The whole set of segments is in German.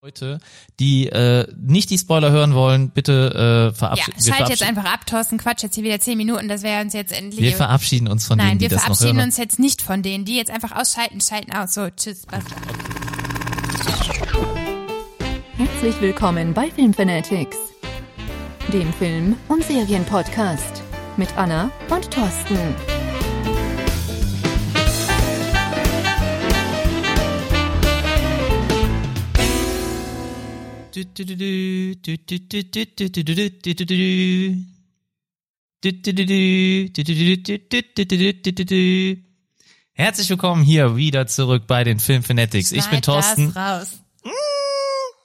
Leute, die äh, nicht die Spoiler hören wollen, bitte äh, Ja, verabschieden. schalt jetzt einfach ab, Thorsten, Quatsch jetzt hier wieder zehn Minuten, das wäre uns jetzt endlich. wir verabschieden uns von denen, Nein, die wir das noch verabschieden hören. uns jetzt nicht von denen, die jetzt einfach ausschalten, schalten aus. So, tschüss, basta. Herzlich willkommen bei Filmfanatics, dem Film- und Serienpodcast mit Anna und Thorsten. Herzlich willkommen hier wieder zurück bei den Film Fanatics. Ich bin Thorsten. Raus.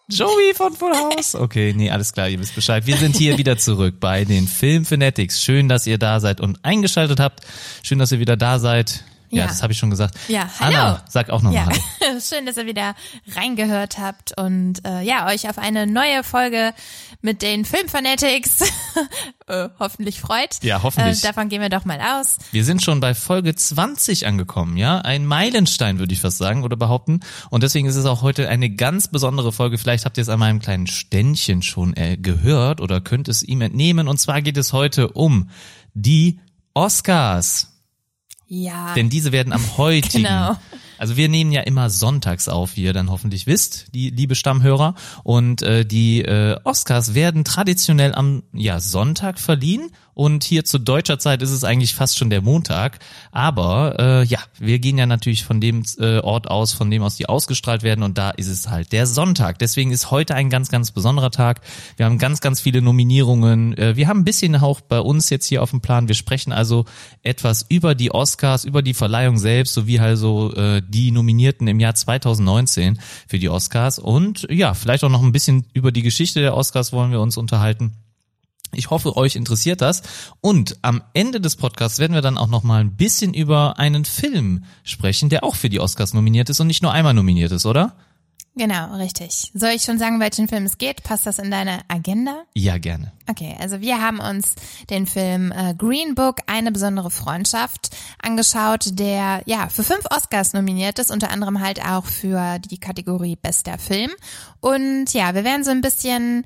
Joey von Full House. Okay, nee, alles klar, ihr wisst Bescheid. Wir sind hier wieder zurück bei den Film Fanatics. Schön, dass ihr da seid und eingeschaltet habt. Schön, dass ihr wieder da seid. Ja, Ja. das habe ich schon gesagt. Ja, hallo. Anna, sag auch nochmal Ja, Hallo. schön, dass ihr wieder reingehört habt und äh, ja, euch auf eine neue Folge mit den Filmfanatics äh, hoffentlich freut. Ja, hoffentlich. Äh, davon gehen wir doch mal aus. Wir sind schon bei Folge 20 angekommen, ja? Ein Meilenstein, würde ich fast sagen oder behaupten. Und deswegen ist es auch heute eine ganz besondere Folge. Vielleicht habt ihr es an meinem kleinen Ständchen schon äh, gehört oder könnt es ihm entnehmen. Und zwar geht es heute um die Oscars. Ja. Denn diese werden am heutigen. Genau. Also wir nehmen ja immer sonntags auf, wie ihr dann hoffentlich wisst, die liebe Stammhörer. Und äh, die äh, Oscars werden traditionell am ja, Sonntag verliehen. Und hier zu deutscher Zeit ist es eigentlich fast schon der Montag. Aber äh, ja, wir gehen ja natürlich von dem äh, Ort aus, von dem aus die ausgestrahlt werden. Und da ist es halt der Sonntag. Deswegen ist heute ein ganz, ganz besonderer Tag. Wir haben ganz, ganz viele Nominierungen. Äh, wir haben ein bisschen auch bei uns jetzt hier auf dem Plan. Wir sprechen also etwas über die Oscars, über die Verleihung selbst, sowie also äh, die Nominierten im Jahr 2019 für die Oscars. Und ja, vielleicht auch noch ein bisschen über die Geschichte der Oscars wollen wir uns unterhalten. Ich hoffe, euch interessiert das. Und am Ende des Podcasts werden wir dann auch noch mal ein bisschen über einen Film sprechen, der auch für die Oscars nominiert ist und nicht nur einmal nominiert ist, oder? Genau, richtig. Soll ich schon sagen, welchen Film es geht? Passt das in deine Agenda? Ja, gerne. Okay, also wir haben uns den Film äh, Green Book, eine besondere Freundschaft, angeschaut, der ja für fünf Oscars nominiert ist, unter anderem halt auch für die Kategorie Bester Film. Und ja, wir werden so ein bisschen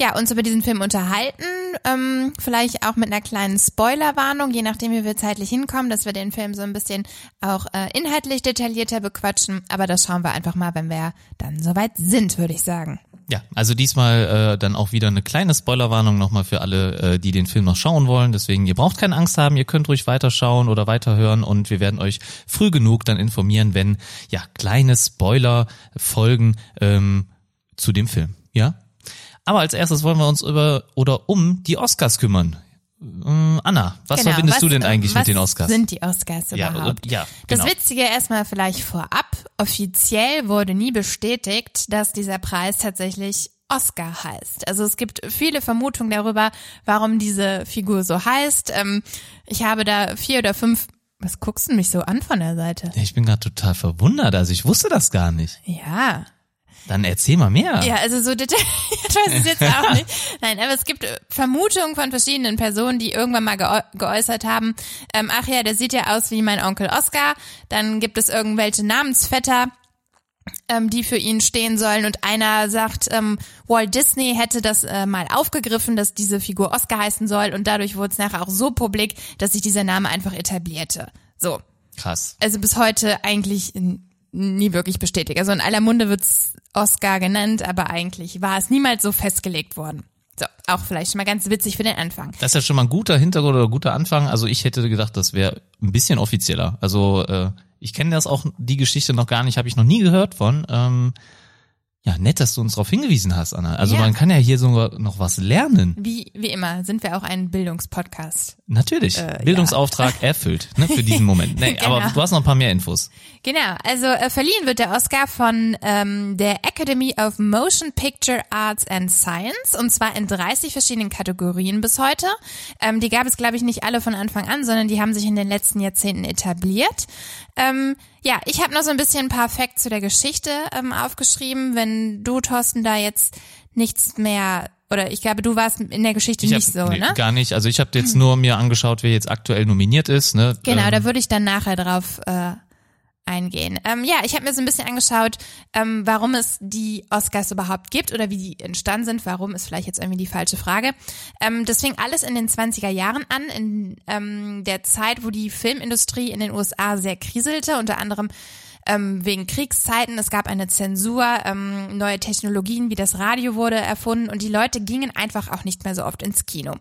ja, uns über diesen Film unterhalten, ähm, vielleicht auch mit einer kleinen Spoilerwarnung, je nachdem, wie wir zeitlich hinkommen, dass wir den Film so ein bisschen auch äh, inhaltlich detaillierter bequatschen. Aber das schauen wir einfach mal, wenn wir dann soweit sind, würde ich sagen. Ja, also diesmal äh, dann auch wieder eine kleine Spoilerwarnung nochmal für alle, äh, die den Film noch schauen wollen. Deswegen, ihr braucht keine Angst haben, ihr könnt ruhig weiterschauen oder weiterhören und wir werden euch früh genug dann informieren, wenn ja kleine Spoiler folgen ähm, zu dem Film. Ja? Aber als erstes wollen wir uns über oder um die Oscars kümmern. Ähm, Anna, was Genau, verbindest was- du denn eigentlich was mit den Oscars? sind die Oscars Ja, überhaupt? ja, Das genau. Witzige erstmal vielleicht vorab. Offiziell wurde nie bestätigt, dass dieser Preis tatsächlich Oscar heißt. Also es gibt viele Vermutungen darüber, warum diese Figur so heißt. Ähm, ich habe da vier oder fünf. Was guckst du mich so an von der Seite? ich bin gerade total verwundert, also ich wusste das gar nicht. Ja. Dann erzähl mal mehr. Ja, also so detailliert weiß ich jetzt auch nicht. Nein, aber es gibt äh, Vermutungen von verschiedenen Personen, die irgendwann mal geäu geäußert haben, ähm, ach ja, der sieht ja aus wie mein Onkel Oscar. Dann gibt es irgendwelche Namensvetter, ähm, die für ihn stehen sollen. Und einer sagt, ähm, Walt Disney hätte das äh, mal aufgegriffen, dass diese Figur Oscar heißen soll. Und dadurch wurde es nachher auch so publik, dass sich dieser Name einfach etablierte. So. Krass. Also bis heute eigentlich n- nie wirklich bestätigt. Also in aller Munde wird's Oscar genannt, aber eigentlich war es niemals so festgelegt worden. So, auch vielleicht schon mal ganz witzig für den Anfang. Das ist ja schon mal ein guter Hintergrund oder guter Anfang. Also ich hätte gedacht, das wäre ein bisschen offizieller. Also äh, ich kenne das auch, die Geschichte noch gar nicht, habe ich noch nie gehört von. Ähm, ja, nett, dass du uns darauf hingewiesen hast, Anna. Also Ja. man kann ja hier sogar noch was lernen. Wie, wie immer sind wir auch ein Bildungspodcast. Natürlich. Äh, Bildungsauftrag erfüllt, ne, für diesen Moment. Nee, aber Genau. du hast noch ein paar mehr Infos. Genau, also äh, verliehen wird der Oscar von ähm, der Academy of Motion Picture Arts and Science und zwar in 30 verschiedenen Kategorien bis heute. Ähm, die gab es, glaube ich, nicht alle von Anfang an, sondern die haben sich in den letzten Jahrzehnten etabliert. Ähm, ja, ich habe noch so ein bisschen ein paar Facts zu der Geschichte ähm, aufgeschrieben. Wenn du, Thorsten, da jetzt nichts mehr oder ich glaube, du warst in der Geschichte Ich nicht hab, so, nee, ne? Gar nicht. Also ich habe jetzt nur mir angeschaut, wer jetzt aktuell nominiert ist. Ne? Genau, Ähm, da würde ich dann nachher drauf äh, eingehen. Ähm, ja, ich habe mir so ein bisschen angeschaut, ähm, warum es die Oscars überhaupt gibt oder wie die entstanden sind. Warum ist vielleicht jetzt irgendwie die falsche Frage. Ähm, das fing alles in den 20er Jahren an, in ähm, der Zeit, wo die Filmindustrie in den USA sehr kriselte, unter anderem ähm, wegen Kriegszeiten. Es gab eine Zensur, ähm, neue Technologien wie das Radio wurde erfunden und die Leute gingen einfach auch nicht mehr so oft ins Kino.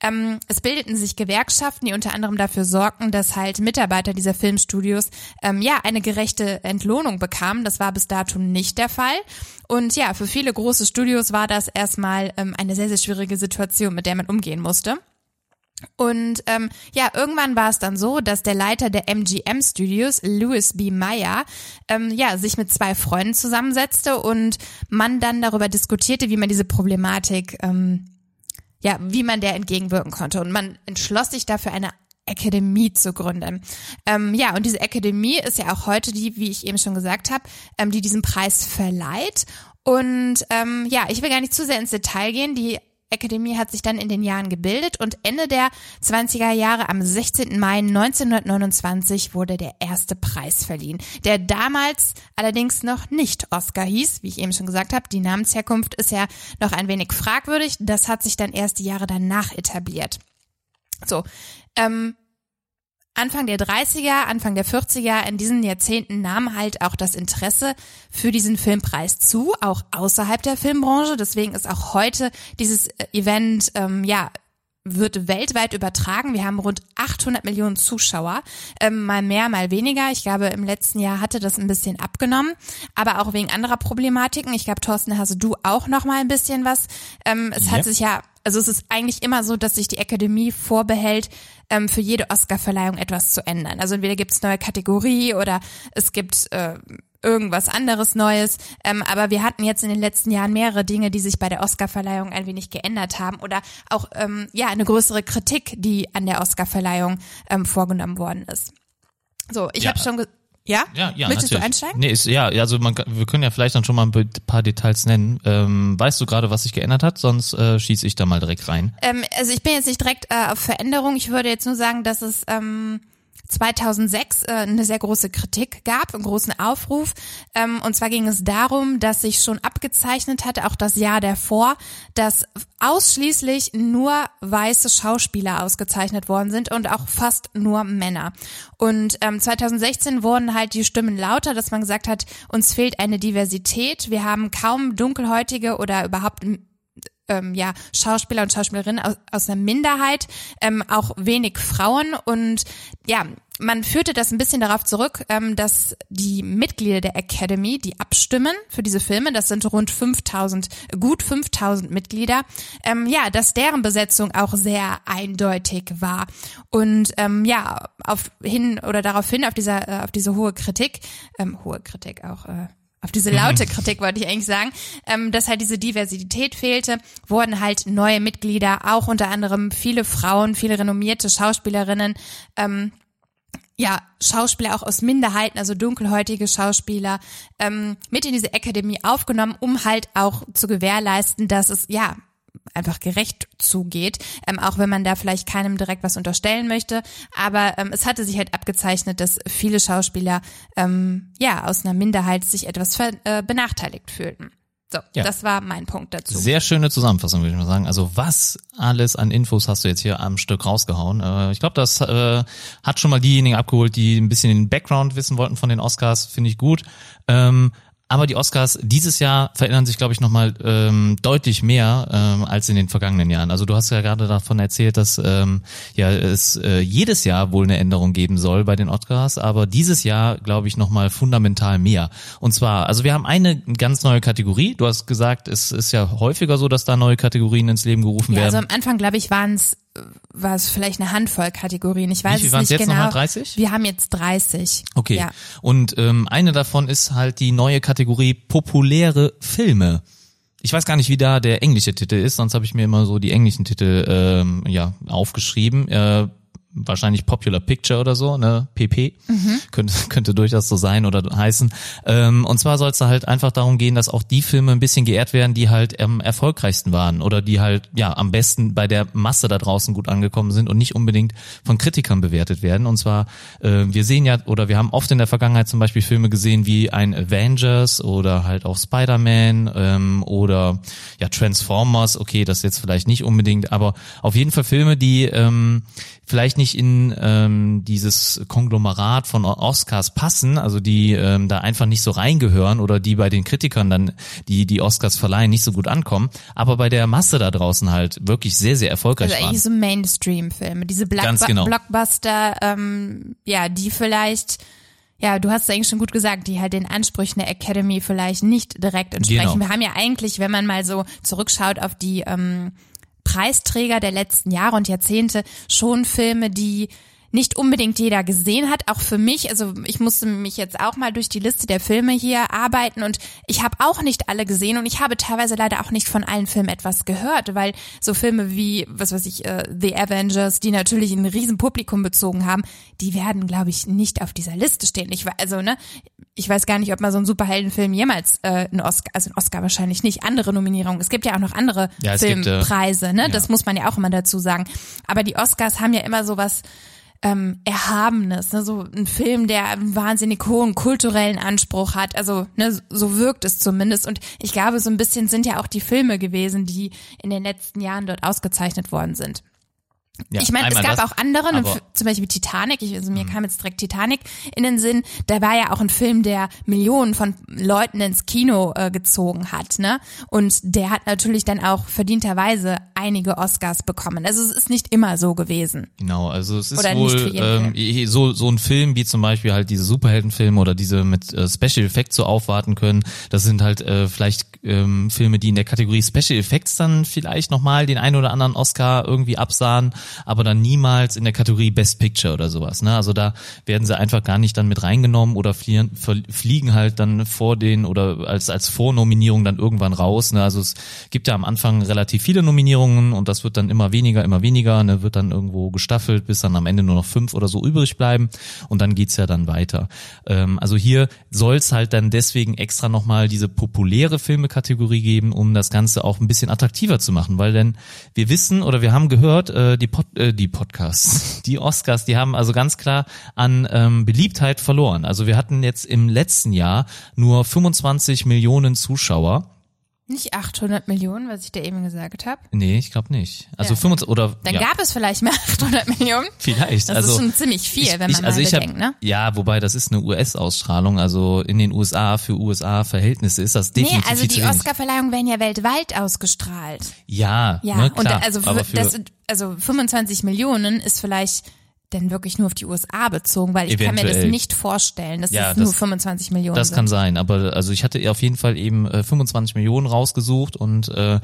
Ähm, es bildeten sich Gewerkschaften, die unter anderem dafür sorgten, dass halt Mitarbeiter dieser Filmstudios ähm, ja eine gerechte Entlohnung bekamen. Das war bis dato nicht der Fall. Und ja, für viele große Studios war das erstmal ähm, eine sehr, sehr schwierige Situation, mit der man umgehen musste. Und ähm, ja, irgendwann war es dann so, dass der Leiter der MGM Studios, Louis B. Meyer, ähm, ja, sich mit zwei Freunden zusammensetzte und man dann darüber diskutierte, wie man diese Problematik, ähm, ja, wie man der entgegenwirken konnte. Und man entschloss sich dafür eine Akademie zu gründen. Ähm, ja, und diese Akademie ist ja auch heute die, wie ich eben schon gesagt habe, ähm, die diesen Preis verleiht. Und ähm, ja, ich will gar nicht zu sehr ins Detail gehen. Die Akademie hat sich dann in den Jahren gebildet und Ende der 20er Jahre am 16. Mai 1929 wurde der erste Preis verliehen, der damals allerdings noch nicht Oscar hieß, wie ich eben schon gesagt habe. Die Namensherkunft ist ja noch ein wenig fragwürdig. Das hat sich dann erst die Jahre danach etabliert. So, ähm, Anfang der 30er, Anfang der 40er, in diesen Jahrzehnten nahm halt auch das Interesse für diesen Filmpreis zu, auch außerhalb der Filmbranche. Deswegen ist auch heute dieses äh, Event, ähm, ja, wird weltweit übertragen. Wir haben rund 800 Millionen Zuschauer, ähm, mal mehr, mal weniger. Ich glaube, im letzten Jahr hatte das ein bisschen abgenommen, aber auch wegen anderer Problematiken. Ich glaube, Thorsten, hast du auch noch mal ein bisschen was. Ähm, es ja. hat sich ja, also es ist eigentlich immer so, dass sich die Akademie vorbehält, ähm, für jede Oscarverleihung etwas zu ändern. Also entweder gibt es neue Kategorie oder es gibt äh, irgendwas anderes Neues. Ähm, aber wir hatten jetzt in den letzten Jahren mehrere Dinge, die sich bei der Oscarverleihung ein wenig geändert haben oder auch ähm, ja eine größere Kritik, die an der Oscarverleihung ähm, vorgenommen worden ist. So, ich ja. habe schon ja? Ja, ja. Möchtest natürlich. du einsteigen? Nee, ist, ja, also man, wir können ja vielleicht dann schon mal ein paar Details nennen. Ähm, weißt du gerade, was sich geändert hat? Sonst äh, schieße ich da mal direkt rein. Ähm, also ich bin jetzt nicht direkt äh, auf Veränderung. Ich würde jetzt nur sagen, dass es ähm, 2006 äh, eine sehr große Kritik gab, einen großen Aufruf. Ähm, und zwar ging es darum, dass sich schon abgezeichnet hatte, auch das Jahr davor, dass ausschließlich nur weiße Schauspieler ausgezeichnet worden sind und auch fast nur Männer. Und ähm, 2016 wurden halt die Stimmen lauter, dass man gesagt hat, uns fehlt eine Diversität. Wir haben kaum dunkelhäutige oder überhaupt ähm, ja, Schauspieler und Schauspielerinnen aus, aus einer Minderheit, ähm, auch wenig Frauen. Und ja, man führte das ein bisschen darauf zurück, ähm, dass die Mitglieder der Academy, die abstimmen für diese Filme, das sind rund 5000, gut 5000 Mitglieder, ähm, ja, dass deren Besetzung auch sehr eindeutig war. Und ähm, ja, auf hin oder darauf hin auf dieser äh, auf diese hohe Kritik, ähm, hohe Kritik auch äh, auf diese laute mhm. Kritik wollte ich eigentlich sagen, ähm, dass halt diese Diversität fehlte, wurden halt neue Mitglieder, auch unter anderem viele Frauen, viele renommierte Schauspielerinnen, ähm, ja, Schauspieler auch aus Minderheiten, also dunkelhäutige Schauspieler, ähm, mit in diese Akademie aufgenommen, um halt auch zu gewährleisten, dass es, ja, einfach gerecht zugeht, ähm, auch wenn man da vielleicht keinem direkt was unterstellen möchte. Aber ähm, es hatte sich halt abgezeichnet, dass viele Schauspieler ähm, ja aus einer Minderheit sich etwas ver äh, benachteiligt fühlten. So, ja. das war mein Punkt dazu. Sehr schöne Zusammenfassung, würde ich mal sagen. Also was alles an Infos hast du jetzt hier am Stück rausgehauen? Äh, ich glaube, das äh, hat schon mal diejenigen abgeholt, die ein bisschen den Background wissen wollten von den Oscars. Finde ich gut. Ähm, aber die Oscars dieses Jahr verändern sich, glaube ich, nochmal ähm, deutlich mehr ähm, als in den vergangenen Jahren. Also du hast ja gerade davon erzählt, dass ähm, ja es äh, jedes Jahr wohl eine Änderung geben soll bei den Oscars, aber dieses Jahr, glaube ich, nochmal fundamental mehr. Und zwar, also wir haben eine ganz neue Kategorie. Du hast gesagt, es ist ja häufiger so, dass da neue Kategorien ins Leben gerufen ja, werden. Also am Anfang, glaube ich, waren es war es vielleicht eine Handvoll Kategorien. Ich weiß Wie es nicht jetzt genau. Nochmal 30? Wir haben jetzt 30. Okay. Ja. Und ähm, eine davon ist halt die neue Kategorie populäre Filme. Ich weiß gar nicht, wie da der englische Titel ist, sonst habe ich mir immer so die englischen Titel ähm, ja aufgeschrieben. Äh, wahrscheinlich Popular Picture oder so, ne, PP, mhm. könnte, könnte durchaus so sein oder heißen. Ähm, und zwar soll es da halt einfach darum gehen, dass auch die Filme ein bisschen geehrt werden, die halt am erfolgreichsten waren oder die halt ja am besten bei der Masse da draußen gut angekommen sind und nicht unbedingt von Kritikern bewertet werden. Und zwar, äh, wir sehen ja oder wir haben oft in der Vergangenheit zum Beispiel Filme gesehen wie ein Avengers oder halt auch Spider-Man ähm, oder ja Transformers. Okay, das jetzt vielleicht nicht unbedingt, aber auf jeden Fall Filme, die ähm, vielleicht nicht in ähm, dieses Konglomerat von Oscars passen, also die ähm, da einfach nicht so reingehören oder die bei den Kritikern dann, die die Oscars verleihen, nicht so gut ankommen, aber bei der Masse da draußen halt wirklich sehr, sehr erfolgreich also waren. Also so Mainstream-Filme, diese Black genau. Blockbuster, ähm, ja, die vielleicht ja, du hast es eigentlich schon gut gesagt, die halt den Ansprüchen der Academy vielleicht nicht direkt entsprechen. Genau. Wir haben ja eigentlich, wenn man mal so zurückschaut auf die ähm, Preisträger der letzten Jahre und Jahrzehnte schon Filme, die nicht unbedingt jeder gesehen hat, auch für mich. Also ich musste mich jetzt auch mal durch die Liste der Filme hier arbeiten und ich habe auch nicht alle gesehen und ich habe teilweise leider auch nicht von allen Filmen etwas gehört, weil so Filme wie, was weiß ich, uh, The Avengers, die natürlich ein riesen Publikum bezogen haben, die werden, glaube ich, nicht auf dieser Liste stehen. Ich also ne, ich weiß gar nicht, ob mal so ein Superheldenfilm jemals äh, einen Oscar, also ein Oscar wahrscheinlich nicht, andere Nominierungen. Es gibt ja auch noch andere ja, Filmpreise, gibt, äh, ne? Ja. Das muss man ja auch immer dazu sagen. Aber die Oscars haben ja immer sowas ähm, Erhabenes, ne? so ein Film, der einen wahnsinnig hohen kulturellen Anspruch hat. Also ne, so wirkt es zumindest. Und ich glaube, so ein bisschen sind ja auch die Filme gewesen, die in den letzten Jahren dort ausgezeichnet worden sind. Ja, ich meine, es gab das, auch andere, zum Beispiel Titanic, ich, also mir mhm. kam jetzt direkt Titanic in den Sinn, da war ja auch ein Film, der Millionen von Leuten ins Kino äh, gezogen hat, ne? Und der hat natürlich dann auch verdienterweise einige Oscars bekommen. Also es ist nicht immer so gewesen. Genau, also es ist oder wohl ähm, so, so ein Film wie zum Beispiel halt diese Superheldenfilme oder diese mit äh, Special Effects so aufwarten können, das sind halt äh, vielleicht ähm, Filme, die in der Kategorie Special Effects dann vielleicht nochmal den einen oder anderen Oscar irgendwie absahen aber dann niemals in der Kategorie Best Picture oder sowas. Ne? Also da werden sie einfach gar nicht dann mit reingenommen oder fliehen, fliegen halt dann vor den oder als, als Vornominierung dann irgendwann raus. Ne? Also es gibt ja am Anfang relativ viele Nominierungen und das wird dann immer weniger, immer weniger, ne? wird dann irgendwo gestaffelt, bis dann am Ende nur noch fünf oder so übrig bleiben und dann geht's ja dann weiter. Ähm, also hier soll's halt dann deswegen extra nochmal diese populäre Filmekategorie geben, um das Ganze auch ein bisschen attraktiver zu machen, weil denn wir wissen oder wir haben gehört, äh, die Pod äh, die Podcasts, die Oscars, die haben also ganz klar an ähm, Beliebtheit verloren. Also wir hatten jetzt im letzten Jahr nur 25 Millionen Zuschauer. Nicht 800 Millionen, was ich dir eben gesagt habe? Nee, ich glaube nicht. Also ja. 25 oder Dann ja. gab es vielleicht mehr 800 Millionen. Vielleicht. Das also, ist schon ziemlich viel, ich, wenn man ich, also mal bedenkt, hab, ne? Ja, wobei das ist eine US-Ausstrahlung, also in den USA für USA-Verhältnisse ist das definitiv Nee, also die Oscar-Verleihungen werden ja weltweit ausgestrahlt. Ja, ja. Ne, klar, und also für, das, also 25 Millionen ist vielleicht denn wirklich nur auf die USA bezogen, weil ich Eventuell. kann mir das nicht vorstellen, dass ja, es nur 25 Millionen Das sind. kann sein, aber also ich hatte auf jeden Fall eben äh, 25 Millionen rausgesucht und äh,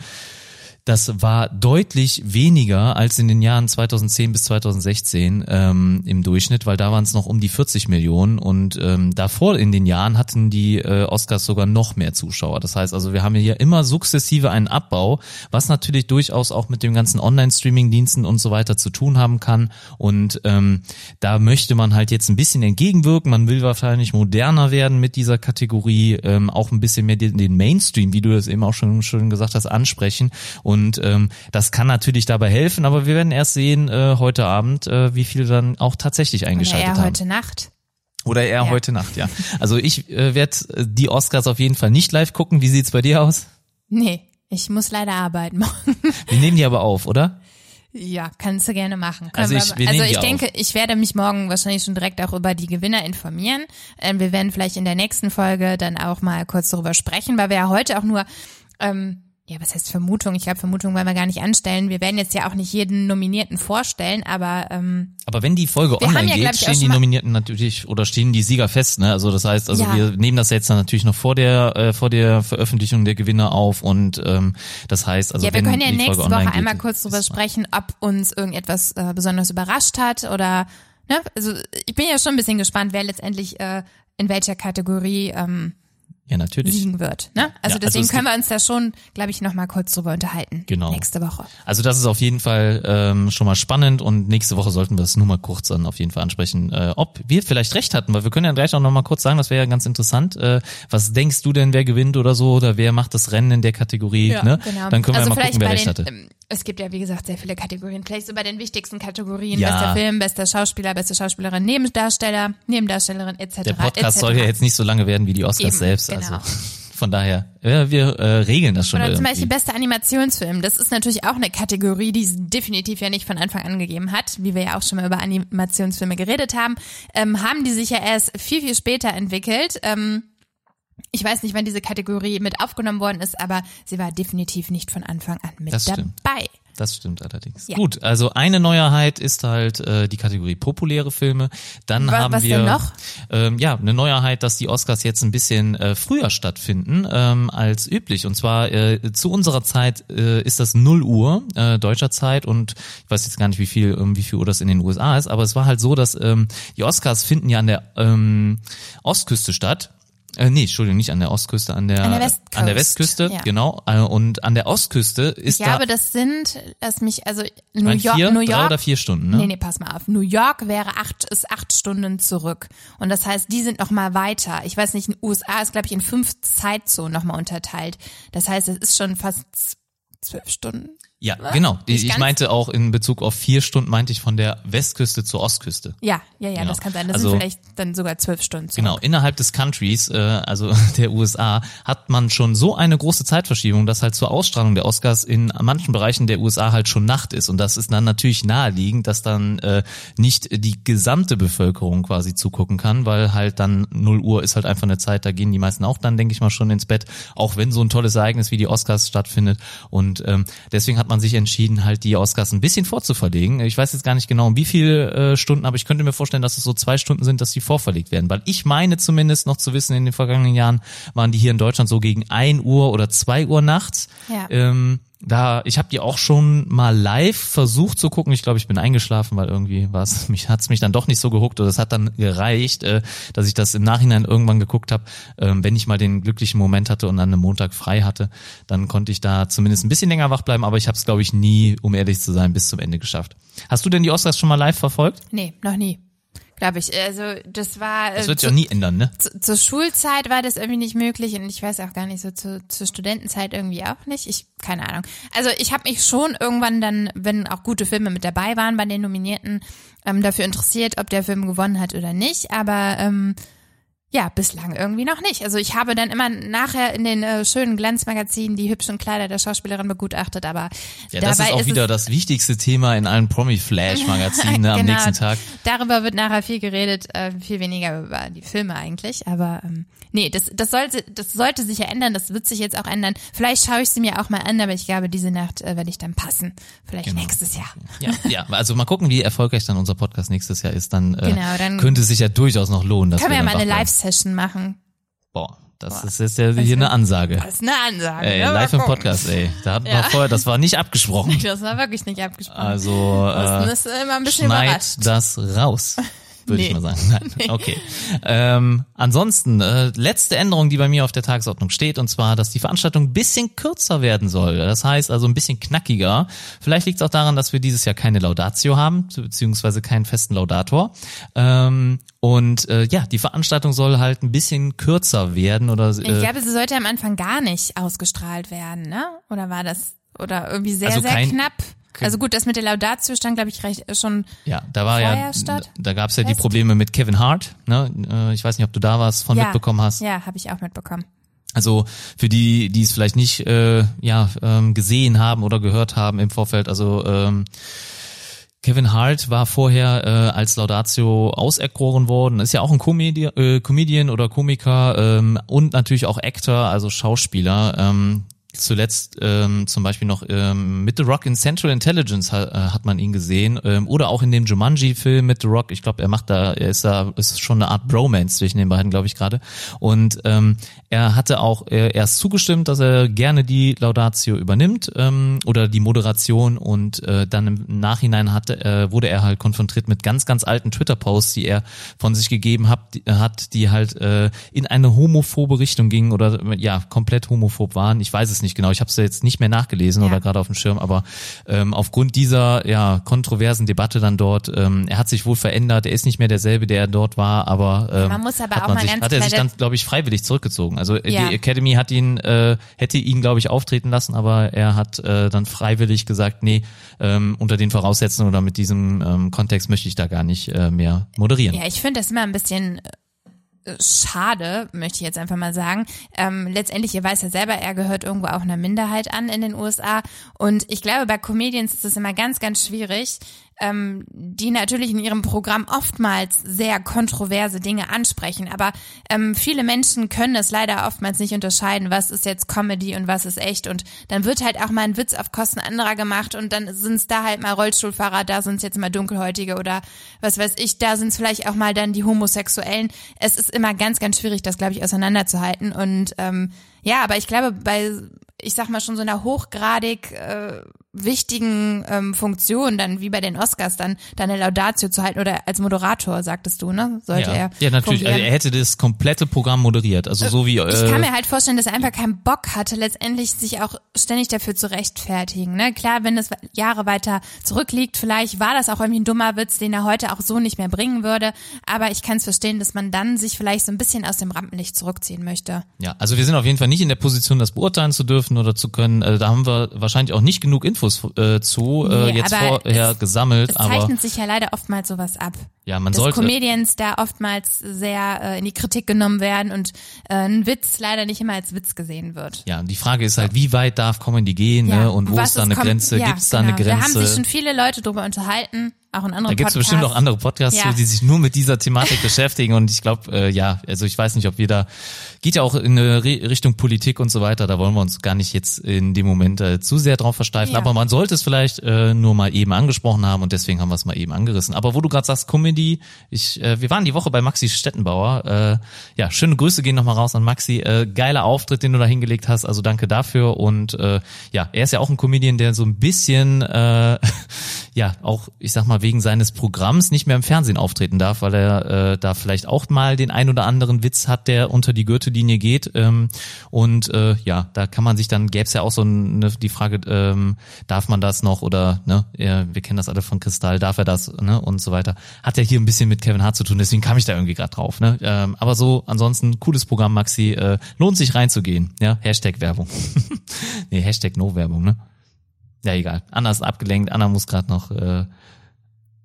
das war deutlich weniger als in den Jahren 2010 bis 2016 ähm, im Durchschnitt, weil da waren es noch um die 40 Millionen und ähm, davor in den Jahren hatten die äh, Oscars sogar noch mehr Zuschauer. Das heißt also, wir haben hier immer sukzessive einen Abbau, was natürlich durchaus auch mit dem ganzen Online-Streaming-Diensten und so weiter zu tun haben kann. Und ähm, da möchte man halt jetzt ein bisschen entgegenwirken. Man will wahrscheinlich moderner werden mit dieser Kategorie, ähm, auch ein bisschen mehr den, Mainstream, wie du das eben auch schon schon gesagt hast, ansprechen. Und und ähm, das kann natürlich dabei helfen, aber wir werden erst sehen äh, heute Abend, äh, wie viele dann auch tatsächlich eingeschaltet Oder eher haben. heute Nacht. Oder eher ja. heute Nacht, ja. Also ich äh, werde äh, die Oscars auf jeden Fall nicht live gucken. Wie sieht's bei dir aus? Nee, ich muss leider arbeiten morgen. Wir nehmen die aber auf, oder? Ja, kannst du gerne machen. Können also ich, wir also ich denke, auf. ich werde mich morgen wahrscheinlich schon direkt auch über die Gewinner informieren. Ähm, wir werden vielleicht in der nächsten Folge dann auch mal kurz darüber sprechen, weil wir ja heute auch nur ähm, ja, was heißt Vermutung? Ich glaube, Vermutung wollen wir gar nicht anstellen. Wir werden jetzt ja auch nicht jeden Nominierten vorstellen, aber ähm, aber wenn die Folge online ja, geht, stehen die Nominierten natürlich oder stehen die Sieger fest, ne? Also das heißt, also ja. wir nehmen das jetzt dann natürlich noch vor der äh, vor der Veröffentlichung der Gewinner auf und ähm, das heißt, also ja, wir können ja nächste Woche geht, einmal kurz drüber sprechen, ob uns irgendetwas äh, besonders überrascht hat oder ne? Also ich bin ja schon ein bisschen gespannt, wer letztendlich äh, in welcher Kategorie ähm, Ja, natürlich. siegen wird. Ne? Also Ja, also deswegen es können wir uns da schon, glaube ich, noch mal kurz drüber unterhalten. Genau. Nächste Woche. Also das ist auf jeden Fall ähm, schon mal spannend und nächste Woche sollten wir es nur mal kurz dann auf jeden Fall ansprechen, äh, ob wir vielleicht recht hatten, weil wir können ja gleich auch noch mal kurz sagen, das wäre ja ganz interessant. Äh, was denkst du denn, wer gewinnt oder so oder wer macht das Rennen in der Kategorie? ne? Genau. Dann können wir also ja mal gucken, wer recht den, hatte. Es gibt ja, wie gesagt, sehr viele Kategorien. Vielleicht so bei den wichtigsten Kategorien. Ja. Bester Film, bester Schauspieler, beste Schauspielerin, Nebendarsteller, Nebendarstellerin, etc. Der Podcast etc. soll ja jetzt nicht so lange werden wie die Oscars Eben, selbst. genau. Also von daher, ja, wir äh, regeln das schon Oder zum. Beispiel bester Animationsfilm. Das ist natürlich auch eine Kategorie, die es definitiv ja nicht von Anfang an gegeben hat, wie wir ja auch schon mal über Animationsfilme geredet haben. Ähm, haben die sich ja erst viel, viel später entwickelt. Ähm, ich weiß nicht, wann diese Kategorie mit aufgenommen worden ist, aber sie war definitiv nicht von Anfang an mit Das dabei. Das stimmt allerdings. Ja. Gut, also eine Neuerheit ist halt äh, die Kategorie populäre Filme. Dann Wa- haben was wir denn noch? Ähm, ja eine Neuerheit, dass die Oscars jetzt ein bisschen äh, früher stattfinden ähm, als üblich. Und zwar äh, zu unserer Zeit äh, ist das 0 Uhr äh, deutscher Zeit und ich weiß jetzt gar nicht, wie viel um wie viel Uhr das in den USA ist, aber es war halt so, dass ähm, die Oscars finden ja an der ähm, Ostküste statt. Äh, nee, Entschuldigung, nicht an der Ostküste, an der, An der Westcoast, an der Westküste, ja. genau. Äh, und an der Ostküste ist Ich da glaube, das sind, lass mich, also New ich mein, York, vier, New drei York, oder vier Stunden, ne? Nee, nee, pass mal auf. New York wäre acht, ist acht Stunden zurück. Und das heißt, die sind noch mal weiter. Ich weiß nicht, in den USA ist, glaube ich, in fünf Zeitzonen noch mal unterteilt. Das heißt, es ist schon fast zwölf Stunden. Ja, genau. Nicht Ich, meinte auch in Bezug auf vier Stunden, meinte ich von der Westküste zur Ostküste. Ja, ja, ja, Genau. das kann sein. Das Also- sind vielleicht dann sogar zwölf Stunden zurück. Genau, innerhalb des Countries, äh, also der USA, hat man schon so eine große Zeitverschiebung, dass halt zur Ausstrahlung der Oscars in manchen Bereichen der USA halt schon Nacht ist. Und das ist dann natürlich naheliegend, dass dann äh, nicht die gesamte Bevölkerung quasi zugucken kann, weil halt dann 0 Uhr ist halt einfach eine Zeit, da gehen die meisten auch dann, denke ich mal, schon ins Bett, auch wenn so ein tolles Ereignis wie die Oscars stattfindet. Und ähm, deswegen hat man sich entschieden, halt die Oscars ein bisschen vorzuverlegen. Ich weiß jetzt gar nicht genau, um wie viele äh, Stunden, aber ich könnte mir vorstellen, dass es so zwei Stunden sind, dass die vorverlegt werden. Weil ich meine zumindest noch zu wissen, in den vergangenen Jahren waren die hier in Deutschland so gegen 1 Uhr oder 2 Uhr nachts. Ja. Ähm, da, ich habe die auch schon mal live versucht zu gucken. Ich glaube, ich bin eingeschlafen, weil irgendwie was mich hat's mich dann doch nicht so gehuckt. Oder es hat dann gereicht, äh, dass ich das im Nachhinein irgendwann geguckt habe. Ähm, wenn ich mal den glücklichen Moment hatte und an einem Montag frei hatte, dann konnte ich da zumindest ein bisschen länger wach bleiben. Aber ich habe es, glaube ich, nie, um ehrlich zu sein, bis zum Ende geschafft. Hast du denn die Oscars schon mal live verfolgt? Nee, noch nie. Glaube ich. Also das war Das äh, wird sich auch nie ändern, ne? zu, zur Schulzeit war das irgendwie nicht möglich und ich weiß auch gar nicht so zu, zur Studentenzeit irgendwie auch nicht. Ich keine Ahnung. Also ich habe mich schon irgendwann dann, wenn auch gute Filme mit dabei waren bei den Nominierten, ähm, dafür interessiert, ob der Film gewonnen hat oder nicht. Aber ähm, ja, bislang irgendwie noch nicht. Also ich habe dann immer nachher in den äh, schönen Glanzmagazinen die hübschen Kleider der Schauspielerin begutachtet, aber Ja, das dabei ist auch es wieder das wichtigste Thema in allen Promi-Flash-Magazinen ne, am Genau. nächsten Tag. Darüber wird nachher viel geredet, äh, viel weniger über die Filme eigentlich. Aber ähm, nee, das, das, sollte, das sollte sich ja ändern, das wird sich jetzt auch ändern. Vielleicht schaue ich sie mir auch mal an, aber ich glaube, diese Nacht äh, werde ich dann passen. Vielleicht Genau. nächstes Jahr. Ja, ja, also mal gucken, wie erfolgreich dann unser Podcast nächstes Jahr ist. Dann, äh, Genau, dann- könnte es sich ja durchaus noch lohnen. Dass Können wir ja dann mal eine wach Live-Session machen. Boah, das ist jetzt ja hier eine Ansage. Das ist eine Ansage. Ey, live im. Podcast, ey. Da hatten Ja. wir vorher, das war nicht abgesprochen. Das war wirklich nicht abgesprochen. Also das äh, ist immer ein bisschen überrascht. schneid das raus. Würde ich Nee. mal sagen. Nein. Okay. Ähm, ansonsten, äh, letzte Änderung, die bei mir auf der Tagesordnung steht, und zwar, dass die Veranstaltung ein bisschen kürzer werden soll. Das heißt also ein bisschen knackiger. Vielleicht liegt es auch daran, dass wir dieses Jahr keine Laudatio haben, beziehungsweise keinen festen Laudator. Ähm, und äh, ja, die Veranstaltung soll halt ein bisschen kürzer werden oder Ich äh, glaube, sie sollte am Anfang gar nicht ausgestrahlt werden, ne? Oder war das, oder irgendwie sehr, Also sehr kein- knapp? Also gut, das mit der Laudatio stand, glaube ich, recht schon Ja, da war vorher ja, statt? da gab es ja die Fest? Probleme mit Kevin Hart. Ne? Äh, Ich weiß nicht, ob du da was von ja, mitbekommen hast. Ja, habe ich auch mitbekommen. Also für die, die es vielleicht nicht äh, ja ähm, gesehen haben oder gehört haben im Vorfeld, also ähm, Kevin Hart war vorher äh, als Laudatio auserkoren worden, ist ja auch ein Comedi äh, Comedian oder Komiker ähm, und natürlich auch Actor, also Schauspieler. Ähm, zuletzt ähm, zum Beispiel noch ähm, mit The Rock in Central Intelligence ha, äh, hat man ihn gesehen ähm, oder auch in dem Jumanji-Film mit The Rock. Ich glaube, er macht da, er ist da, ist schon eine Art Bromance zwischen den beiden, glaube ich gerade. Und ähm, er hatte auch er, erst zugestimmt, dass er gerne die Laudatio übernimmt ähm, oder die Moderation und äh, dann im Nachhinein hatte, äh, wurde er halt konfrontiert mit ganz, ganz alten Twitter-Posts, die er von sich gegeben hat, die, hat, die halt äh, in eine homophobe Richtung gingen oder ja komplett homophob waren. Ich weiß es nicht genau, ich habe es jetzt nicht mehr nachgelesen Ja. oder gerade auf dem Schirm, aber ähm, aufgrund dieser ja kontroversen Debatte dann dort, ähm, er hat sich wohl verändert, er ist nicht mehr derselbe, der er dort war, aber ähm, Man muss aber hat auch man mal sich, hat er sich dann, glaube ich, freiwillig zurückgezogen. Also Ja. die Academy hat ihn, äh, hätte ihn, glaube ich, auftreten lassen, aber er hat äh, dann freiwillig gesagt, nee, ähm, unter den Voraussetzungen oder mit diesem ähm, Kontext möchte ich da gar nicht äh, mehr moderieren. Ja, ich finde das immer ein bisschen äh, schade, möchte ich jetzt einfach mal sagen. Ähm, letztendlich, ihr weiß ja selber, er gehört irgendwo auch einer Minderheit an in den USA. Und ich glaube, bei Comedians ist es immer ganz, ganz schwierig, ähm, die natürlich in ihrem Programm oftmals sehr kontroverse Dinge ansprechen. Aber ähm, viele Menschen können es leider oftmals nicht unterscheiden, was ist jetzt Comedy und was ist echt. Und dann wird halt auch mal ein Witz auf Kosten anderer gemacht und dann sind es da halt mal Rollstuhlfahrer, da sind es jetzt mal Dunkelhäutige oder was weiß ich, da sind es vielleicht auch mal dann die Homosexuellen. Es ist immer ganz, ganz schwierig, das, glaube ich, auseinanderzuhalten. Und ähm, ja, aber ich glaube, bei, ich sag mal schon so einer hochgradig äh, wichtigen ähm, Funktion, dann wie bei den Oscars, dann deine Laudatio zu halten oder als Moderator, sagtest du, ne? Sollte ja. er. ja, natürlich. Also er hätte das komplette Programm moderiert. Also so wie Ich kann äh, mir halt vorstellen, dass er einfach keinen Bock hatte, letztendlich sich auch ständig dafür zu rechtfertigen. Ne? Klar, wenn es Jahre weiter zurückliegt, vielleicht war das auch irgendwie ein dummer Witz, den er heute auch so nicht mehr bringen würde. Aber ich kann es verstehen, dass man dann sich vielleicht so ein bisschen aus dem Rampenlicht zurückziehen möchte. ja, also wir sind auf jeden Fall nicht in der Position, das beurteilen zu dürfen oder zu können. Äh, da haben wir wahrscheinlich auch nicht genug Infos äh, zu äh, Nee, jetzt vorher es- gesammelt. Es aber zeichnet sich ja leider oftmals sowas ab. ja, man dass sollte Comedians da oftmals sehr äh, in die Kritik genommen werden und äh, ein Witz leider nicht immer als Witz gesehen wird. Ja, die Frage ist halt, wie weit darf Comedy gehen, ne? Und wo ist da eine Grenze? Ja, Gibt's da genau. eine Da haben sich Grenze? schon viele Leute drüber unterhalten, auch in anderen Da gibt's Podcasts. bestimmt auch andere Podcasts, Ja. die sich nur mit dieser Thematik beschäftigen und ich glaube, äh, ja, also ich weiß nicht, ob wir da, geht ja auch in eine Re Richtung Politik und so weiter, da wollen wir uns gar nicht jetzt in dem Moment äh, zu sehr drauf versteifen, Ja. aber man sollte es vielleicht äh, nur mal eben angesprochen haben und deswegen haben wir es mal eben angerissen. Aber wo du gerade sagst, Comedy, ich, äh, wir waren die Woche bei Maxi Stettenbauer, äh, ja, schöne Grüße gehen nochmal raus an Maxi, äh, geiler Auftritt, den du da hingelegt hast, also danke dafür. Und äh, ja, er ist ja auch ein Comedian, der so ein bisschen, äh, ja, auch, ich sag mal, wegen seines Programms nicht mehr im Fernsehen auftreten darf, weil er äh, da vielleicht auch mal den ein oder anderen Witz hat, der unter die Gürtellinie geht. Ähm, und äh, ja, da kann man sich dann, gäbe es ja auch so eine, die Frage, ähm, darf man das noch oder, ne, wir kennen das alle von Kristall, darf er das, ne, und so weiter. Hat ja hier ein bisschen mit Kevin Hart zu tun, deswegen kam ich da irgendwie gerade drauf, ne. Ähm, aber so, ansonsten, cooles Programm, Maxi, äh, lohnt sich reinzugehen, ja, Hashtag Werbung. nee, Hashtag No Werbung, ne. Ja, egal. Anna ist abgelenkt, Anna muss gerade noch äh,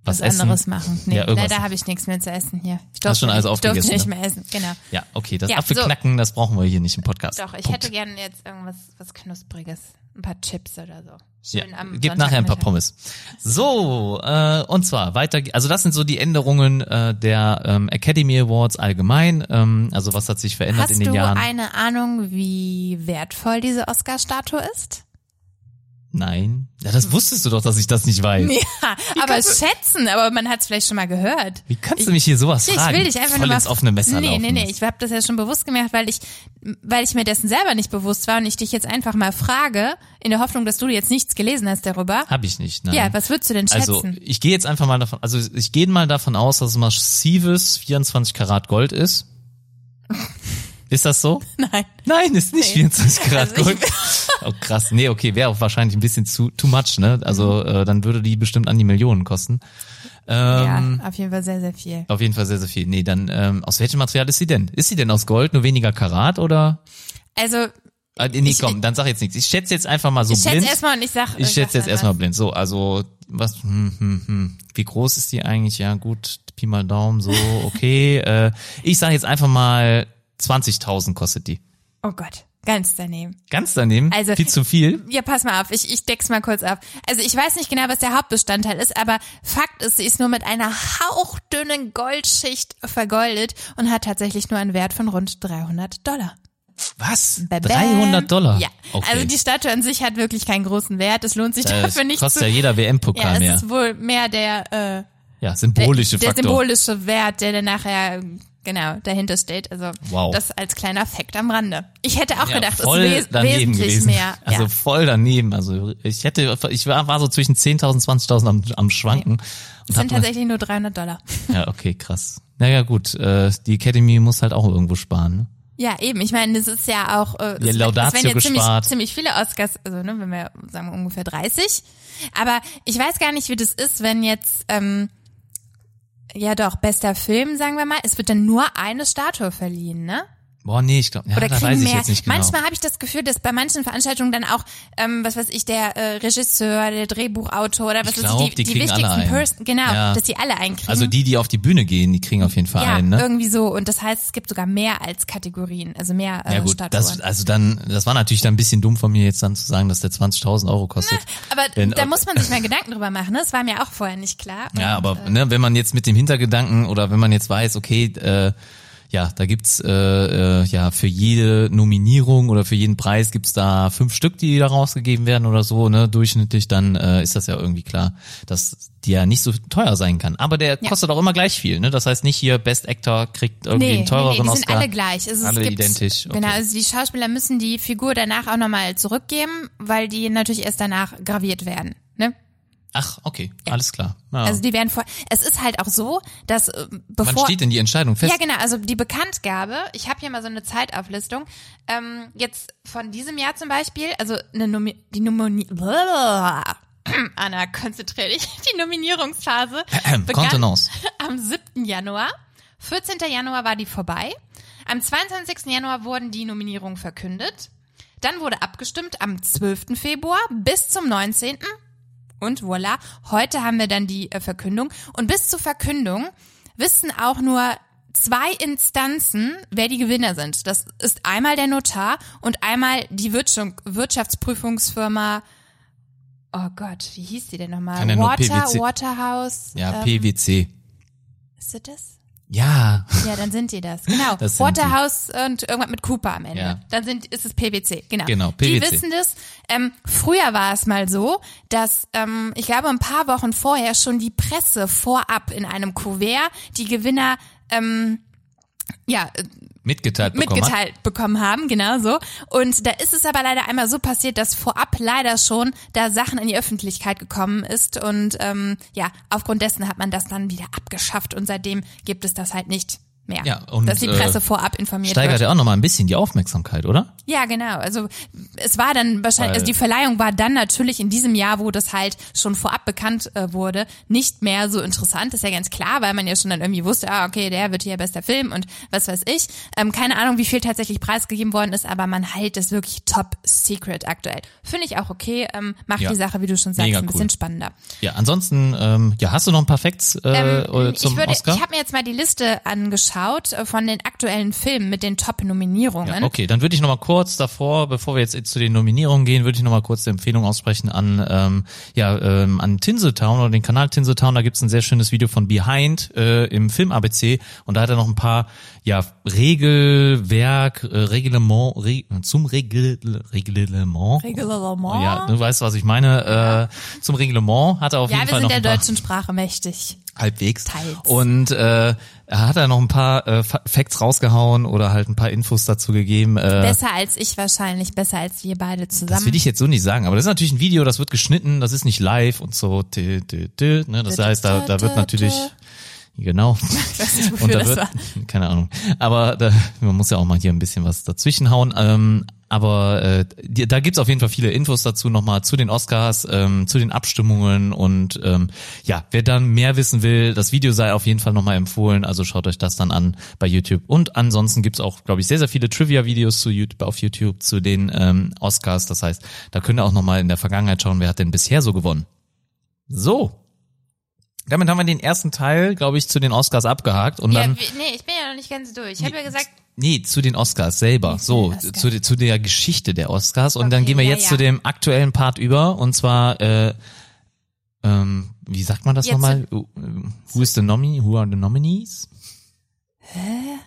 was, was essen. anderes machen. Nee, Ja, irgendwas. leider habe ich nichts mehr zu essen hier. Ich Hast schon alles ich durfte aufgegessen, nicht ne? mehr essen, genau. Ja, okay, das Ja, Apfelknacken, das brauchen wir hier nicht im Podcast. Doch, ich Punkt. hätte gerne jetzt irgendwas was Knuspriges. Ein paar Chips oder so. Ja, Schön am gibt nachher ein paar. Pommes. So, äh, und zwar weiter, also das sind so die Änderungen äh, der ähm, Academy Awards allgemein. Ähm, also was hat sich verändert Hast in den du Jahren? eine Ahnung, wie wertvoll diese Oscar-Statue ist? Nein. Ja, das wusstest du doch, dass ich das nicht weiß. Ja, aber schätzen, aber man hat es vielleicht schon mal gehört. Wie kannst du mich hier sowas Ich fragen? will dich einfach Voll nur mal ins offene Messer Nee, laufen nee, nee, lassen. ich habe das ja schon bewusst gemacht, weil ich weil ich mir dessen selber nicht bewusst war und ich dich jetzt einfach mal frage, in der Hoffnung, dass du jetzt nichts gelesen hast darüber. Hab ich nicht, nein. Ja, was würdest du denn schätzen? Also ich gehe jetzt einfach mal davon, also ich gehe mal davon aus, dass es massives 24 Karat Gold ist. Ist das so? Nein. Nein, ist nicht Nee. 24 Karat Also ich- Gold. Oh krass, nee, okay, wäre auch wahrscheinlich ein bisschen zu too much, ne? Also äh, dann würde die bestimmt an die Millionen kosten. Ähm, ja, auf jeden Fall sehr, sehr viel. Auf jeden Fall sehr, sehr viel. Nee, dann ähm, aus welchem Material ist sie denn? Ist sie denn aus Gold, nur weniger Karat oder? Also, Äh, nee, Ich- komm, dann sag jetzt nichts. Ich schätze jetzt einfach mal so ich schätze blind. erstmal und ich sag. Ich schätze jetzt sag erstmal blind. So, also was? Hm, hm, hm. Wie groß ist die eigentlich? Ja, gut, Pi mal Daumen, so okay. äh, ich sage jetzt einfach mal 20.000 kostet die. Oh Gott, ganz daneben. Ganz daneben. Also- viel zu viel. Ja, pass mal auf, ich, ich deck's mal kurz ab. Also ich weiß nicht genau, was der Hauptbestandteil ist, aber Fakt ist, sie ist nur mit einer hauchdünnen Goldschicht vergoldet und hat tatsächlich nur einen Wert von rund 300 Dollar. Was? Bam. 300 Dollar? Ja. Okay. Also die Statue an sich hat wirklich keinen großen Wert. Es lohnt sich das dafür nicht kostet zu. ja jeder ja, WM-Pokal es mehr. ist wohl mehr der, äh, Ja, der, symbolische der Faktor. symbolische Wert, der dann nachher genau dahinter steht. Also Wow. das als kleiner Fakt am Rande. Ich hätte auch ja, gedacht, es voll ist wes daneben wesentlich gewesen. mehr. Also ja. voll daneben. Also ich hätte, ich war, war so zwischen 10.000, 20.000 am, am Schwanken. Es Und sind tatsächlich nur 300 Dollar. ja, okay, krass. Naja, gut, äh, die Academy muss halt auch irgendwo sparen. Ne? Ja, eben. Ich meine, das ist ja auch, äh, Ja, es, Laudatio es werden ja ziemlich, ziemlich viele Oscars, also ne, wenn wir sagen wir ungefähr 30. Aber ich weiß gar nicht, wie das ist, wenn jetzt, ähm, ja doch, bester Film, sagen wir mal, es wird dann nur eine Statue verliehen, ne? Boah, nee, ich glaube, ja, Oder da kriegen weiß ich mehr. jetzt nicht genau. Manchmal habe ich das Gefühl, dass bei manchen Veranstaltungen dann auch, ähm, was weiß ich, der äh, Regisseur, der Drehbuchautor oder was Ich weiß glaub, ich, die, die die wichtigsten. Person, genau, Ja. dass die alle einkriegen. also die, die auf die Bühne gehen, die kriegen auf jeden Fall ja, einen, ne? irgendwie so. Und das heißt, es gibt sogar mehr als Kategorien, also mehr äh, Ja gut, das, also dann, das war natürlich dann ein bisschen dumm von mir jetzt dann zu sagen, dass der 20.000 Euro kostet. Aber Denn, da äh, muss man sich mal Gedanken drüber machen. Ne? Das war mir auch vorher nicht klar. Ja, Und, aber äh, ne, wenn man jetzt mit dem Hintergedanken oder wenn man jetzt weiß, okay, äh, ja, da gibt's äh, äh, ja für jede Nominierung oder für jeden Preis gibt's da fünf Stück, die da rausgegeben werden oder so, ne, durchschnittlich, dann äh, ist das ja irgendwie klar, dass die ja nicht so teuer sein kann. Aber der Ja. kostet auch immer gleich viel, ne? Das heißt nicht hier Best Actor kriegt irgendwie Nee, einen teureren nee, nee, die sind Oscar. alle gleich. Also Alle es gibt, identisch, okay. Genau, also die Schauspieler müssen die Figur danach auch nochmal zurückgeben, weil die natürlich erst danach graviert werden. Ne? Ach, okay, alles klar. Ja. Also die werden vor. Es ist halt auch so, dass äh, Wann bevor. steht denn die Entscheidung fest? Ja, genau, also die Bekanntgabe, ich habe hier mal so eine Zeitauflistung, ähm, jetzt von diesem Jahr zum Beispiel, also eine Nomi die Nomini Anna, konzentrier dich. Die Nominierungsphase begann Kontenance. am 7. Januar. 14. Januar war die vorbei. Am 22. Januar wurden die Nominierungen verkündet. Dann wurde abgestimmt am 12. Februar bis zum 19. Und voilà, heute haben wir dann die äh, Verkündung. Und bis zur Verkündung wissen auch nur zwei Instanzen, wer die Gewinner sind. Das ist einmal der Notar und einmal die Wirtschaftsprüfungsfirma. Oh Gott, wie hieß die denn nochmal? Water. Waterhouse. Ja, ähm, PwC. Ist das das? Ja. Ja, dann sind die das. Genau. Das sind die. Waterhouse und irgendwas mit Cooper am Ende. Ja. Dann sind, ist es PwC. Genau. Genau, Die PwC. wissen das. Ähm, früher war es mal so, dass ähm, ich glaube ein paar Wochen vorher schon die Presse vorab in einem Kuvert die Gewinner ähm, ja, Mitgeteilt bekommen hat. mitgeteilt bekommen haben, genau so. Und da ist es aber leider einmal so passiert, dass vorab leider schon da Sachen in die Öffentlichkeit gekommen ist und ähm, ja, aufgrund dessen hat man das dann wieder abgeschafft und seitdem gibt es das halt nicht mehr. Ja, und, dass die Presse äh, vorab informiert Steigert wird. ja auch nochmal ein bisschen die Aufmerksamkeit, oder? Ja, genau. Also es war dann wahrscheinlich, Weil- also die Verleihung war dann natürlich in diesem Jahr, wo das halt schon vorab bekannt äh, wurde, nicht mehr so interessant. ist ja ganz klar, weil man ja schon dann irgendwie wusste, ah, okay, der wird hier bester Film und was weiß ich. Ähm, keine Ahnung, wie viel tatsächlich preisgegeben worden ist, aber man hält es wirklich top secret aktuell. Finde ich auch okay. Ähm, macht Ja. die Sache, wie du schon sagst, Mega ein bisschen cool. spannender. Ja, ansonsten, ähm, ja, hast du noch ein paar Facts äh, Ähm, oder zum ich würde, Oscar? ich habe mir jetzt mal die Liste angeschaut äh, von den aktuellen Filmen mit den Top-Nominierungen. Ja, okay, dann würde ich noch mal kurz davor, bevor wir jetzt zu den Nominierungen gehen, würde ich noch mal kurz eine Empfehlung aussprechen an ähm, ja ähm, an Tinseltown oder den Kanal Tinseltown. Da gibt's ein sehr schönes Video von Behind äh, im Film ABC und da hat er noch ein paar ja Regelwerk, äh, Reglement Re zum Regel, Reglement. Reglement. Ja, du weißt, was ich meine. Äh, zum Reglement hat er auf Ja, jeden wir Fall sind noch der ein paar deutschen Sprache mächtig. halbwegs. Teils. Und äh, er hat da noch ein paar äh, Fa- Facts rausgehauen oder halt ein paar Infos dazu gegeben. Äh, Besser als ich wahrscheinlich, besser als wir beide das zusammen. will ich jetzt so nicht sagen, aber das ist natürlich ein Video, das wird geschnitten, das ist nicht live und so. Tü, tü, tü, ne? Das heißt, da, da wird natürlich genau. nicht, und da wird, keine Ahnung. Aber da, man muss ja auch mal hier ein bisschen was dazwischen hauen. Ähm, aber äh, die, da gibt's auf jeden Fall viele Infos dazu nochmal zu den Oscars, ähm, zu den Abstimmungen und ähm, ja, wer dann mehr wissen will, das Video sei auf jeden Fall nochmal empfohlen, also schaut euch das dann an bei YouTube. Und ansonsten gibt's auch, glaube ich, sehr, sehr viele Trivia-Videos zu YouTube, auf YouTube zu den ähm, Oscars. Das heißt, da könnt ihr auch nochmal in der Vergangenheit schauen, wer hat denn bisher so gewonnen. So. Damit haben wir den ersten Teil, glaube ich, zu den Oscars abgehakt und Ja, dann nee, ich bin ja noch nicht ganz durch. Ich habe ja gesagt, Nee, zu den Oscars selber. Nicht So, den Oscars. zu, de- zu der Geschichte der Oscars. Und dann Okay, gehen wir jetzt ja. zu dem aktuellen Part über. Und zwar, äh, ähm, wie sagt man das Jetzt nochmal? Who who is the nominee? Who are the nominees? ich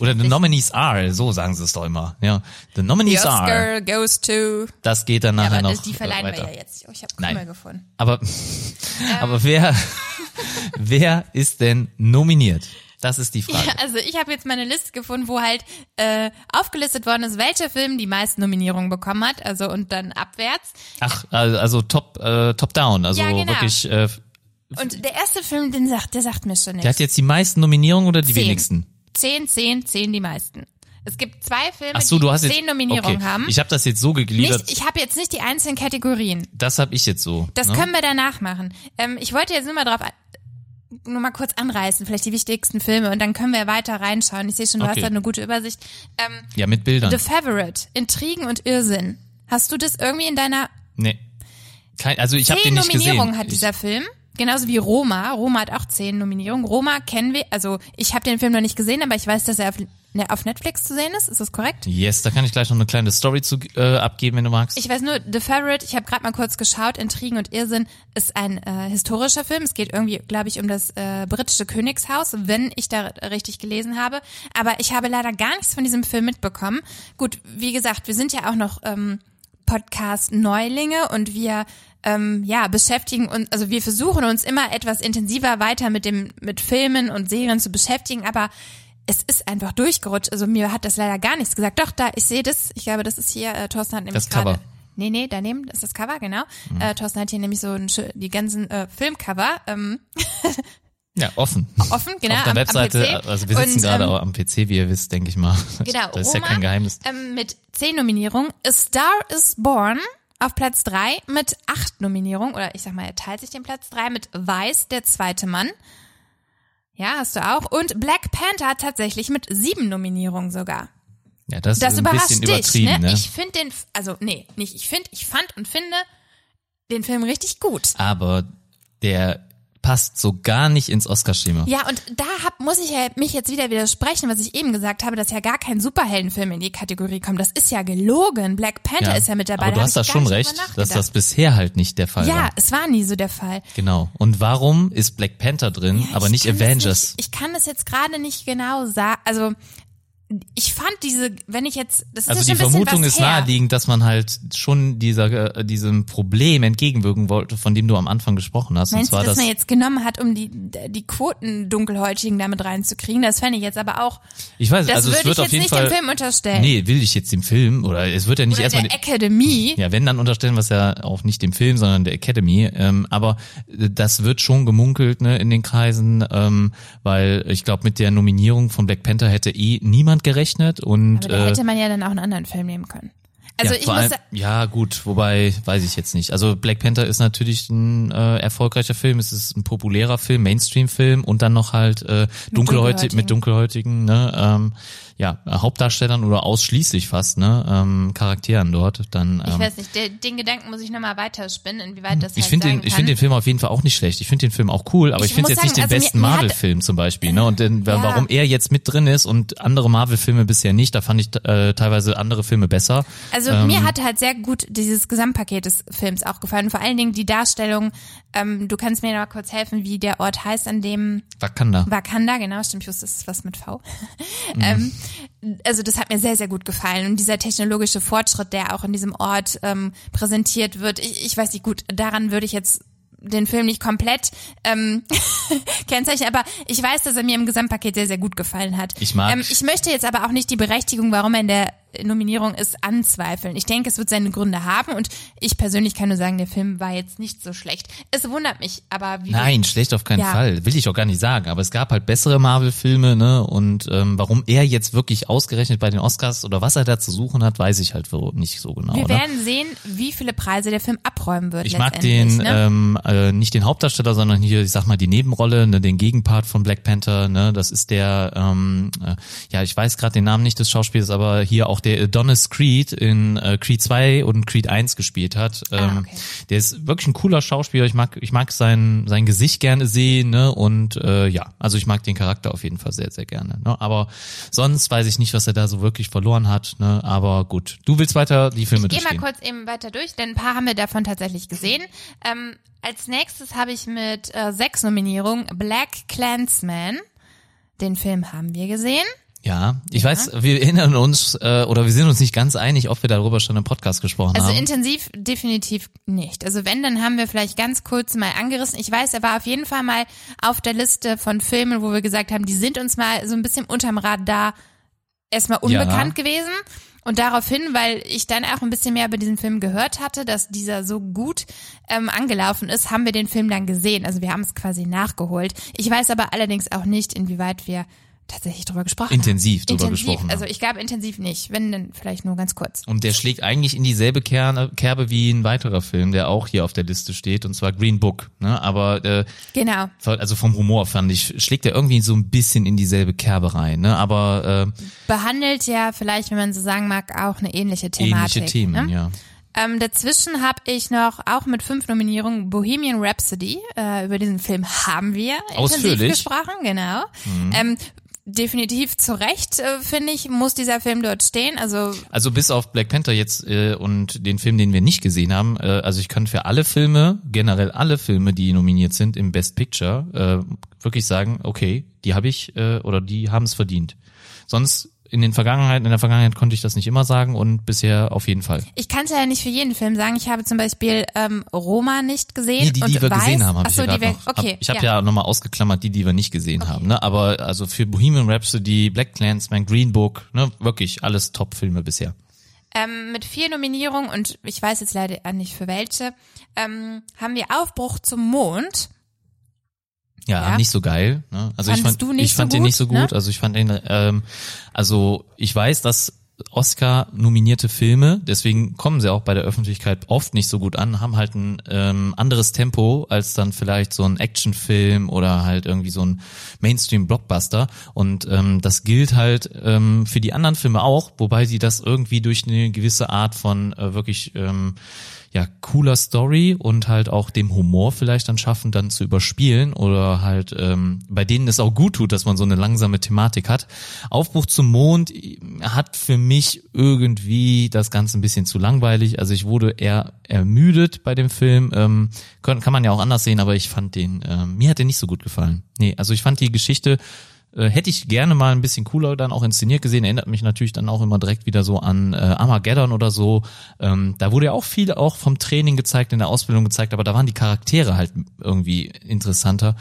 Oder the nominees are, so sagen sie es doch immer. Ja, the The nominees are. Oscar goes to. Das geht dann Ja, nachher aber noch die verleihen weiter. wir ja jetzt. Oh, ich habe Nein. Krümel gefunden. Aber, aber wer, wer ist denn nominiert? Das ist die Frage. Ja, also ich habe jetzt meine Liste gefunden, wo halt äh, aufgelistet worden ist, welcher Film die meisten Nominierungen bekommen hat, also und dann abwärts. Ach, also also top, äh, top down, also Ja, genau. wirklich. Äh, Und der erste Film, den sagt, der sagt mir schon der nichts. hat jetzt die meisten Nominierungen oder die Zehn. wenigsten? Zehn, zehn, zehn die meisten. Es gibt zwei Filme, Ach so, du hast die zehn Nominierungen okay. haben. Ich habe das jetzt so gegliedert. nicht, ich habe jetzt nicht die einzelnen Kategorien. das habe ich jetzt so. Das ne? können wir danach machen. Ähm, ich wollte jetzt nur mal drauf nur mal kurz anreißen, vielleicht die wichtigsten Filme und dann können wir weiter reinschauen. Ich sehe schon, du Okay. hast da eine gute Übersicht. Ähm, Ja, mit Bildern. The Favorite, Intrigen und Irrsinn. Hast du das irgendwie in deiner nee. Kein, also ich habe den nicht Nominierungen gesehen. hat dieser Film? Genauso wie Roma. Roma hat auch zehn Nominierungen. Roma kennen wir, also ich habe den Film noch nicht gesehen, aber ich weiß, dass er auf, ne, auf Netflix zu sehen ist. Ist das korrekt? yes, da kann ich gleich noch eine kleine Story zu äh, abgeben, wenn du magst. Ich weiß nur, The Favorite, ich habe gerade mal kurz geschaut, Intrigen und Irrsinn ist ein äh, historischer Film. Es geht irgendwie, glaube ich, um das äh, britische Königshaus, wenn ich da richtig gelesen habe. Aber ich habe leider gar nichts von diesem Film mitbekommen. Gut, wie gesagt, wir sind ja auch noch ähm, Podcast-Neulinge und wir ähm, ja beschäftigen uns, also wir versuchen uns immer etwas intensiver weiter mit dem mit Filmen und Serien zu beschäftigen, aber es ist einfach durchgerutscht. Also mir hat das leider gar nichts gesagt. Doch, da, ich sehe das. Ich glaube, das ist hier, äh, Thorsten hat nämlich Das Cover. gerade. Nee, nee, daneben ist das Cover, genau. Äh, Thorsten hat hier nämlich so ein, die ganzen äh, Filmcover ähm, ja, offen. offen, genau. Auf der am, Webseite, am also wir sitzen Und, gerade ähm, auch am PC, wie ihr wisst, denke ich mal. Genau, das ist ja Roma, kein Geheimnis. Ähm, mit zehn Nominierungen. A Star is Born auf Platz drei mit acht Nominierungen. Oder ich sag mal, er teilt sich den Platz drei mit Weiß, der zweite Mann. Ja, hast du auch. Und Black Panther tatsächlich mit sieben Nominierungen sogar. Ja, das, Das ist ein überrascht bisschen dich, übertrieben, ne? ne? Ich finde den, also nee, nicht ich finde, ich fand und finde den Film richtig gut. Aber der passt so gar nicht ins Oscar-Schema. Ja, und da hab, muss ich ja mich jetzt wieder widersprechen, was ich eben gesagt habe, dass ja gar kein Superheldenfilm in die Kategorie kommt. Das ist ja gelogen. Black Panther ist ja mit dabei. Aber du da hast hab da schon recht, dass das bisher halt nicht der Fall Ja, war. es war nie so der Fall. Genau. Und warum ist Black Panther drin, aber Ich nicht Avengers? Nicht, ich kann das jetzt gerade nicht genau sagen. Also ich fand diese, wenn ich jetzt, das ist Also die Vermutung was ist her. naheliegend, dass man halt schon dieser, äh, diesem Problem entgegenwirken wollte, von dem du am Anfang gesprochen hast. Meinst und zwar du, dass das, man jetzt genommen hat, um die, die Quoten Dunkelhäutigen damit reinzukriegen? Das fände ich jetzt aber auch, ich weiß, das also würde es wird ich auf jetzt jeden nicht Fall, dem Film unterstellen. nee, will ich jetzt dem Film, oder es wird ja nicht Oder erstmal, der Academy. Ja, wenn, dann unterstellen wir es ja auch nicht dem Film, sondern der Academy. Ähm, aber äh, das wird schon gemunkelt ne, in den Kreisen, ähm, weil ich glaube, mit der Nominierung von Black Panther hätte eh niemand gerechnet. Und Aber da äh, hätte man ja dann auch einen anderen Film nehmen können. Also ja, ich allem, ja gut, wobei weiß ich jetzt nicht. Also Black Panther ist natürlich ein äh, erfolgreicher Film, es ist ein populärer Film, Mainstream-Film und dann noch halt äh, dunkelhäutig Dunkelhäutigen. mit dunkelhäutigen, ne, ähm, ja Hauptdarstellern oder ausschließlich fast, ne, ähm, Charakteren dort. Dann ich ähm, weiß nicht, der, den Gedanken muss ich nochmal weiterspinnen, inwieweit das ich halt finde den, ich finde den Film auf jeden Fall auch nicht schlecht. Ich finde den Film auch cool, aber ich, Ich finde jetzt nicht den also besten Marvel-Film zum Beispiel. Ne? Und denn, Ja. warum er jetzt mit drin ist und andere Marvel-Filme bisher nicht, da fand ich äh, teilweise andere Filme besser. Also Ähm, mir hat halt sehr gut dieses Gesamtpaket des Films auch gefallen. Vor allen Dingen die Darstellung, ähm, du kannst mir noch mal kurz helfen, wie der Ort heißt, an dem Wakanda. Wakanda, genau, stimmt, ich wusste, das ist was mit V. Mhm. ähm, also das hat mir sehr, sehr gut gefallen. Und dieser technologische Fortschritt, der auch in diesem Ort ähm, präsentiert wird, ich, ich weiß nicht, gut, daran würde ich jetzt den Film nicht komplett ähm, kennzeichnen, aber ich weiß, dass er mir im Gesamtpaket sehr, sehr gut gefallen hat. Ich mag- Ähm, ich möchte jetzt aber auch nicht die Berechtigung, warum er in der Nominierung ist, anzweifeln. Ich denke, es wird seine Gründe haben und ich persönlich kann nur sagen, der Film war jetzt nicht so schlecht. Es wundert mich, aber wie Nein, schlecht auf keinen Ja. Fall. Will ich auch gar nicht sagen. Aber es gab halt bessere Marvel-Filme, ne? Und ähm, warum er jetzt wirklich ausgerechnet bei den Oscars oder was er da zu suchen hat, weiß ich halt nicht so genau. Wir ne? werden sehen, wie viele Preise der Film abräumen wird. Ich mag den, ne? ähm, äh, nicht den Hauptdarsteller, sondern hier, ich sag mal, die Nebenrolle, ne, den Gegenpart von Black Panther, ne, das ist der, ähm, äh, ja, ich weiß gerade den Namen nicht des Schauspielers, aber hier auch der Adonis Creed in äh, Creed 2 und Creed 1 gespielt hat. Ähm, Ah, okay. Der ist wirklich ein cooler Schauspieler, ich mag, ich mag sein, sein Gesicht gerne sehen, ne, und äh, ja, also ich mag den Charakter auf jeden Fall sehr, sehr gerne, ne, aber sonst weiß ich nicht, was er da so wirklich verloren hat, ne, aber gut. Du willst weiter die Filme Ich gehe mal durchgehen. kurz eben weiter durch, denn ein paar haben wir davon tatsächlich gesehen. Ähm, als nächstes habe ich mit äh, sechs Nominierungen Black Clansman. Den Film haben wir gesehen. Ja, ich weiß, wir erinnern uns äh, oder wir sind uns nicht ganz einig, ob wir darüber schon im Podcast gesprochen Also haben. intensiv definitiv nicht. Also wenn, dann haben wir vielleicht ganz kurz mal angerissen. Ich weiß, er war auf jeden Fall mal auf der Liste von Filmen, wo wir gesagt haben, die sind uns mal so ein bisschen unterm Radar erstmal unbekannt gewesen. Und daraufhin, weil ich dann auch ein bisschen mehr über diesen Film gehört hatte, dass dieser so gut ähm, angelaufen ist, haben wir den Film dann gesehen. Also wir haben es quasi nachgeholt. Ich weiß aber allerdings auch nicht, inwieweit wir tatsächlich drüber gesprochen Intensiv haben. drüber intensiv. gesprochen Also ich glaube intensiv nicht, wenn dann vielleicht nur ganz kurz. Und der schlägt eigentlich in dieselbe Kerne, Kerbe wie ein weiterer Film, der auch hier auf der Liste steht, und zwar Green Book. Ne? Aber äh, Genau. also vom Humor fand ich, schlägt er irgendwie so ein bisschen in dieselbe Kerbe rein. Ne? Aber äh, Behandelt ja vielleicht, wenn man so sagen mag, auch eine ähnliche Thematik. ähnliche Themen, ne? ja. Ähm, dazwischen habe ich noch auch mit fünf Nominierungen Bohemian Rhapsody. Äh, über diesen Film haben wir intensiv Ausführlich. Mhm. gesprochen, genau. Ähm, definitiv zu Recht, äh, finde ich, muss dieser Film dort stehen. Also Also bis auf Black Panther jetzt äh, und den Film, den wir nicht gesehen haben, äh, also ich kann für alle Filme, generell alle Filme, die nominiert sind im Best Picture, äh, wirklich sagen, okay, die habe ich äh, oder die haben es verdient. Sonst in den Vergangenheiten, in der Vergangenheit konnte ich das nicht immer sagen und bisher auf jeden Fall. ich kann es ja nicht für jeden Film sagen. Ich habe zum Beispiel ähm, Roma nicht gesehen. Nee, die, und die wir weiß, gesehen haben, habe ich ja die wir, noch. Okay, hab, ich habe ja, ja nochmal ausgeklammert, die, die wir nicht gesehen haben. Ne? Aber also für Bohemian Rhapsody, Black Clansman, Green Book, ne, wirklich alles Top-Filme bisher. Ähm, mit vier Nominierungen und ich weiß jetzt leider nicht für welche, ähm, haben wir Aufbruch zum Mond. Ja, Ja. nicht so geil. Ne? Also ich fand, du nicht ich fand so den gut, nicht so gut. ne? Also ich fand den, ähm, also ich weiß, dass Oscar nominierte Filme, deswegen kommen sie auch bei der Öffentlichkeit oft nicht so gut an, haben halt ein ähm, anderes Tempo als dann vielleicht so ein Actionfilm oder halt irgendwie so ein Mainstream-Blockbuster. Und ähm, das gilt halt ähm, für die anderen Filme auch, wobei sie das irgendwie durch eine gewisse Art von äh, wirklich ähm, ja, cooler Story und halt auch dem Humor vielleicht dann schaffen, dann zu überspielen oder halt ähm, bei denen es auch gut tut, dass man so eine langsame Thematik hat. Aufbruch zum Mond hat für mich irgendwie das Ganze ein bisschen zu langweilig. Also ich wurde eher ermüdet bei dem Film. Ähm, kann, kann man ja auch anders sehen, aber ich fand den, ähm, mir hat der nicht so gut gefallen. Nee, also ich fand die Geschichte äh, hätte ich gerne mal ein bisschen cooler dann auch inszeniert gesehen. Erinnert mich natürlich dann auch immer direkt wieder so an äh, Armageddon oder so. Ähm, da wurde ja auch viel auch vom Training gezeigt, in der Ausbildung gezeigt, aber da waren die Charaktere halt irgendwie interessanter.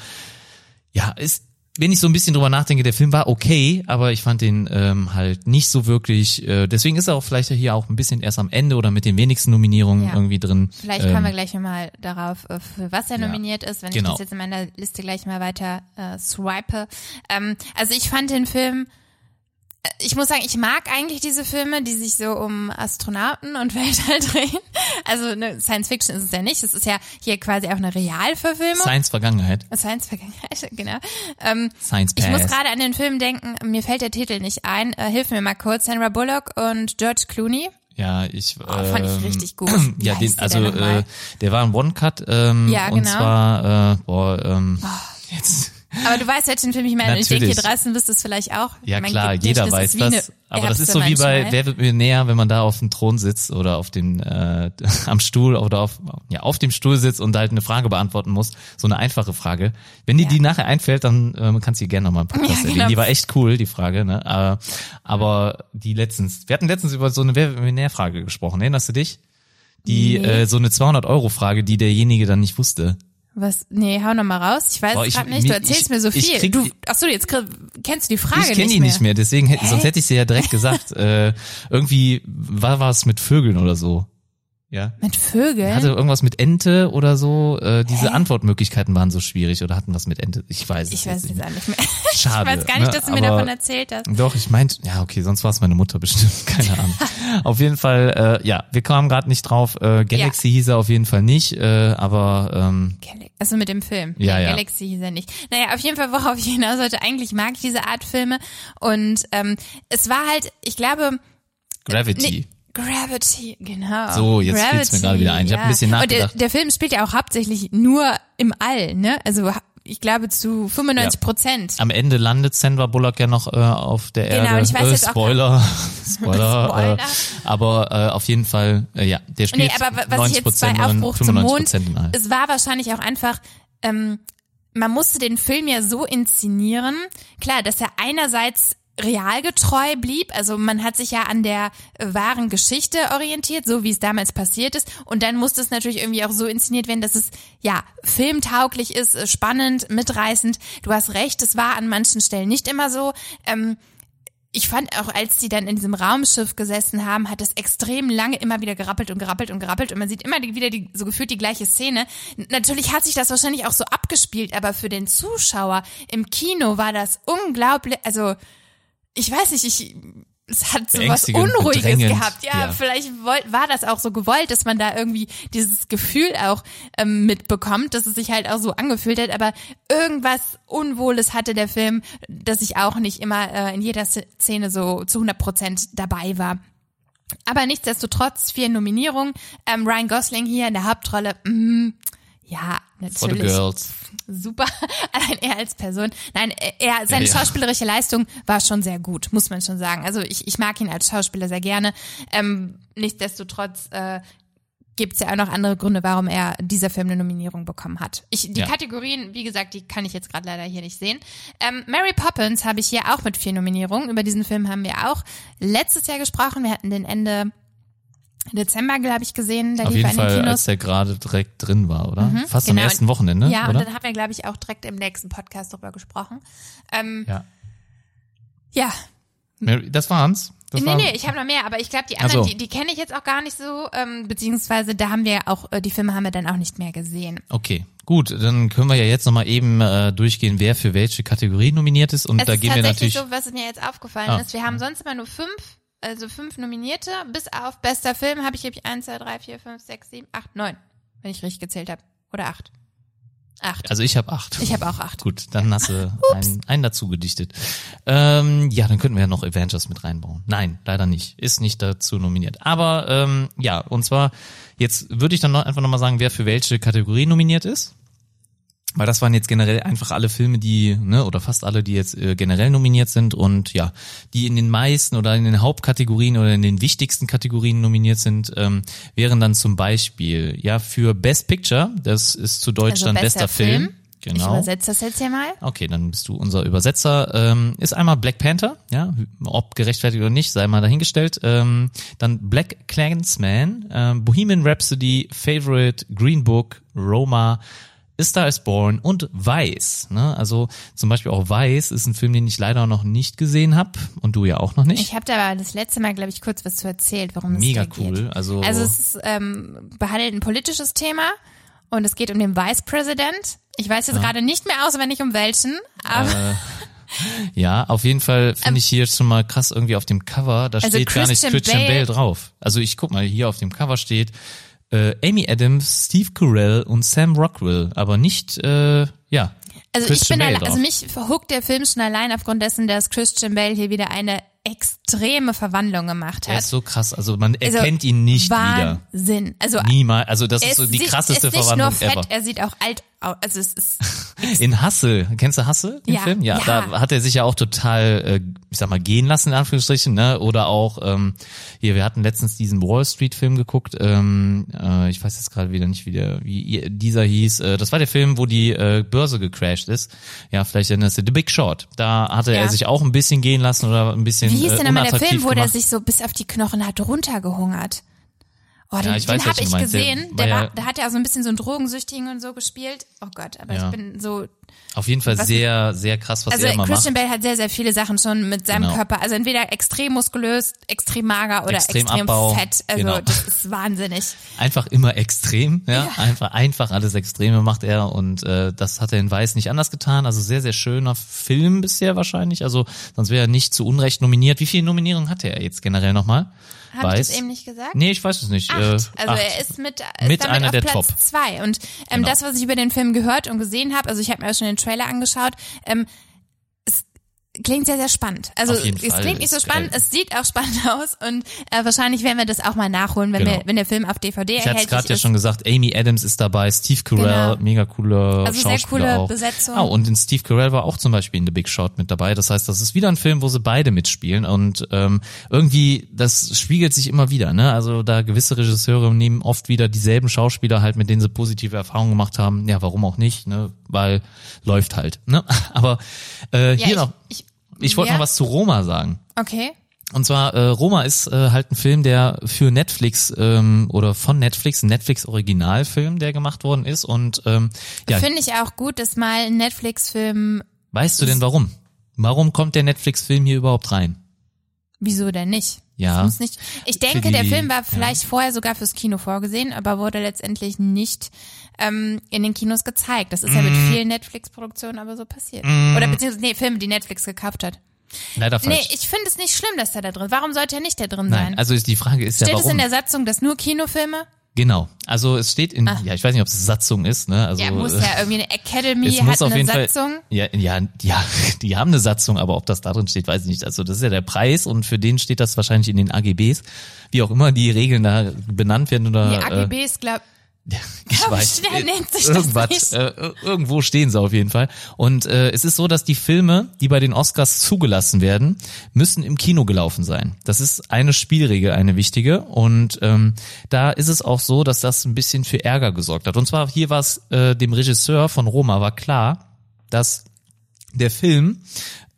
Ja, ist, wenn ich so ein bisschen drüber nachdenke, der Film war okay, aber ich fand den ähm, halt nicht so wirklich. Äh, deswegen ist er auch vielleicht hier auch ein bisschen erst am Ende oder mit den wenigsten Nominierungen Ja. irgendwie drin. Vielleicht ähm, kommen wir gleich nochmal darauf, äh, für was er ja. nominiert ist, wenn Genau. ich das jetzt in meiner Liste gleich mal weiter äh, swipe. Ähm, also ich fand den Film, ich muss sagen, ich mag eigentlich diese Filme, die sich so um Astronauten und Weltall drehen. Also ne, Science Fiction ist es ja nicht. Es ist ja hier quasi auch eine Realverfilmung. Science Vergangenheit, Science Vergangenheit, genau. Ähm, Science ich muss Past. gerade an den Film denken, mir fällt der Titel nicht ein. Äh, hilf mir mal kurz. Sandra Bullock und George Clooney. Ja, ich. Oh, fand ich ähm, richtig gut. Ja, den, der also nochmal? äh, der war ein One-Cut ähm, Ja, und genau. zwar, äh, boah, ähm, jetzt, Aber du weißt welchen Film ich meine. Und ich denke, Natürlich. hier draußen wirst du es vielleicht auch. ja Mein klar, jeder weiß wie eine das. Aber das ist so wie bei. Wer wird mir näher, wenn man da auf dem Thron sitzt oder auf dem äh, am Stuhl oder auf ja auf dem Stuhl sitzt und halt eine Frage beantworten muss, so eine einfache Frage. Wenn dir Ja. die nachher einfällt, dann ähm, kannst du die gerne nochmal im Podcast Ja, erwähnen. genau. Die war echt cool, die Frage, ne? Äh, aber die letztens, wir hatten letztens über so eine Wer wird mir näher Frage gesprochen. Erinnerst du dich? Die Nee. äh, so eine 200 Euro Frage, die derjenige dann nicht wusste. Was? Nee, hau noch mal raus. Ich weiß Boah, es gerade nicht. Du erzählst ich- mir so viel. krieg- du, ach so, jetzt kennst du die Frage ich kenne nicht die mehr. nicht mehr, deswegen hätte, Hä? sonst hätte ich sie ja direkt gesagt. äh, irgendwie war was mit Vögeln oder so. Ja. Mit Vögeln? Hatte irgendwas mit Ente oder so. Äh, diese Antwortmöglichkeiten waren so schwierig oder hatten was mit Ente. Ich weiß es ich weiß jetzt es nicht. auch nicht mehr. Schade. ich weiß gar nicht, ne? dass du mir davon erzählt hast. Doch, ich meinte, ja, okay, sonst war es meine Mutter bestimmt, keine Ahnung. auf jeden Fall, äh, ja, wir kamen gerade nicht drauf. Äh, Galaxy hieß er auf jeden Fall nicht, äh, aber ähm, Also mit dem Film. Ja, ja. Galaxy hieß er nicht. Naja, auf jeden Fall, worauf ich hinaus sollte, eigentlich mag ich diese Art Filme. Und ähm, es war halt, ich glaube, Gravity. Nee, Gravity, genau. So, jetzt fällt's mir gerade wieder ein. Ich hab ein bisschen Und der, nachgedacht. der Film spielt ja auch hauptsächlich nur im All, ne? Also ich glaube zu 95 Prozent. Am Ende landet Sandra Bullock ja noch äh, auf der Genau, Erde. ich weiß äh, jetzt auch- Spoiler, Spoiler. Spoiler. Äh, aber äh, auf jeden Fall, äh, ja, der spielt Nee, aber wa- was ich 90 jetzt bei Aufbruch zum Mond, 95 in All. es war wahrscheinlich auch einfach, ähm, man musste den Film ja so inszenieren, klar, dass er einerseits realgetreu blieb. Also man hat sich ja an der äh, wahren Geschichte orientiert, so wie es damals passiert ist. Und dann musste es natürlich irgendwie auch so inszeniert werden, dass es ja filmtauglich ist, äh, spannend, mitreißend. Du hast recht, es war an manchen Stellen nicht immer so. Ähm, ich fand auch, als die dann in diesem Raumschiff gesessen haben, hat es extrem lange immer wieder gerappelt und gerappelt und gerappelt und man sieht immer wieder die, so gefühlt die gleiche Szene. Natürlich hat sich das wahrscheinlich auch so abgespielt, aber für den Zuschauer im Kino war das unglaublich, also ich weiß nicht, ich es hat so was Unruhiges bedrängend. gehabt. Ja, ja. vielleicht wollt, war das auch so gewollt, dass man da irgendwie dieses Gefühl auch ähm, mitbekommt, dass es sich halt auch so angefühlt hat. Aber irgendwas Unwohles hatte der Film, dass ich auch nicht immer äh, in jeder Szene so zu 100 Prozent dabei war. Aber nichtsdestotrotz vier Nominierungen. Ähm, Ryan Gosling hier in der Hauptrolle. Mh, ja, natürlich. For the girls. Super. Allein er als Person. Nein, er, seine ja, ja. schauspielerische Leistung war schon sehr gut, muss man schon sagen. Also ich, ich mag ihn als Schauspieler sehr gerne. Ähm, nichtsdestotrotz äh, gibt es ja auch noch andere Gründe, warum er dieser Film eine Nominierung bekommen hat. Ich, die ja. Kategorien, wie gesagt, die kann ich jetzt gerade leider hier nicht sehen. Ähm, Mary Poppins habe ich hier auch mit vier Nominierungen. Über diesen Film haben wir auch letztes Jahr gesprochen. Wir hatten den Ende Dezember, glaube ich, gesehen. Der Auf jeden Fall, als der gerade direkt drin war, oder? Mhm, Fast genau. am ersten Wochenende. Ja, oder? und dann haben wir, glaube ich, auch direkt im nächsten Podcast darüber gesprochen. Ähm, ja. Ja. Das waren's. Das nee, nee, ich habe noch mehr, aber ich glaube, die anderen, so. die, die kenne ich jetzt auch gar nicht so, ähm, beziehungsweise da haben wir auch, äh, die Filme haben wir dann auch nicht mehr gesehen. Okay, gut, dann können wir ja jetzt nochmal eben äh, durchgehen, wer für welche Kategorie nominiert ist und es da gehen wir natürlich. so, was mir jetzt aufgefallen ah. ist, wir haben sonst immer nur fünf also fünf Nominierte. Bis auf bester Film habe ich ich eins, zwei, drei, vier, fünf, sechs, sieben, acht, neun, wenn ich richtig gezählt habe. Oder acht. Acht. Also ich habe acht. Ich habe auch acht. Gut, dann hast du einen, einen dazu gedichtet. Ähm, ja, dann könnten wir ja noch Avengers mit reinbauen. Nein, leider nicht. Ist nicht dazu nominiert. Aber ähm, ja, und zwar, jetzt würde ich dann noch einfach nochmal sagen, wer für welche Kategorie nominiert ist. Weil das waren jetzt generell einfach alle Filme, die, ne, oder fast alle, die jetzt äh, generell nominiert sind und ja, die in den meisten oder in den Hauptkategorien oder in den wichtigsten Kategorien nominiert sind, ähm, wären dann zum Beispiel, ja, für Best Picture, das ist zu Deutsch also dann bester, Film. Film. Genau. Ich übersetze das jetzt hier mal. Okay, dann bist du unser Übersetzer. Ähm, ist einmal Black Panther, ja, ob gerechtfertigt oder nicht, sei mal dahingestellt. Ähm, dann Black Clansman, ähm, Bohemian Rhapsody, Favorite, Green Book, Roma, A Star is Born und Weiß. Ne? Also zum Beispiel auch Weiß ist ein Film, den ich leider noch nicht gesehen habe und du ja auch noch nicht. Ich habe da aber das letzte Mal, glaube ich, kurz was zu erzählt, warum es Mega cool. Geht. Also, also es ist, ähm, behandelt ein politisches Thema und es geht um den Vice President. Ich weiß jetzt ja. gerade nicht mehr auswendig um welchen, aber äh. Ja, auf jeden Fall finde ähm, ich hier schon mal krass irgendwie auf dem Cover, da also steht Christian gar nicht Christian Bale. Bale drauf. Also ich guck mal, hier auf dem Cover steht äh, Amy Adams, Steve Carell und Sam Rockwell, aber nicht, äh, ja. Also Christian ich bin, allein, also mich verhuckt der Film schon allein aufgrund dessen, dass Christian Bale hier wieder eine extreme Verwandlung gemacht hat. Er ist so krass, also man also erkennt also, ihn nicht Wahnsinn. wieder. Wahnsinn. Also niemals, also das ist so die krasseste Verwandlung fett, ever. Er sieht auch alt also es ist in Hassel, kennst du Hassel, den ja, Film? Ja, ja, da hat er sich ja auch total, äh, ich sag mal, gehen lassen in Anführungsstrichen, ne? Oder auch ähm, hier, wir hatten letztens diesen Wall Street Film geguckt. Ähm, äh, ich weiß jetzt gerade wieder nicht, wie der, wie dieser hieß. Äh, das war der Film, wo die äh, Börse gecrashed ist. Ja, vielleicht erinnerst du The Big Short. Da hatte ja. er sich auch ein bisschen gehen lassen oder ein bisschen. Wie hieß äh, denn nochmal der Film, wo der sich so bis auf die Knochen hat runtergehungert? Oh, den, ja, den habe ich gesehen. Der, der, war, der hat ja so ein bisschen so einen Drogensüchtigen und so gespielt. Oh Gott, aber ja. ich bin so auf jeden Fall sehr, sehr krass, was also er immer Christian macht. Bale hat sehr, sehr viele Sachen schon mit seinem genau. Körper. Also entweder extrem muskulös, extrem mager oder extrem, extrem Abbau, fett. Also genau. das ist wahnsinnig. Einfach immer extrem, ja? ja. Einfach, einfach alles Extreme macht er und äh, das hat er in Weiß nicht anders getan. Also sehr, sehr schöner Film bisher wahrscheinlich. Also sonst wäre er nicht zu Unrecht nominiert. Wie viele Nominierungen hatte er jetzt generell nochmal? Habe ich das eben nicht gesagt? Nee, ich weiß es nicht. Acht. Äh, also acht. er ist mit, ist mit einer der Platz Top. zwei. Und ähm, genau. das, was ich über den Film gehört und gesehen habe, also ich habe mir auch schon den Trailer angeschaut, ähm, klingt sehr, sehr spannend. Also es Fall. klingt nicht so spannend, äh, es sieht auch spannend aus und äh, wahrscheinlich werden wir das auch mal nachholen, wenn genau. wir, wenn der Film auf DVD ich erhältlich ist. Ich hatte gerade ja schon gesagt, Amy Adams ist dabei, Steve Carell, genau. mega cooler also Schauspieler sehr coole auch. Besetzung. Ah, und in Steve Carell war auch zum Beispiel in The Big Shot mit dabei. Das heißt, das ist wieder ein Film, wo sie beide mitspielen und ähm, irgendwie, das spiegelt sich immer wieder. Ne? Also da gewisse Regisseure nehmen oft wieder dieselben Schauspieler halt, mit denen sie positive Erfahrungen gemacht haben. Ja, warum auch nicht? Ne? Weil läuft halt. Ne? Aber äh, ja, hier noch. Ich, wollte Ja. noch was zu Roma sagen. Okay. Und zwar, äh, Roma ist äh, halt ein Film, der für Netflix ähm, oder von Netflix, ein Netflix-Originalfilm, der gemacht worden ist. Und ähm, ja, Finde ich auch gut, dass mal ein Netflix-Film, weißt du denn warum? Warum kommt der Netflix-Film hier überhaupt rein? wieso denn nicht? Ja. Muss nicht. Ich denke, die- der Film war vielleicht vorher sogar fürs Kino vorgesehen, aber wurde letztendlich nicht ähm, in den Kinos gezeigt. Das ist ja mit Mm. vielen Netflix-Produktionen aber so passiert. Oder beziehungsweise, nee, Filme, die Netflix gekauft hat. Leider Nee, falsch. ich finde es nicht schlimm, dass der da drin. Warum sollte er nicht da drin Nein, sein? also ist die Frage ist Steht ja es in warum. der Satzung, dass nur Kinofilme? Genau. Also es steht in, ja, ich weiß nicht, ob es Satzung ist, ne? Also Ja, muss äh, ja irgendwie eine Academy es muss hat auf eine jeden Satzung. Fall. Ja, ja, ja, die haben eine Satzung, aber ob das da drin steht, weiß ich nicht. Also das ist ja der Preis und für den steht das wahrscheinlich in den AGBs, wie auch immer die Regeln da benannt werden oder. Die äh, AGBs, glaub, ich weiß. schnell nennt sich Irgendwas, äh, ir- irgendwo stehen sie auf jeden Fall. Und äh, es ist so, dass die Filme, die bei den Oscars zugelassen werden, müssen im Kino gelaufen sein. Das ist eine Spielregel, eine wichtige. Und ähm, da ist es auch so, dass das ein bisschen für Ärger gesorgt hat. Und zwar hier war es äh, dem Regisseur von Roma war klar, dass der Film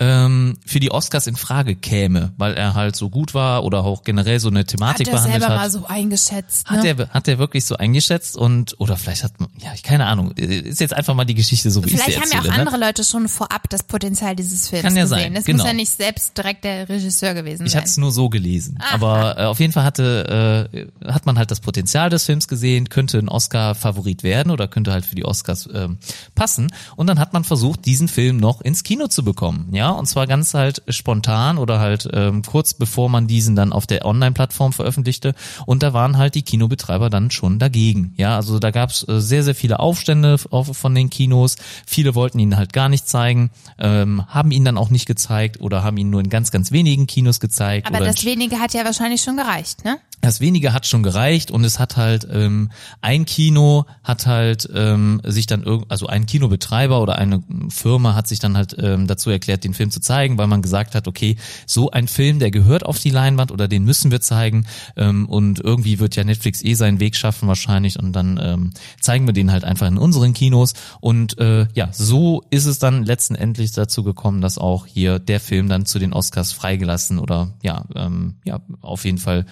ähm, für die Oscars in Frage käme, weil er halt so gut war oder auch generell so eine hat Thematik er behandelt selber hat. mal so eingeschätzt. Hat ne? er, hat er wirklich so eingeschätzt und, oder vielleicht hat man, ja, ich keine Ahnung, ist jetzt einfach mal die Geschichte so, wie ich sie Vielleicht haben ja auch ne? andere Leute schon vorab das Potenzial dieses Films Kann ja gesehen. sein, Es genau. muss ja nicht selbst direkt der Regisseur gewesen Ich sein. hatte es nur so gelesen. Aber äh, auf jeden Fall hatte, äh, hat man halt das Potenzial des Films gesehen, könnte ein Oscar-Favorit werden oder könnte halt für die Oscars ähm, passen. Und dann hat man versucht, diesen Film noch ins Kino zu bekommen. Ja, und zwar ganz halt spontan oder halt ähm, kurz bevor man diesen dann auf der Online-Plattform veröffentlichte. Und da waren halt die Kinobetreiber dann schon dagegen. Ja, also da gab es äh, sehr, sehr viele Aufstände auf, von den Kinos. Viele wollten ihn halt gar nicht zeigen, ähm, haben ihn dann auch nicht gezeigt oder haben ihn nur in ganz, ganz wenigen Kinos gezeigt. Aber das wenige hat ja wahrscheinlich schon gereicht, ne? Das wenige hat schon gereicht und es hat halt ähm, ein Kino hat halt ähm, sich dann also ein Kinobetreiber oder eine Firma hat sich dann halt ähm, dazu erklärt, den Film zu zeigen, weil man gesagt hat, okay, so ein Film, der gehört auf die Leinwand oder den müssen wir zeigen ähm, und irgendwie wird ja Netflix eh seinen Weg schaffen wahrscheinlich und dann ähm, zeigen wir den halt einfach in unseren Kinos. Und äh, ja, so ist es dann letzten Endlich dazu gekommen, dass auch hier der Film dann zu den Oscars freigelassen oder ja, ähm, ja, auf jeden Fall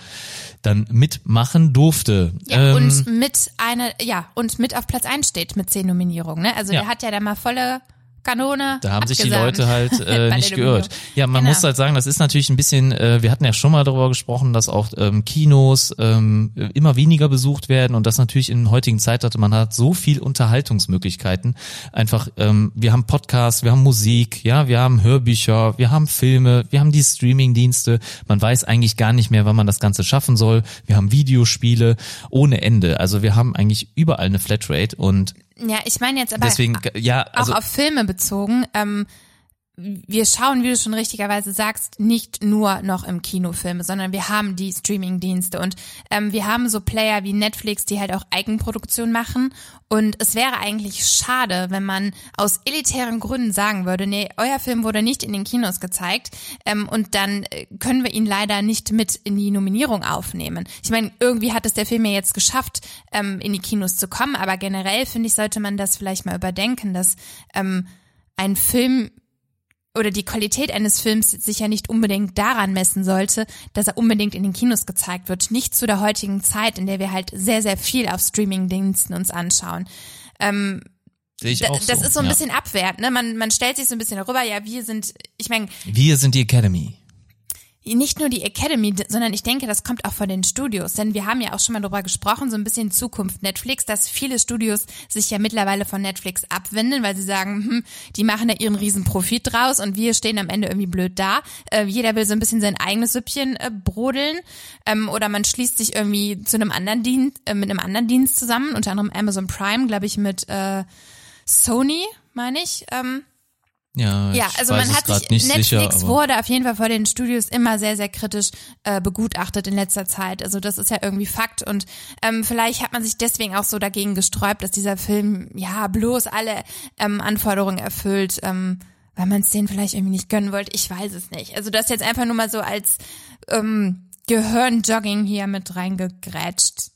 dann mitmachen durfte. Ja, ähm, und mit einer, ja, und mit auf Platz 1 steht mit zehn Nominierungen, ne? Also Ja. der hat ja da mal volle Kanone. da haben sich die. Leute halt äh, nicht geirrt. Ja, man Genau. muss halt sagen, das ist natürlich ein bisschen, äh, wir hatten ja schon mal darüber gesprochen, dass auch ähm, Kinos ähm, immer weniger besucht werden und das natürlich in heutigen Zeit hatte, man hat so viel Unterhaltungsmöglichkeiten. Einfach, ähm, wir haben Podcasts, wir haben Musik, ja, wir haben Hörbücher, wir haben Filme, wir haben die Streamingdienste. Man weiß eigentlich gar nicht mehr, wann man das Ganze schaffen soll. Wir haben Videospiele ohne Ende. Also wir haben eigentlich überall eine Flatrate und Ja, ich meine jetzt aber deswegen, ja, also auch auf Filme bezogen. Ähm, wir schauen, wie du schon richtigerweise sagst, nicht nur noch im Kino Filme, sondern wir haben die Streaming-Dienste und ähm, wir haben so Player wie Netflix, die halt auch Eigenproduktion machen. Und es wäre eigentlich schade, wenn man aus elitären Gründen sagen würde, nee, euer Film wurde nicht in den Kinos gezeigt ähm, und dann äh, können wir ihn leider nicht mit in die Nominierung aufnehmen. Ich meine, irgendwie hat es der Film ja jetzt geschafft, ähm, in die Kinos zu kommen, aber generell finde ich, sollte man das vielleicht mal überdenken, dass ähm, ein Film oder die Qualität eines Films sich ja nicht unbedingt daran messen sollte, dass er unbedingt in den Kinos gezeigt wird. Nicht zu der heutigen Zeit, in der wir halt sehr, sehr viel auf Streaming-Diensten uns anschauen. sehe ich auch das so. ist so ein ja. bisschen abwertend. Ne? Man, man stellt sich so ein bisschen darüber, ja, wir sind, ich meine, Wir sind die Academy. Nicht nur die Academy, sondern ich denke, das kommt auch von den Studios. Denn wir haben ja auch schon mal darüber gesprochen, so ein bisschen Zukunft Netflix, dass viele Studios sich ja mittlerweile von Netflix abwenden, weil sie sagen, hm, die machen da ihren riesen Profit draus und wir stehen am Ende irgendwie blöd da. Äh, jeder will so ein bisschen sein eigenes Süppchen äh, brodeln. Ähm, oder man schließt sich irgendwie zu einem anderen Dienst, äh, mit einem anderen Dienst zusammen, unter anderem Amazon Prime, glaube ich, mit äh, Sony, meine ich. Ähm, Ja, ja, also man hat sich, nicht Netflix sicher, wurde auf jeden Fall vor den Studios immer sehr, sehr kritisch äh, begutachtet in letzter Zeit. Also das ist ja irgendwie Fakt und ähm, vielleicht hat man sich deswegen auch so dagegen gesträubt, dass dieser Film ja bloß alle ähm, Anforderungen erfüllt, ähm, weil man es denen vielleicht irgendwie nicht gönnen wollte. Ich weiß es nicht. Also das jetzt einfach nur mal so als ähm, Gehirnjogging hier mit reingegrätscht.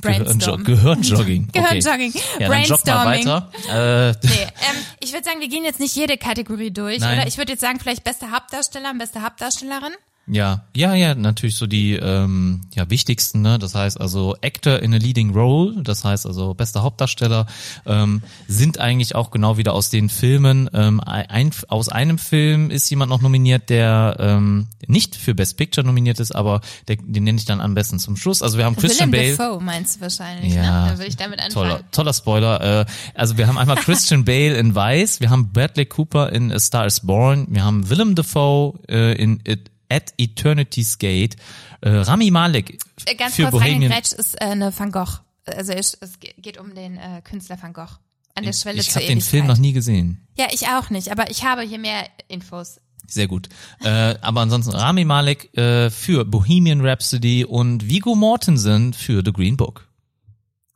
Brainstorm. Gehirnjogging. Okay. Gehirnjogging. Ja, jogg mal Brainstorming. weiter. Äh, Nee, ähm, ich würde würde sagen, wir gehen jetzt nicht jede Kategorie durch, Nein. oder? Ich würde jetzt sagen, vielleicht beste Hauptdarsteller und beste Hauptdarstellerin. Ja, ja, ja, natürlich so die ähm, ja wichtigsten, ne? Das heißt also Actor in a Leading Role, das heißt also bester Hauptdarsteller, ähm, sind eigentlich auch genau wieder aus den Filmen. Ähm, ein, aus einem Film ist jemand noch nominiert, der ähm, nicht für Best Picture nominiert ist, aber der, den nenne ich dann am besten zum Schluss. Also wir haben Christian Willem Bale. Dafoe meinst du wahrscheinlich, Ja, ne? Da würde ich damit anfangen. Toller, toller Spoiler. Äh, also wir haben einmal Christian Bale in Weiß, wir haben Bradley Cooper in A Star is Born, wir haben Willem Dafoe äh, in It, At Eternity's Gate, äh, Rami Malek Äh, Ganz für kurz, Bohemian. ist äh, eine Van Gogh. Also es, es geht um den äh, Künstler Van Gogh. An der Schwelle Ich habe den. Film noch nie gesehen. Ja, ich auch nicht, aber ich habe hier mehr Infos. Sehr gut. Äh, aber ansonsten Rami Malek äh, für Bohemian Rhapsody und Vigo Mortensen für The Green Book.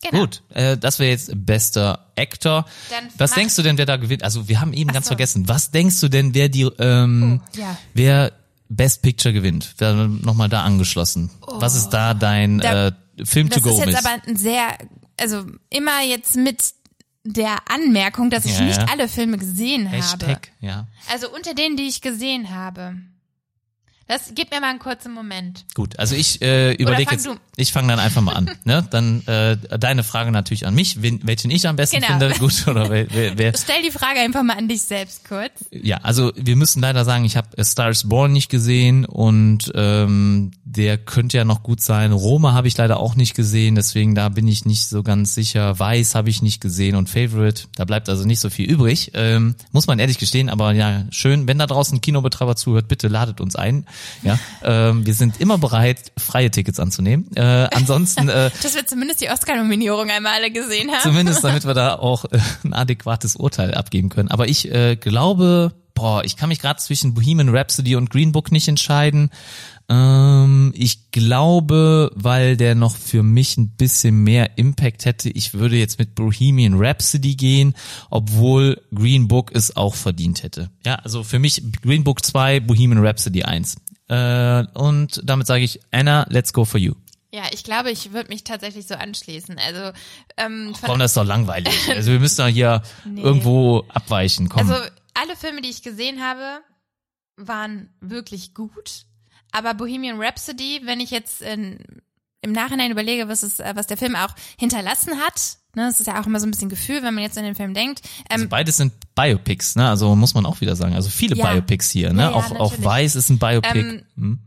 Genau. Gut, äh, das wäre jetzt bester Actor. Dann was denkst du denn, wer da gewinnt? Also wir haben eben Ach ganz so. vergessen. Was denkst du denn, wer die, ähm, Oh, ja. wer Best Picture gewinnt? Wer nochmal da angeschlossen? Was ist da dein Da- äh, Film to Das go ist jetzt mit? aber ein sehr, also immer jetzt mit der Anmerkung, dass ich Ja, nicht ja. alle Filme gesehen habe. Hashtag, ja. Also unter denen, die ich gesehen habe. Das gib mir mal einen kurzen Moment. Gut, also ich äh, überlege jetzt, du. ich fange dann einfach mal an. ne? Dann äh, deine Frage natürlich an mich, wen, welchen ich am besten Genau. finde. Gut, oder wer, wer, wer Stell die Frage einfach mal an dich selbst kurz. Ja, also wir müssen leider sagen, ich habe Stars Born nicht gesehen und ähm, der könnte ja noch gut sein. Roma habe ich leider auch nicht gesehen, deswegen da bin ich nicht so ganz sicher. Weiß habe ich nicht gesehen und Favorite, da bleibt also nicht so viel übrig. Ähm, muss man ehrlich gestehen, aber ja, schön, wenn da draußen ein Kinobetreiber zuhört, bitte ladet uns ein. Ja, ähm, wir sind immer bereit, freie Tickets anzunehmen. Äh, ansonsten äh, Dass wir zumindest die Oscar-Nominierung einmal alle gesehen haben. Zumindest damit wir da auch äh, ein adäquates Urteil abgeben können. Aber ich äh, glaube, boah, ich kann mich gerade zwischen Bohemian Rhapsody und Green Book nicht entscheiden. Ähm, ich glaube, weil der noch für mich ein bisschen mehr Impact hätte, ich würde jetzt mit Bohemian Rhapsody gehen, obwohl Green Book es auch verdient hätte. Ja, also für mich Green Book 2, Bohemian Rhapsody 1. Äh, und damit sage ich, Anna, let's go for you. Ja, ich glaube, ich würde mich tatsächlich so anschließen. Also, ähm, von, Komm, das ist doch langweilig. Also wir müssen doch hier irgendwo abweichen. Komm. also alle Filme, die ich gesehen habe, waren wirklich gut. Aber Bohemian Rhapsody, wenn ich jetzt in, im Nachhinein überlege, was es, äh, was der Film auch hinterlassen hat, ne, das ist ja auch immer so ein bisschen Gefühl, wenn man jetzt an den Film denkt. Ähm, also beides sind Biopics, ne? Also muss man auch wieder sagen. Also viele Ja. Biopics hier, ne? Ja, ja, auch, auch. Weiß ist ein Biopic. Ähm, hm?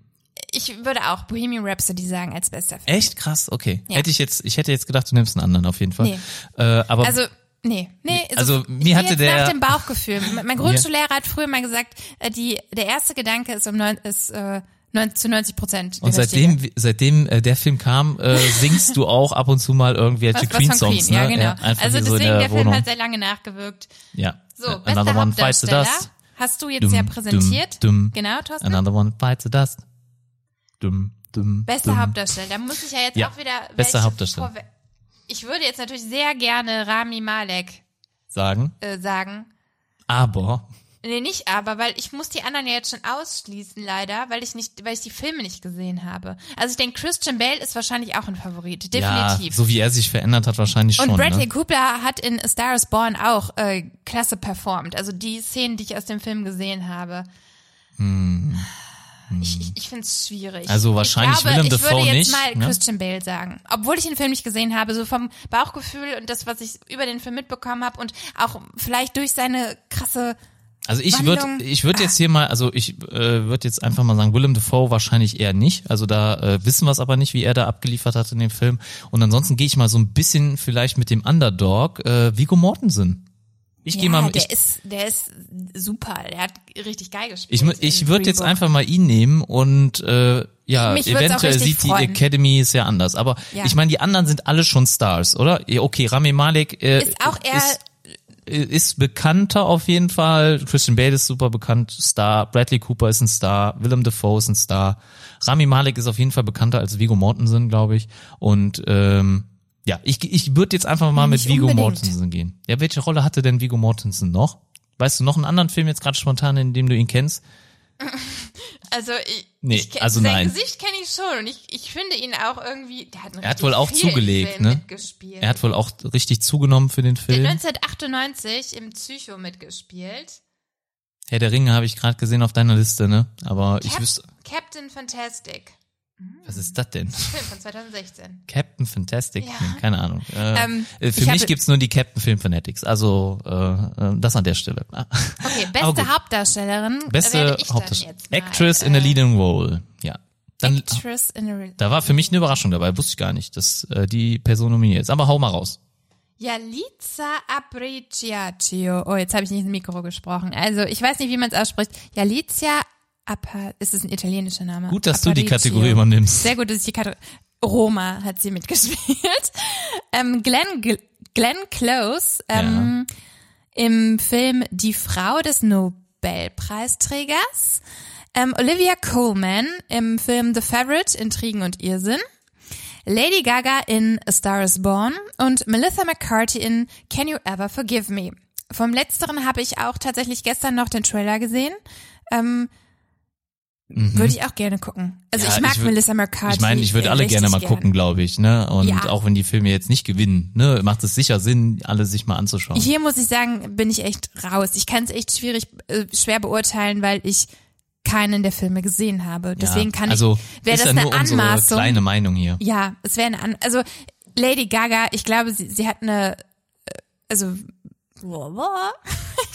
ich würde auch Bohemian Rhapsody sagen als bester Film. Echt krass, okay. Hätte ich jetzt, ich hätte jetzt gedacht, du nimmst einen anderen auf jeden Fall. Nee. Äh, aber Also, nee, nee. Also, ich mir hatte der- nach dem Bauchgefühl. Mein- Mein Grundschullehrer hat früher mal gesagt, äh, die, der erste Gedanke ist um neun, ist, äh, neun, zu 90 Prozent. und seitdem, seitdem äh, der Film kam, äh, singst du auch ab und zu mal irgendwelche was Queen ne? ja genau. einfach also hier so deswegen, der, der, Film hat sehr lange nachgewirkt. ja. So, Äh, Another one fights the dust. Hast du jetzt Dum, ja präsentiert. dum, dum. Genau, Thorsten. Another one fights the dust. Dum, dum, Bester. Hauptdarsteller. Da muss ich ja jetzt Ja, auch wieder bester Hauptdarsteller. Ich würde jetzt natürlich sehr gerne Rami Malek Sagen. äh, sagen. Aber Nee, nicht aber, weil ich muss die anderen ja jetzt schon ausschließen, leider, weil ich nicht, weil ich die Filme nicht gesehen habe. Also ich denke, Christian Bale ist wahrscheinlich auch ein Favorit, definitiv. ja, so wie er sich verändert hat, wahrscheinlich schon. und Bradley ne? Cooper hat in A Star is Born auch äh, klasse performt. Also die Szenen, die ich aus dem Film gesehen habe. Ich, ich, ich finde es schwierig. Hm. Also wahrscheinlich ich glaube, Willem ich Dafoe würde jetzt nicht, mal ne? Christian Bale sagen. Obwohl ich den Film nicht gesehen habe, so vom Bauchgefühl und das, was ich über den Film mitbekommen habe und auch vielleicht durch seine krasse Also ich würde ich würde jetzt hier mal, also ich äh, würde jetzt einfach mal sagen, Willem Dafoe wahrscheinlich eher nicht. Also da äh, wissen wir es aber nicht, wie er da abgeliefert hat in dem Film. Und ansonsten gehe ich mal so ein bisschen vielleicht mit dem Underdog, äh, Vigo Mortensen. Ich Ja, gehe mal, der ich, ist, der ist super. Der hat richtig geil gespielt. ich, ich würde jetzt einfach mal ihn nehmen und äh, ja, Mich eventuell sieht die freuen. Academy ist ja anders. Aber Ja. ich meine, die anderen sind alle schon Stars, oder? Okay, Rami Malek äh, Ist auch eher, ist, ist bekannter auf jeden Fall. Christian Bale ist super bekannt, Star. Bradley Cooper ist ein Star. Willem Dafoe ist ein Star. Rami Malek ist auf jeden Fall bekannter als Vigo Mortensen, glaube ich. Und ähm, ja, ich, ich würde jetzt einfach mal mit Nicht Vigo unbedingt. Mortensen gehen. Ja, welche Rolle hatte denn Vigo Mortensen noch? Weißt du noch einen anderen Film jetzt gerade spontan, in dem du ihn kennst? Also ich, Nee, ich, also sein nein. Gesicht kenne ich schon und ich, ich finde ihn auch irgendwie, der hat, Er hat wohl auch zugelegt, ne? Mitgespielt. Er hat wohl auch richtig zugenommen für den der Film. hat 1998 im Psycho mitgespielt. Herr der Ringe habe ich gerade gesehen auf deiner Liste, ne? Aber ich Cap wüsste, Captain Fantastic. Was ist das denn? Film von 2016. Captain Fantastic? Ja. Nee, keine Ahnung. Äh, Ähm, äh, für ich mich gibt's nur die Captain Film Fanatics. Also äh, äh, das an der Stelle. Ah. Okay, beste. Hauptdarstellerin. Beste Hauptdarstellerin. jetzt mal, Actress in a äh, leading role. Ja. Dann, Actress in a da war für mich eine Überraschung dabei. Wusste ich gar nicht, dass äh, die Person nominiert ist. Aber hau mal raus. Yalitza Appreciatio. Oh, jetzt habe ich nicht ins Mikro gesprochen. Also, ich weiß nicht, wie man es ausspricht. Yalitza Appa, ist es ein italienischer Name? Gut, dass du die. Kategorie übernimmst. Sehr gut, dass ich die Kategorie. Roma hat sie mitgespielt. ähm, Glenn, Gl- Glenn Close ähm, im Film Die Frau des Nobelpreisträgers. Ähm, Olivia Coleman im Film The Favorite, Intrigen und Irrsinn. Lady Gaga in A Star is Born und Melissa McCarthy in Can You Ever Forgive Me. Vom letzteren habe ich auch tatsächlich gestern noch den Trailer gesehen. Ähm, Würde ich auch gerne gucken. Also Mhm. Ja, ich mag ich würd- Melissa McCarthy. Ich meine, ich würde alle gerne mal gern. gucken, glaube ich, ne? Und Ja. auch wenn die Filme jetzt nicht gewinnen, ne, macht es sicher Sinn, alle sich mal anzuschauen. Hier muss ich sagen, bin ich echt raus. Ich kann es echt schwierig, äh, schwer beurteilen, weil ich keinen der Filme gesehen habe. Deswegen kann also, ich, wäre ist das ja eine Anmaßung. kleine Meinung hier. Ja, es wäre eine An also Lady Gaga, ich glaube, sie, sie hat eine, äh, also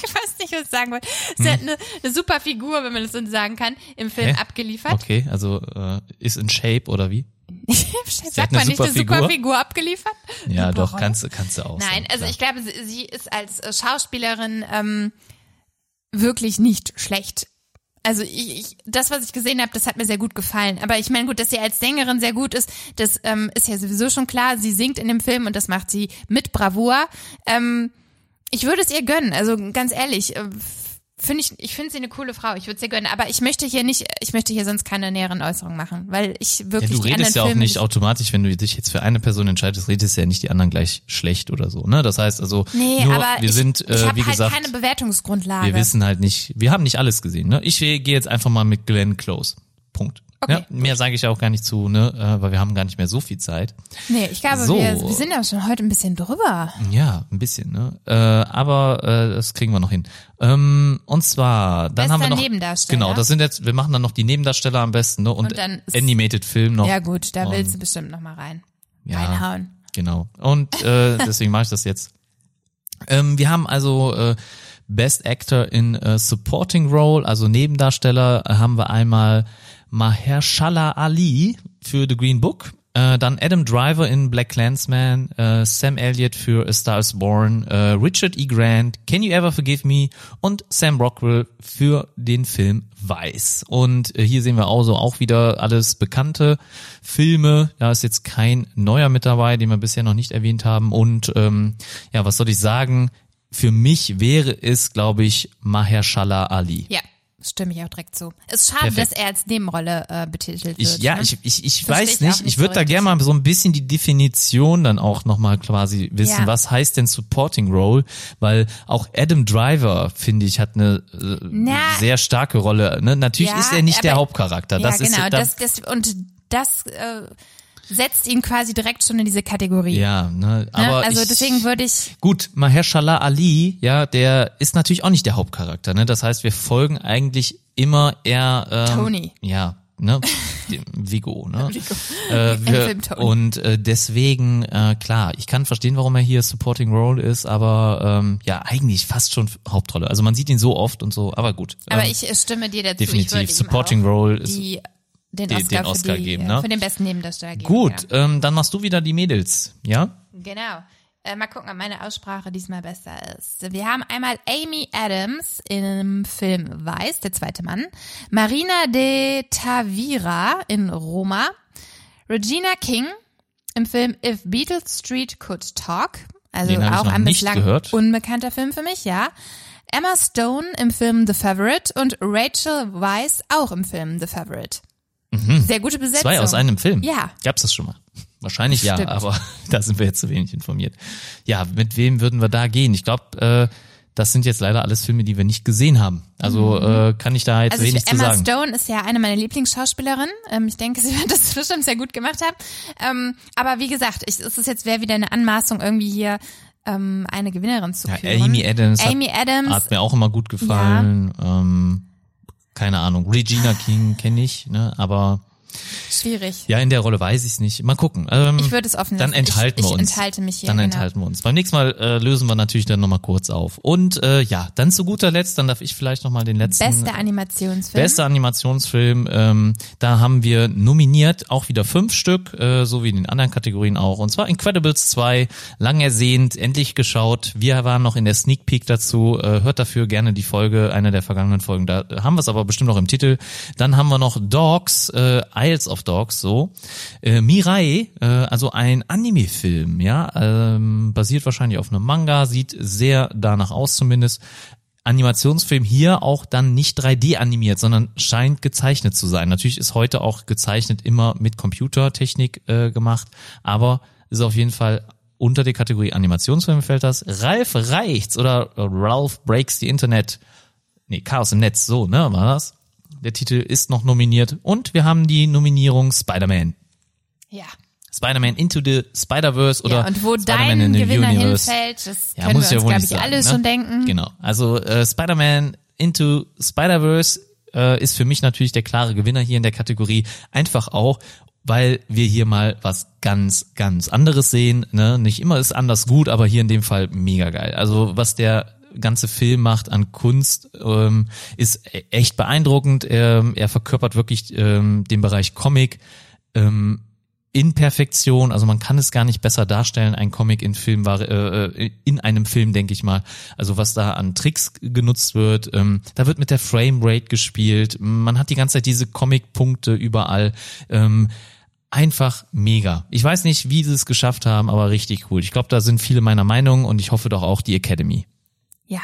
ich weiß nicht, was ich sagen wollte. Sie hat eine, eine super Figur, wenn man das so sagen kann, im Film Hm. Hä? abgeliefert. Okay, also äh, ist in Shape oder wie? Sagt man nicht eine super Figur? Abgeliefert? Ja, Super doch, Rolle. kannst, du- kannst du auch. Nein, sagen, also ich glaube, sie, sie ist als äh, Schauspielerin ähm, wirklich nicht schlecht. Also ich, ich, das, was ich gesehen habe, das hat mir sehr gut gefallen. Aber ich meine, gut, dass sie als Sängerin sehr gut ist, das ähm, ist ja sowieso schon klar. Sie singt in dem Film und das macht sie mit Bravour. Ähm, ich würde es ihr gönnen. Also ganz ehrlich, äh, finde ich, ich finde sie eine coole Frau. Ich würde es ihr gönnen. Aber ich möchte hier nicht, ich möchte hier sonst keine näheren Äußerungen machen, weil ich Ja, wirklich du die redest ja auch Filme nicht automatisch, wenn du dich jetzt für eine Person entscheidest, redest ja nicht die anderen gleich schlecht oder so, ne? Das heißt also, Nee, nur, aber wir ich, sind, ich äh, habe wie halt gesagt, keine Bewertungsgrundlage. wir wissen halt nicht, wir haben nicht alles gesehen, ne? Ich gehe jetzt einfach mal mit Glenn Close. Punkt. Okay, ja, mehr sage ich auch gar nicht zu, ne? Äh, weil wir haben gar nicht mehr so viel Zeit. Nee, ich glaube, So. wir, wir sind ja schon heute ein bisschen drüber. Ja, ein bisschen, ne? Äh, aber äh, das kriegen wir noch hin. Ähm, und zwar, dann Bester haben wir noch Nebendarsteller. genau, das sind jetzt, wir machen dann noch die Nebendarsteller am besten, ne? Und, Und dann Animated Film noch. Ja gut, da willst du bestimmt noch mal rein. Ja. Reinhauen. Genau. Und äh, deswegen mache ich das jetzt. Ähm, wir haben also äh, Best Actor in äh, Supporting Role, also Nebendarsteller, äh, haben wir einmal Mahershala Ali für The Green Book, äh, dann Adam Driver in Black Clansman, äh, Sam Elliott für A Star is Born, äh, Richard E. Grant, Can You Ever Forgive Me und Sam Rockwell für den Film Weiß. Und äh, hier sehen wir also auch wieder alles bekannte Filme. Da ist jetzt kein neuer mit dabei, den wir bisher noch nicht erwähnt haben. Und ähm, ja, was soll ich sagen? Für mich wäre es, glaube ich, Mahershala Ali. Ja, stimme ich auch direkt zu. Ist schade, Perfekt. dass er als Nebenrolle äh, betitelt Ich, wird. ja, ne? ich, ich, ich Versteh weiß ich nicht. Ich so würde da richtig. gerne mal so ein bisschen die Definition dann auch nochmal quasi wissen. Ja. Was heißt denn Supporting Role? Weil auch Adam Driver, finde ich, hat eine äh, Na. sehr starke Rolle. Ne? Natürlich Ja, ist er nicht der aber- Hauptcharakter. ja, Das genau. ist da, das, das, und das äh, setzt ihn quasi direkt schon in diese Kategorie. ja, ne? ne? aber Also ich, deswegen würde ich, Gut, Mahershala Ali, ja, der ist natürlich auch nicht der Hauptcharakter, ne? Das heißt, wir folgen eigentlich immer eher ähm, Tony. Ja, ne? Vigo, ne? Äh, Im wir, Film Tony. und äh, deswegen, äh, klar, ich kann verstehen, warum er hier Supporting Role ist, aber ähm, ja, eigentlich fast schon Hauptrolle. Also man sieht ihn so oft und so, aber gut. aber ähm, ich äh, stimme dir dazu. definitiv. Supporting Role ist die, den den- Oscar, den Oscar für, die, geben, äh, ne? für den besten Nebendarsteller geben. gut. Ja. Ähm, dann machst du wieder die Mädels, ja? Genau. Äh, mal gucken, ob meine Aussprache diesmal besser ist. Wir haben einmal Amy Adams im Film Weiß, der zweite Mann, Marina de Tavira in Roma, Regina King im Film If Beatles Street Could Talk, also auch ein bislang gehört. unbekannter Film für mich, ja. Emma Stone im Film The Favorite und Rachel Weisz auch im Film The Favorite. Sehr gute Besetzung. Mhm. Zwei aus einem Film. Ja. Gab's das schon mal? Wahrscheinlich ja, Stimmt. aber da sind wir jetzt zu wenig informiert. Ja, mit wem würden wir da gehen? Ich glaube, äh, das sind jetzt leider alles Filme, die wir nicht gesehen haben. Also äh, kann ich da jetzt Also wenig ich, zu Emma sagen. Stone ist ja eine meiner Lieblingsschauspielerinnen. Ähm, ich denke, sie wird das bestimmt sehr gut gemacht haben. Ähm, aber wie gesagt, ich, es ist jetzt wäre wieder eine Anmaßung, irgendwie hier ähm, eine Gewinnerin zu Ja, küren. Amy Adams Amy hat, Adams. hat mir auch immer gut gefallen. Ähm, keine Ahnung. Regina King kenne ich, ne? Aber Schwierig. ja, in der Rolle weiß ich es nicht. Mal gucken. Ähm, Ich würde es offen Dann lassen. enthalten ich, wir ich uns. enthalte mich hier. Dann genau. enthalten wir uns. Beim nächsten Mal äh, lösen wir natürlich dann nochmal kurz auf. Und äh, ja, dann zu guter Letzt, dann darf ich vielleicht nochmal den letzten. Bester Animationsfilm. Bester Animationsfilm, ähm, da haben wir nominiert auch wieder fünf Stück, äh, so wie in den anderen Kategorien auch. Und zwar Incredibles 2, lang ersehnt, endlich geschaut. Wir waren noch in der Sneak Peek dazu. Äh, hört dafür gerne die Folge, eine der vergangenen Folgen. Da haben wir es aber bestimmt noch im Titel. Dann haben wir noch Dogs, äh, Isles of Dogs, so. Äh, Mirai, äh, also ein Anime-Film, ja, ähm, basiert wahrscheinlich auf einem Manga, sieht sehr danach aus zumindest. Animationsfilm hier auch dann nicht 3D animiert, sondern scheint gezeichnet zu sein. Natürlich ist heute auch gezeichnet immer mit Computertechnik äh, gemacht, aber ist auf jeden Fall unter die Kategorie Animationsfilm fällt das. Ralf Reichts oder Ralph Breaks the Internet. Nee, Chaos im Netz, so, ne, war das? Der Titel ist noch nominiert und wir haben die Nominierung Spider-Man. Ja. Spider-Man Into the Spider-Verse oder ja. Und wo Spider-Man dein in the Gewinner Universe. hinfällt, das Ja, können muss wir ja uns, wohl glaube ich, alle ne? schon denken. Genau. Also äh, Spider-Man Into Spider-Verse äh, ist für mich natürlich der klare Gewinner hier in der Kategorie. Einfach auch, weil wir hier mal was ganz, ganz anderes sehen. Ne? Nicht immer ist anders gut, aber hier in dem Fall mega geil. Also was der ganze Film macht an Kunst, ähm, ist e- echt beeindruckend. Ähm, er verkörpert wirklich ähm, den Bereich Comic. Ähm, in Perfektion, also man kann es gar nicht besser darstellen, ein Comic in Film war äh, äh, in einem Film, denke ich mal. Also was da an Tricks genutzt wird, ähm, da wird mit der Framerate gespielt, man hat die ganze Zeit diese Comic-Punkte überall. Ähm, einfach mega. Ich weiß nicht, wie sie es geschafft haben, aber richtig cool. Ich glaube, da sind viele meiner Meinung und ich hoffe doch auch die Academy. Ja.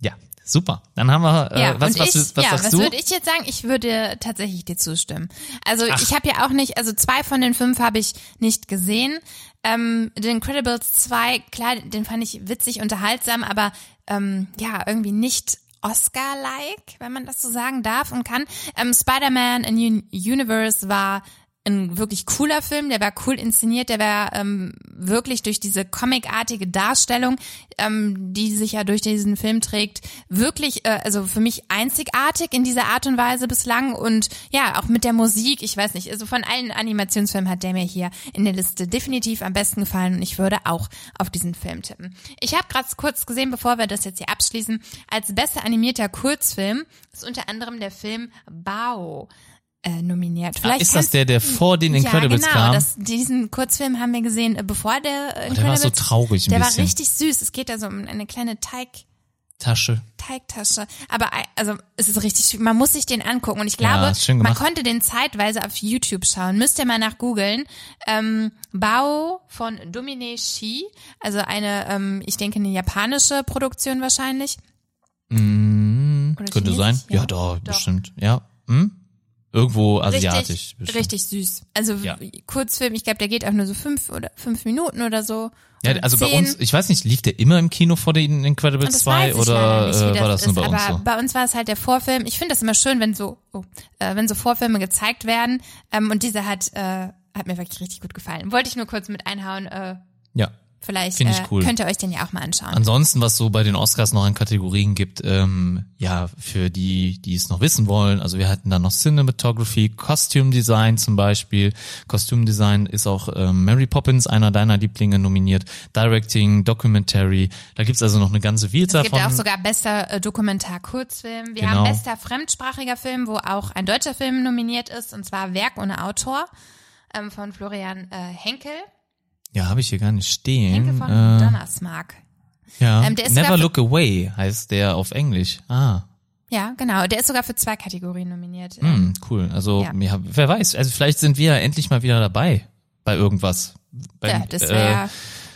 Ja, super. Dann haben wir äh, Ja, was, was, ich, was ja, sagst was du? würde ich jetzt sagen? Ich würde tatsächlich dir zustimmen. Also Ach. ich habe ja auch nicht, also zwei von den fünf habe ich nicht gesehen. Ähm, den Incredibles 2, klar, den fand ich witzig, unterhaltsam, aber ähm, ja, irgendwie nicht Oscar-like, wenn man das so sagen darf und kann. Ähm, Spider-Man in Un Universe war ein wirklich cooler Film, der war cool inszeniert, der war ähm, wirklich durch diese comicartige Darstellung, ähm, die sich ja durch diesen Film trägt, wirklich, äh, also für mich einzigartig in dieser Art und Weise bislang und ja, auch mit der Musik, ich weiß nicht, also von allen Animationsfilmen hat der mir hier in der Liste definitiv am besten gefallen und ich würde auch auf diesen Film tippen. Ich habe gerade kurz gesehen, bevor wir das jetzt hier abschließen, als bester animierter Kurzfilm ist unter anderem der Film Bao äh, nominiert. Ah, Vielleicht ist das der, der vor den Incredibles ja, genau, kam? Das, diesen Kurzfilm haben wir gesehen, äh, bevor der äh, Oh, der war so Incredibles- traurig ein Der bisschen. war richtig süß. Es geht da so um eine kleine Teig, Tasche. Teigtasche. Aber also es ist richtig, man muss sich den angucken. Und ich Ja, glaube, schön man konnte den zeitweise auf YouTube schauen. Müsst ihr mal nach googeln. Ähm, Bao von Domine Shi, also eine, ähm, ich denke, eine japanische Produktion wahrscheinlich. Mm, könnte sein. Ja, Ja, doch, doch. bestimmt. Ja. Hm? Irgendwo asiatisch. Richtig, richtig süß. Also Ja. Kurzfilm, ich glaube, der geht auch nur so fünf oder fünf Minuten oder so. Ja, also bei zehn. uns, ich weiß nicht, lief der immer im Kino vor den Incredibles das 2 weiß ich leider oder nicht, äh, war das ist, nur bei aber uns so? bei uns war es halt der Vorfilm. Ich finde das immer schön, wenn so, oh, äh, wenn so Vorfilme gezeigt werden. Ähm, und dieser hat, äh, hat mir wirklich richtig gut gefallen. Wollte ich nur kurz mit einhauen. Äh, Ja. Vielleicht äh, cool. könnt ihr euch den ja auch mal anschauen. Ansonsten, was so bei den Oscars noch an Kategorien gibt, ähm, ja, für die, die es noch wissen wollen, also wir hatten da noch Cinematography, Costume Design zum Beispiel. Costume Design ist auch ähm, Mary Poppins, einer deiner Lieblinge, nominiert. Directing, Documentary, da gibt's also noch eine ganze es Vielzahl gibt von. auch sogar bester äh, Dokumentar-Kurzfilm. Wir Genau. haben bester fremdsprachiger Film, wo auch ein deutscher Film nominiert ist, und zwar Werk ohne Autor ähm, von Florian äh, Henkel. Ja, habe ich hier gar nicht stehen. Henkel von äh, Donnersmarck. ja. Ähm, Never Look Away heißt der auf Englisch. Ah. Ja, genau. Der ist sogar für zwei Kategorien nominiert. Hm, cool. Also Ja. ja. wer weiß, also vielleicht sind wir ja endlich mal wieder dabei bei irgendwas. Beim, ja, das wäre. äh,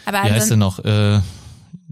aber wie heißt ansonsten, noch? Äh,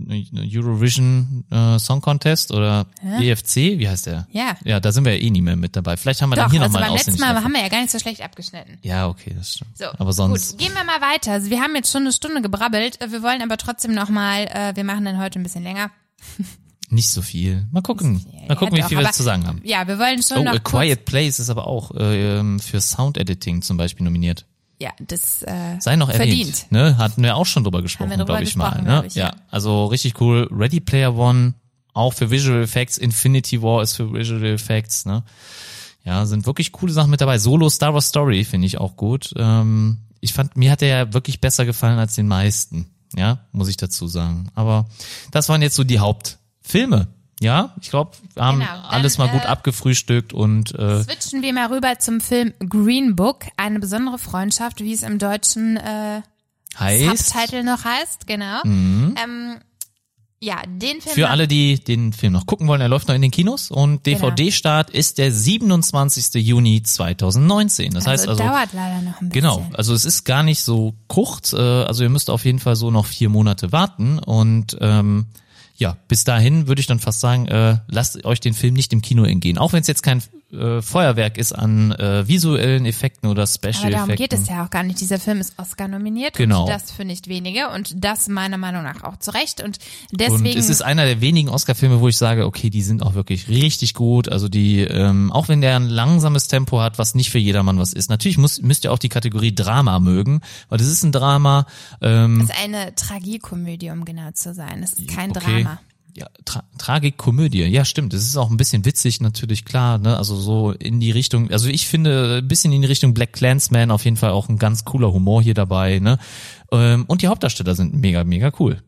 Eurovision äh, Song Contest oder EFC, wie heißt der? Ja. Ja, da sind wir ja eh nie mehr mit dabei. Vielleicht haben wir doch, dann hier also nochmal einen letzten Mal haben wir ja gar nicht so schlecht abgeschnitten. Ja, okay, das stimmt. So, Aber sonst, gut, gehen wir mal weiter. Also wir haben jetzt schon eine Stunde gebrabbelt. Äh, Wir wollen aber trotzdem noch mal, äh, wir machen dann heute ein bisschen länger. Nicht so viel. Mal gucken. Mal gucken, Ja, wie viel doch, wir zu sagen haben. Ja, wir wollen schon Oh, noch A Quiet Place ist aber auch äh, ähm, für Sound Editing zum Beispiel nominiert. Ja, das äh, Sei noch verdient. erwähnt. Ne? Hatten wir auch schon drüber gesprochen, glaube ich mal. Ne? ich, ja. ja. also richtig cool. Ready Player One, auch für Visual Effects. Infinity War ist für Visual Effects. Ne? Ja, sind wirklich coole Sachen mit dabei. Solo Star Wars Story finde ich auch gut. Ähm, ich fand, mir hat der ja wirklich besser gefallen als den meisten. Ja, muss ich dazu sagen. Aber das waren jetzt so die Hauptfilme. Ja, ich glaube, wir haben Genau, dann, alles mal gut äh, abgefrühstückt und äh, Switchen wir mal rüber zum Film Green Book, eine besondere Freundschaft, wie es im deutschen äh, heißt Subtitle noch heißt, genau. Ähm, ja, den Film Für alle, die den Film noch gucken wollen, er läuft noch in den Kinos und Genau. DVD-Start ist der 27. Juni 2019. Das heißt also, dauert leider noch ein bisschen. genau, also es ist gar nicht so kurz, äh, also ihr müsst auf jeden Fall so noch vier Monate warten und ähm, ja, bis dahin würde ich dann fast sagen, äh, lasst euch den Film nicht im Kino entgehen. Auch wenn es jetzt kein äh, Feuerwerk ist an äh, visuellen Effekten oder Aber Special darum geht es ja auch gar nicht. Dieser Film ist Oscar nominiert Genau. und das für nicht wenige und das meiner Meinung nach auch zu Recht und deswegen Und es ist einer der wenigen Oscar-Filme, wo ich sage, okay, die sind auch wirklich richtig gut. Also die, ähm, auch wenn der ein langsames Tempo hat, was nicht für jedermann was ist. Natürlich muss, müsst ihr auch die Kategorie Drama mögen, weil das ist ein Drama. Ähm, es ist eine Tragikomödie, um genau zu sein. Es ist kein okay. Drama. Ja, Tra Tragikkomödie. Ja, stimmt. Es ist auch ein bisschen witzig, natürlich klar. Ne? Also so in die Richtung. Also ich finde ein bisschen in die Richtung Black Clansman auf jeden Fall auch ein ganz cooler Humor hier dabei. Ne? Ähm, und die Hauptdarsteller sind mega, mega cool.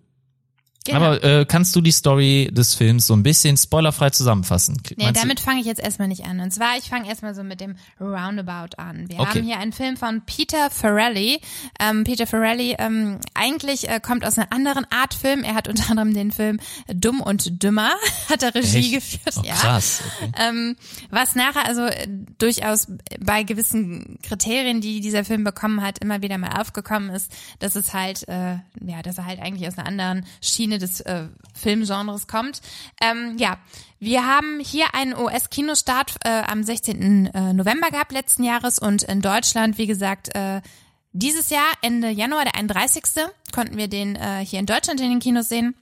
Genau. Aber äh, kannst du die Story des Films so ein bisschen spoilerfrei zusammenfassen? Nee, Meinst damit fange ich jetzt erstmal nicht an. Und zwar, ich fange erstmal so mit dem Roundabout an. Wir Okay. haben hier einen Film von Peter Farrelly. Ähm, Peter Farrelly ähm, eigentlich äh, kommt aus einer anderen Art Film. Er hat unter anderem den Film Dumm und Dümmer, hat er Regie Echt? geführt. Oh, ja. krass. Okay. Ähm, was nachher also äh, durchaus bei gewissen Kriterien, die dieser Film bekommen hat, immer wieder mal aufgekommen ist, dass es halt, äh, ja, dass er halt eigentlich aus einer anderen Schiene des äh, Filmgenres kommt. Ähm, ja, wir haben hier einen US-Kinostart äh, am 16. äh, November gehabt letzten Jahres und in Deutschland, wie gesagt, äh, dieses Jahr, Ende Januar, der 31. konnten wir den äh, hier in Deutschland in den Kinos sehen.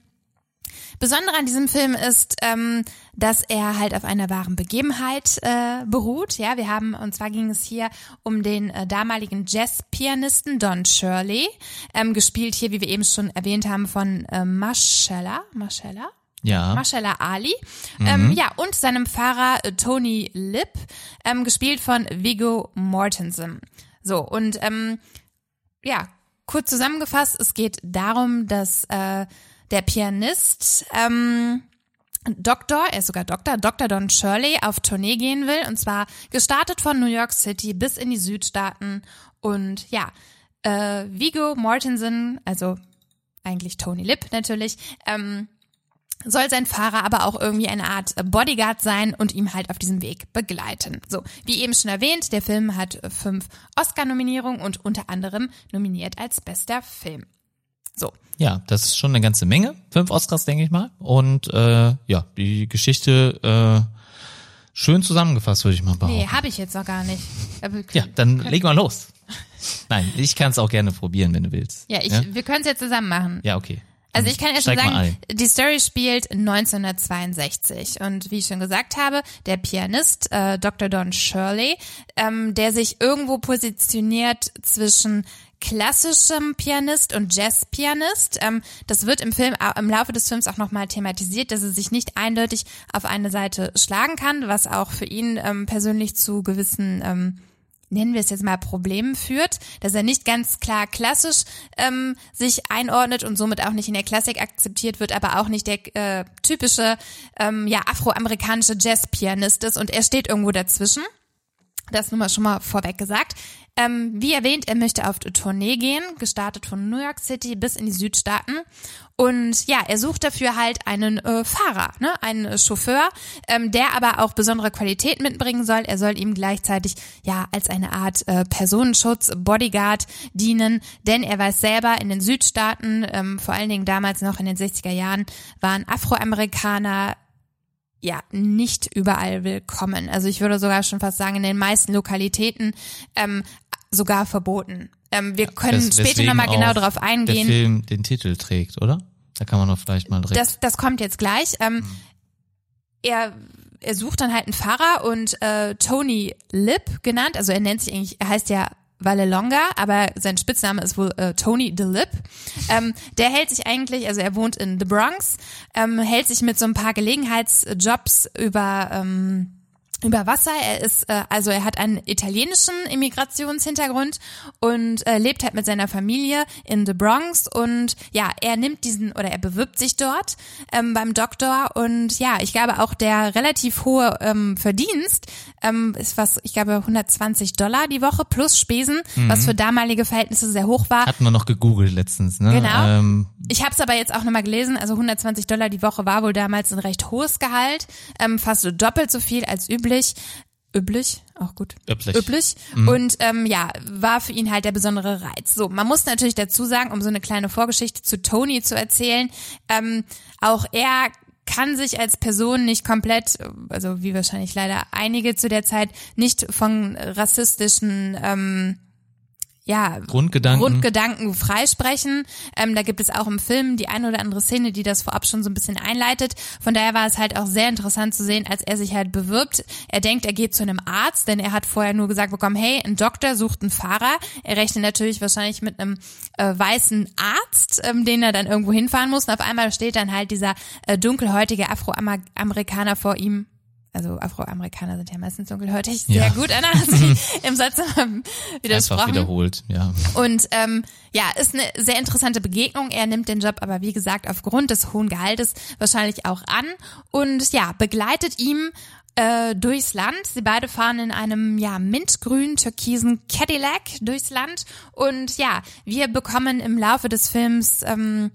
Besondere an diesem Film ist, ähm, dass er halt auf einer wahren Begebenheit äh, beruht. Ja, wir haben, und zwar ging es hier um den äh, damaligen Jazzpianisten Don Shirley, ähm, gespielt hier, wie wir eben schon erwähnt haben, von äh, Marcella. Marcella? Ja. Marcella Ali. Ähm, ja, und seinem Fahrer äh, Tony Lip, ähm, gespielt von Viggo Mortensen. So, und ähm, ja, kurz zusammengefasst, es geht darum, dass äh, der Pianist ähm, Doktor, er ist sogar Doktor, Dr. Don Shirley auf Tournee gehen will. Und zwar gestartet von New York City bis in die Südstaaten. Und ja, äh, Viggo Mortensen, also eigentlich Tony Lip natürlich, ähm, soll sein Fahrer aber auch irgendwie eine Art Bodyguard sein und ihm halt auf diesem Weg begleiten. So, wie eben schon erwähnt, der Film hat fünf Oscar-Nominierungen und unter anderem nominiert als bester Film. So, Ja, das ist schon eine ganze Menge. Fünf Oscars, denke ich mal. Und äh, ja, die Geschichte äh, schön zusammengefasst, würde ich mal behaupten. nee, habe ich jetzt noch gar nicht. Aber- Ja, dann leg mal los. Nein, ich kann es auch gerne probieren, wenn du willst. Ja, ich, Ja, wir können es jetzt zusammen machen. ja okay. Also ich kann ja schon sagen, die Story spielt 1962 und wie ich schon gesagt habe, der Pianist äh, Dr. Don Shirley, ähm, der sich irgendwo positioniert zwischen klassischem Pianist und Jazzpianist. Ähm, das wird im Film au- im Laufe des Films auch nochmal thematisiert, dass er sich nicht eindeutig auf eine Seite schlagen kann, was auch für ihn ähm, persönlich zu gewissen ähm, nennen wir es jetzt mal Problemen führt, dass er nicht ganz klar klassisch ähm, sich einordnet und somit auch nicht in der Klassik akzeptiert wird, aber auch nicht der äh, typische ähm, ja afroamerikanische Jazzpianist ist und er steht irgendwo dazwischen. Das nur mal schon mal vorweg gesagt. Ähm, wie erwähnt, er möchte auf Tournee gehen, gestartet von New York City bis in die Südstaaten. Und ja, er sucht dafür halt einen äh, Fahrer, ne, einen äh, Chauffeur, ähm, der aber auch besondere Qualität mitbringen soll. Er soll ihm gleichzeitig ja als eine Art äh, Personenschutz, Bodyguard dienen, denn er weiß selber, in den Südstaaten, ähm, vor allen Dingen damals noch in den 60er Jahren, waren Afroamerikaner ja nicht überall willkommen. Also ich würde sogar schon fast sagen, in den meisten Lokalitäten ähm, sogar verboten. Ähm, wir können Wes- später nochmal genau darauf Der eingehen. Film den Titel trägt, oder? Da kann man doch vielleicht mal direkt. Das, das kommt jetzt gleich. Ähm, er, er sucht dann halt einen Fahrer und äh, Tony Lip genannt, also er nennt sich eigentlich, er heißt ja Vallelonga, aber sein Spitzname ist wohl äh, Tony the Lip. Ähm, der hält sich eigentlich, also er wohnt in The Bronx, ähm, hält sich mit so ein paar Gelegenheitsjobs über ähm, über Wasser. Er ist, äh, also er hat einen italienischen Immigrationshintergrund und äh, lebt halt mit seiner Familie in The Bronx und ja, er nimmt diesen oder er bewirbt sich dort ähm, beim Doktor und ja, ich glaube auch der relativ hohe ähm, Verdienst ähm, ist was, ich glaube 120 Dollar die Woche plus Spesen, mhm. was für damalige Verhältnisse sehr hoch war. Hatten wir noch gegoogelt letztens, ne? Genau. Ähm, ich habe es aber jetzt auch nochmal gelesen, also 120 Dollar die Woche war wohl damals ein recht hohes Gehalt, ähm, fast so doppelt so viel als üblich üblich. Auch gut. Üblich. Üblich. Mhm. Und ähm, ja, war für ihn halt der besondere Reiz. So, man muss natürlich dazu sagen, um so eine kleine Vorgeschichte zu Tony zu erzählen, ähm, auch er kann sich als Person nicht komplett, also wie wahrscheinlich leider einige zu der Zeit, nicht von rassistischen ähm, ja, Grundgedanken, Grundgedanken freisprechen. Ähm, da gibt es auch im Film die eine oder andere Szene, die das vorab schon so ein bisschen einleitet. Von daher war es halt auch sehr interessant zu sehen, als er sich halt bewirbt. Er denkt, er geht zu einem Arzt, denn er hat vorher nur gesagt bekommen, hey, ein Doktor sucht einen Fahrer. Er rechnet natürlich wahrscheinlich mit einem äh, weißen Arzt, ähm, den er dann irgendwo hinfahren muss. Und auf einmal steht dann halt dieser äh, dunkelhäutige Afroamerikaner vor ihm also Afroamerikaner sind ja meistens dunkelhäutig. Sehr ja. gut, Anna, hast du im Satz widersprochen. Einfach wiederholt, ja. Und ähm, ja, ist eine sehr interessante Begegnung. Er nimmt den Job aber wie gesagt aufgrund des hohen Gehaltes wahrscheinlich auch an und ja, begleitet ihm äh, durchs Land. Sie beide fahren in einem ja mintgrün türkisen Cadillac durchs Land und ja, wir bekommen im Laufe des Films ähm,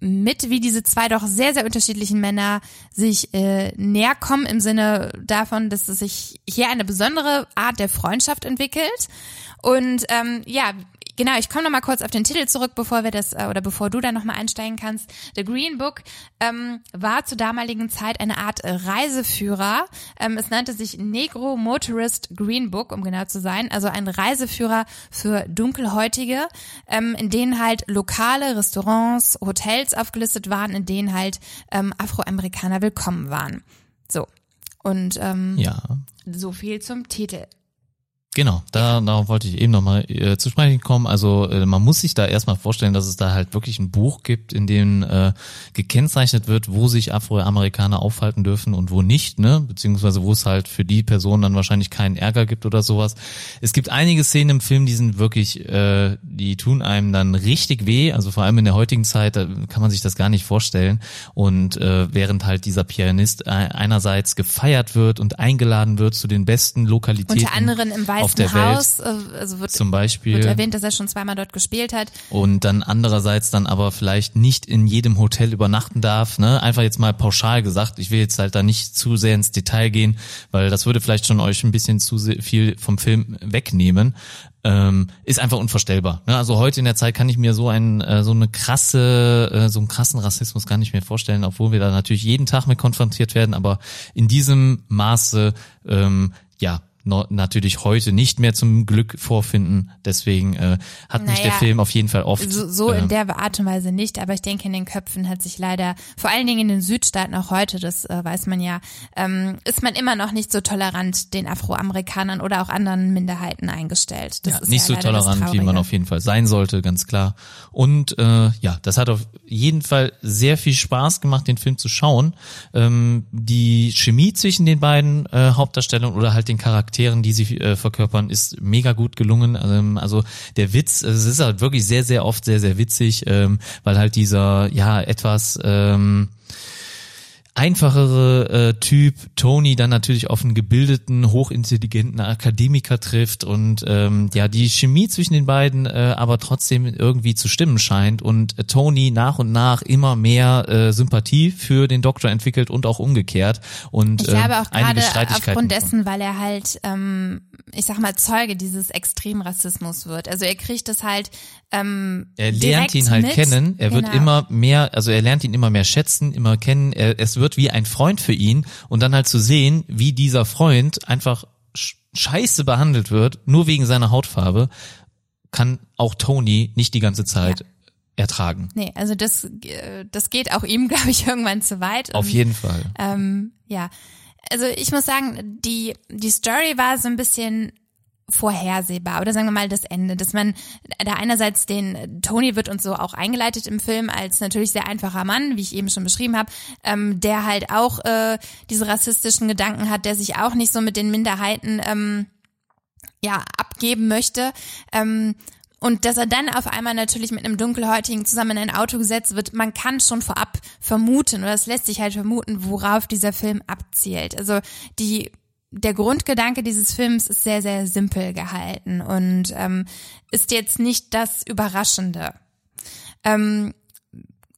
mit, wie diese zwei doch sehr, sehr unterschiedlichen Männer sich äh, näher kommen im Sinne davon, dass es sich hier eine besondere Art der Freundschaft entwickelt. Und ähm, ja, Genau, ich komme noch mal kurz auf den Titel zurück, bevor wir das äh, oder bevor du da noch mal einsteigen kannst. The Green Book ähm, war zur damaligen Zeit eine Art Reiseführer. Ähm, es nannte sich Negro Motorist Green Book, um genau zu sein, also ein Reiseführer für Dunkelhäutige, ähm, in denen halt lokale Restaurants, Hotels aufgelistet waren, in denen halt ähm, Afroamerikaner willkommen waren. So und ähm, ja. so viel zum Titel. Genau, da, darauf wollte ich eben nochmal äh, zu sprechen kommen. Also äh, man muss sich da erstmal vorstellen, dass es da halt wirklich ein Buch gibt, in dem äh, gekennzeichnet wird, wo sich Afroamerikaner aufhalten dürfen und wo nicht, ne? Beziehungsweise wo es halt für die Person dann wahrscheinlich keinen Ärger gibt oder sowas. Es gibt einige Szenen im Film, die sind wirklich, äh, die tun einem dann richtig weh. Also vor allem in der heutigen Zeit, da kann man sich das gar nicht vorstellen. Und äh, während halt dieser Pianist äh, einerseits gefeiert wird und eingeladen wird zu den besten Lokalitäten. Unter anderem im Weißen auf der Haus, Welt. Äh, also wird, zum Beispiel. Wird erwähnt, dass er schon zweimal dort gespielt hat. Und dann andererseits dann aber vielleicht nicht in jedem Hotel übernachten darf. Ne? Einfach jetzt mal pauschal gesagt. Ich will jetzt halt da nicht zu sehr ins Detail gehen, weil das würde vielleicht schon euch ein bisschen zu viel vom Film wegnehmen. Ähm, ist einfach unvorstellbar. Ne? Also heute in der Zeit kann ich mir so ein äh, so eine krasse äh, so einen krassen Rassismus gar nicht mehr vorstellen, obwohl wir da natürlich jeden Tag mit konfrontiert werden. Aber in diesem Maße ähm, ja no, natürlich heute nicht mehr zum Glück vorfinden. Deswegen äh, hat naja, mich der Film auf jeden Fall oft. So, so in äh, der Art und Weise nicht, aber ich denke, in den Köpfen hat sich leider, vor allen Dingen in den Südstaaten auch heute, das äh, weiß man ja, ähm, ist man immer noch nicht so tolerant den Afroamerikanern oder auch anderen Minderheiten eingestellt. Das ja, ist nicht ja so tolerant, wie man auf jeden Fall sein sollte, ganz klar. Und äh, ja, das hat auf jeden Fall sehr viel Spaß gemacht, den Film zu schauen. Ähm, die Chemie zwischen den beiden äh, Hauptdarstellern oder halt den Charakteren Charakteren, die sie äh, verkörpern, ist mega gut gelungen. Ähm, also der Witz, es ist halt wirklich sehr, sehr oft sehr, sehr witzig, ähm, weil halt dieser, ja, etwas, ähm, einfachere äh, Typ Tony dann natürlich auf einen gebildeten, hochintelligenten Akademiker trifft und ähm, ja die Chemie zwischen den beiden äh, aber trotzdem irgendwie zu stimmen scheint und äh, Tony nach und nach immer mehr äh, Sympathie für den Doktor entwickelt und auch umgekehrt und ich glaube auch äh, gerade aufgrund dessen, weil er halt ähm, ich sag mal Zeuge dieses Extremrassismus wird. Also er kriegt es halt ähm, er lernt ihn halt mit. kennen. Er wird Genau. immer mehr, also er lernt ihn immer mehr schätzen, immer kennen. Er, es wird wie ein Freund für ihn und dann halt zu sehen, wie dieser Freund einfach sch- scheiße behandelt wird, nur wegen seiner Hautfarbe, kann auch Tony nicht die ganze Zeit ertragen. Nee, also das, äh, das geht auch ihm, glaube ich, irgendwann zu weit. Auf Und, jeden Fall. Ähm, ja, also ich muss sagen, die, die Story war so ein bisschen vorhersehbar oder sagen wir mal das Ende, dass man da einerseits den Tony wird uns so auch eingeleitet im Film als natürlich sehr einfacher Mann, wie ich eben schon beschrieben habe, ähm, der halt auch äh, diese rassistischen Gedanken hat, der sich auch nicht so mit den Minderheiten ähm, ja abgeben möchte. Ähm, und dass er dann auf einmal natürlich mit einem Dunkelhäutigen zusammen in ein Auto gesetzt wird, man kann schon vorab vermuten, oder es lässt sich halt vermuten, worauf dieser Film abzielt. Also die der Grundgedanke dieses Films ist sehr, sehr simpel gehalten und ähm, ist jetzt nicht das Überraschende. Ähm,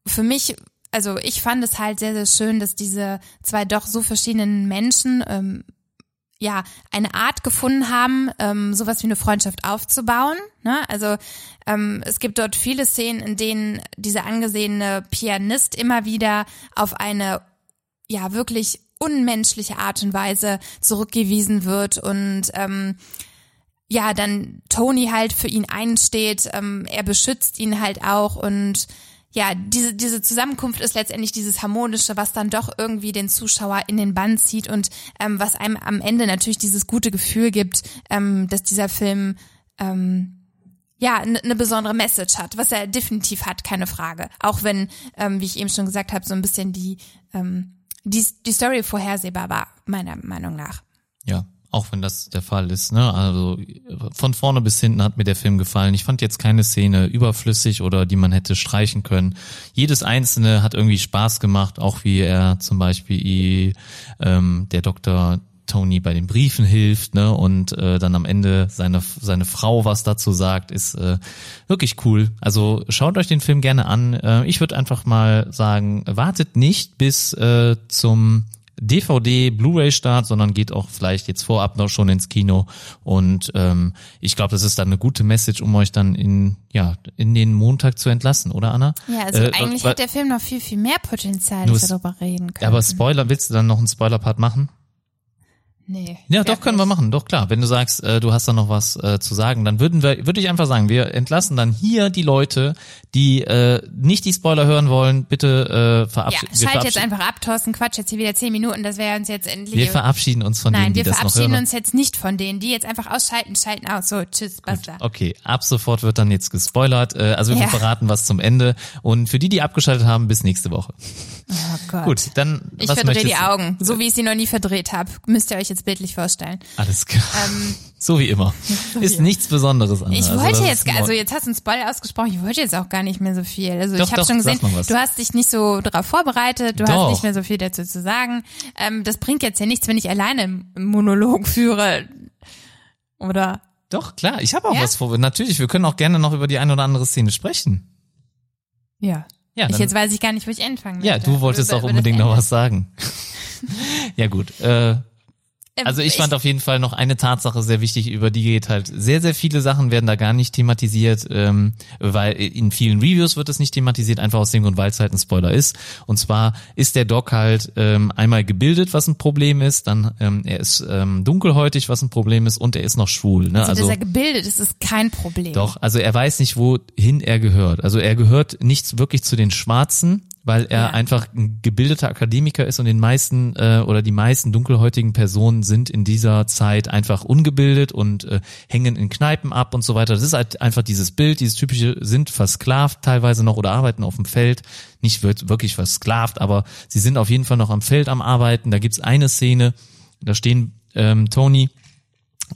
für mich, also ich fand es halt sehr, sehr schön, dass diese zwei doch so verschiedenen Menschen ähm, ja eine Art gefunden haben, ähm, sowas wie eine Freundschaft aufzubauen. Ne? Also ähm, es gibt dort viele Szenen, in denen dieser angesehene Pianist immer wieder auf eine ja wirklich unmenschliche Art und Weise zurückgewiesen wird und ähm, ja, dann Tony halt für ihn einsteht, ähm, er beschützt ihn halt auch und ja, diese, diese Zusammenkunft ist letztendlich dieses Harmonische, was dann doch irgendwie den Zuschauer in den Bann zieht und ähm, was einem am Ende natürlich dieses gute Gefühl gibt, ähm, dass dieser Film ähm, ja, eine ne besondere Message hat, was er definitiv hat, keine Frage. Auch wenn, ähm, wie ich eben schon gesagt habe, so ein bisschen die ähm, die, die Story vorhersehbar war, meiner Meinung nach. Ja, auch wenn das der Fall ist. Ne? Also von vorne bis hinten hat mir der Film gefallen. Ich fand jetzt keine Szene überflüssig oder die man hätte streichen können. Jedes einzelne hat irgendwie Spaß gemacht, auch wie er zum Beispiel ähm, der Doktor Tony bei den Briefen hilft, ne, und äh, dann am Ende seine seine Frau was dazu sagt, ist äh, wirklich cool. Also schaut euch den Film gerne an. Äh, ich würde einfach mal sagen, wartet nicht bis äh, zum DVD, Blu-ray-Start, sondern geht auch vielleicht jetzt vorab noch schon ins Kino. Und ähm, ich glaube, das ist dann eine gute Message, um euch dann in ja in den Montag zu entlassen, oder Anna? Ja, also äh, eigentlich hat der Film noch viel viel mehr Potenzial, dass wir darüber reden können. Aber Spoiler, willst du dann noch einen Spoiler-Part machen? Nee. Ja, doch können wir machen, doch klar. Wenn du sagst, äh, du hast da noch was äh, zu sagen, dann würden wir, würde ich einfach sagen, wir entlassen dann hier die Leute, die äh, nicht die Spoiler hören wollen. Bitte äh, verabschieden. Ja, schalt jetzt einfach ab, Thorsten. Quatsch jetzt hier wieder zehn Minuten. Das wäre uns jetzt endlich. Wir verabschieden uns von Nein, denen, die das noch hören. wir verabschieden uns jetzt nicht von denen, die jetzt einfach ausschalten, schalten aus. So, tschüss, basta. Gut, okay, ab sofort wird dann jetzt gespoilert. Äh, also wir ja. verraten was zum Ende. Und für die, die abgeschaltet haben, bis nächste Woche. Oh Gott. Gut, dann. Ich verdrehe die Augen, so wie ich sie noch nie verdreht habe. Müsst ihr euch jetzt bildlich vorstellen. Alles klar. Ähm, so wie immer. So ist wie nichts Besonderes an. Ich wollte also, jetzt, also jetzt hast du einen Spoiler ausgesprochen, ich wollte jetzt auch gar nicht mehr so viel. Also doch, ich habe schon gesehen, du hast dich nicht so darauf vorbereitet, du doch. hast nicht mehr so viel dazu zu sagen. Ähm, das bringt jetzt ja nichts, wenn ich alleine einen Monolog führe. Oder? Doch, klar, ich habe auch ja? was vor. Natürlich, wir können auch gerne noch über die eine oder andere Szene sprechen. Ja. Ja, ich jetzt weiß ich gar nicht, wo ich anfangen möchte. Ja, du wolltest über, auch unbedingt noch was sagen. ja gut, äh, also ich fand auf jeden Fall noch eine Tatsache sehr wichtig, über die geht halt sehr, sehr viele Sachen werden da gar nicht thematisiert, ähm, weil in vielen Reviews wird es nicht thematisiert, einfach aus dem Grund, weil es halt ein Spoiler ist. Und zwar ist der Doc halt ähm, einmal gebildet, was ein Problem ist, dann ähm, er ist ähm, dunkelhäutig, was ein Problem ist, und er ist noch schwul. Ne? Also, also dass er gebildet ist, ist kein Problem. Doch, also er weiß nicht, wohin er gehört. Also er gehört nicht wirklich zu den Schwarzen, weil er ja. einfach ein gebildeter Akademiker ist und den meisten äh, oder die meisten dunkelhäutigen Personen sind in dieser Zeit einfach ungebildet und äh, hängen in Kneipen ab und so weiter. Das ist halt einfach dieses Bild, dieses typische, sind versklavt teilweise noch oder arbeiten auf dem Feld. Nicht wirklich versklavt, aber sie sind auf jeden Fall noch am Feld am Arbeiten. Da gibt's eine Szene, da stehen ähm, Tony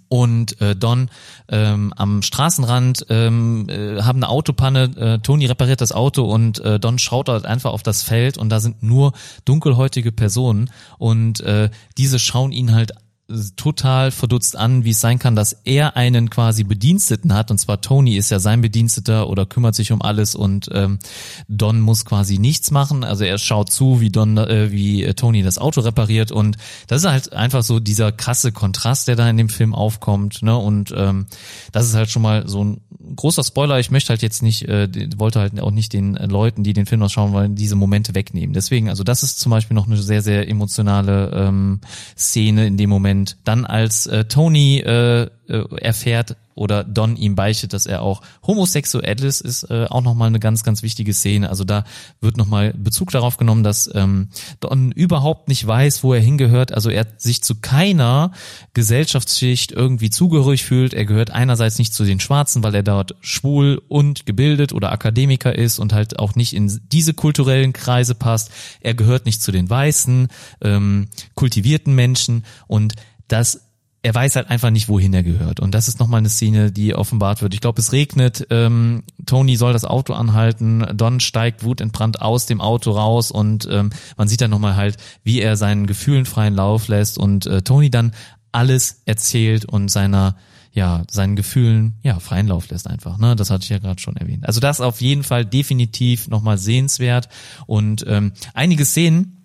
und äh, Don ähm, am Straßenrand ähm, äh, haben eine Autopanne. Äh, Tony repariert das Auto und äh, Don schaut halt einfach auf das Feld und da sind nur dunkelhäutige Personen und äh, diese schauen ihn halt total verdutzt an, wie es sein kann, dass er einen quasi Bediensteten hat, und zwar Tony ist ja sein Bediensteter oder kümmert sich um alles und ähm, Don muss quasi nichts machen. Also er schaut zu, wie Don, äh, wie äh, Tony das Auto repariert und das ist halt einfach so dieser krasse Kontrast, der da in dem Film aufkommt. Ne? Und ähm, das ist halt schon mal so ein großer Spoiler. Ich möchte halt jetzt nicht, äh, wollte halt auch nicht den Leuten, die den Film noch schauen wollen, diese Momente wegnehmen. Deswegen, also das ist zum Beispiel noch eine sehr, sehr emotionale ähm, Szene in dem Moment. Dann als äh, Tony äh, äh, erfährt oder Don ihm beichtet, dass er auch homosexuell ist, ist äh, auch nochmal eine ganz, ganz wichtige Szene. Also da wird nochmal Bezug darauf genommen, dass ähm, Don überhaupt nicht weiß, wo er hingehört. Also er sich zu keiner Gesellschaftsschicht irgendwie zugehörig fühlt. Er gehört einerseits nicht zu den Schwarzen, weil er dort schwul und gebildet oder Akademiker ist und halt auch nicht in diese kulturellen Kreise passt. Er gehört nicht zu den weißen, ähm, kultivierten Menschen und das er weiß halt einfach nicht, wohin er gehört. Und das ist nochmal eine Szene, die offenbart wird. Ich glaube, es regnet, ähm, Tony soll das Auto anhalten, Don steigt wutentbrannt aus dem Auto raus und ähm, man sieht dann nochmal halt, wie er seinen Gefühlen freien Lauf lässt und äh, Tony dann alles erzählt und seiner ja, seinen Gefühlen ja freien Lauf lässt einfach. Ne, das hatte ich ja gerade schon erwähnt. Also das auf jeden Fall definitiv nochmal sehenswert und ähm, einige Szenen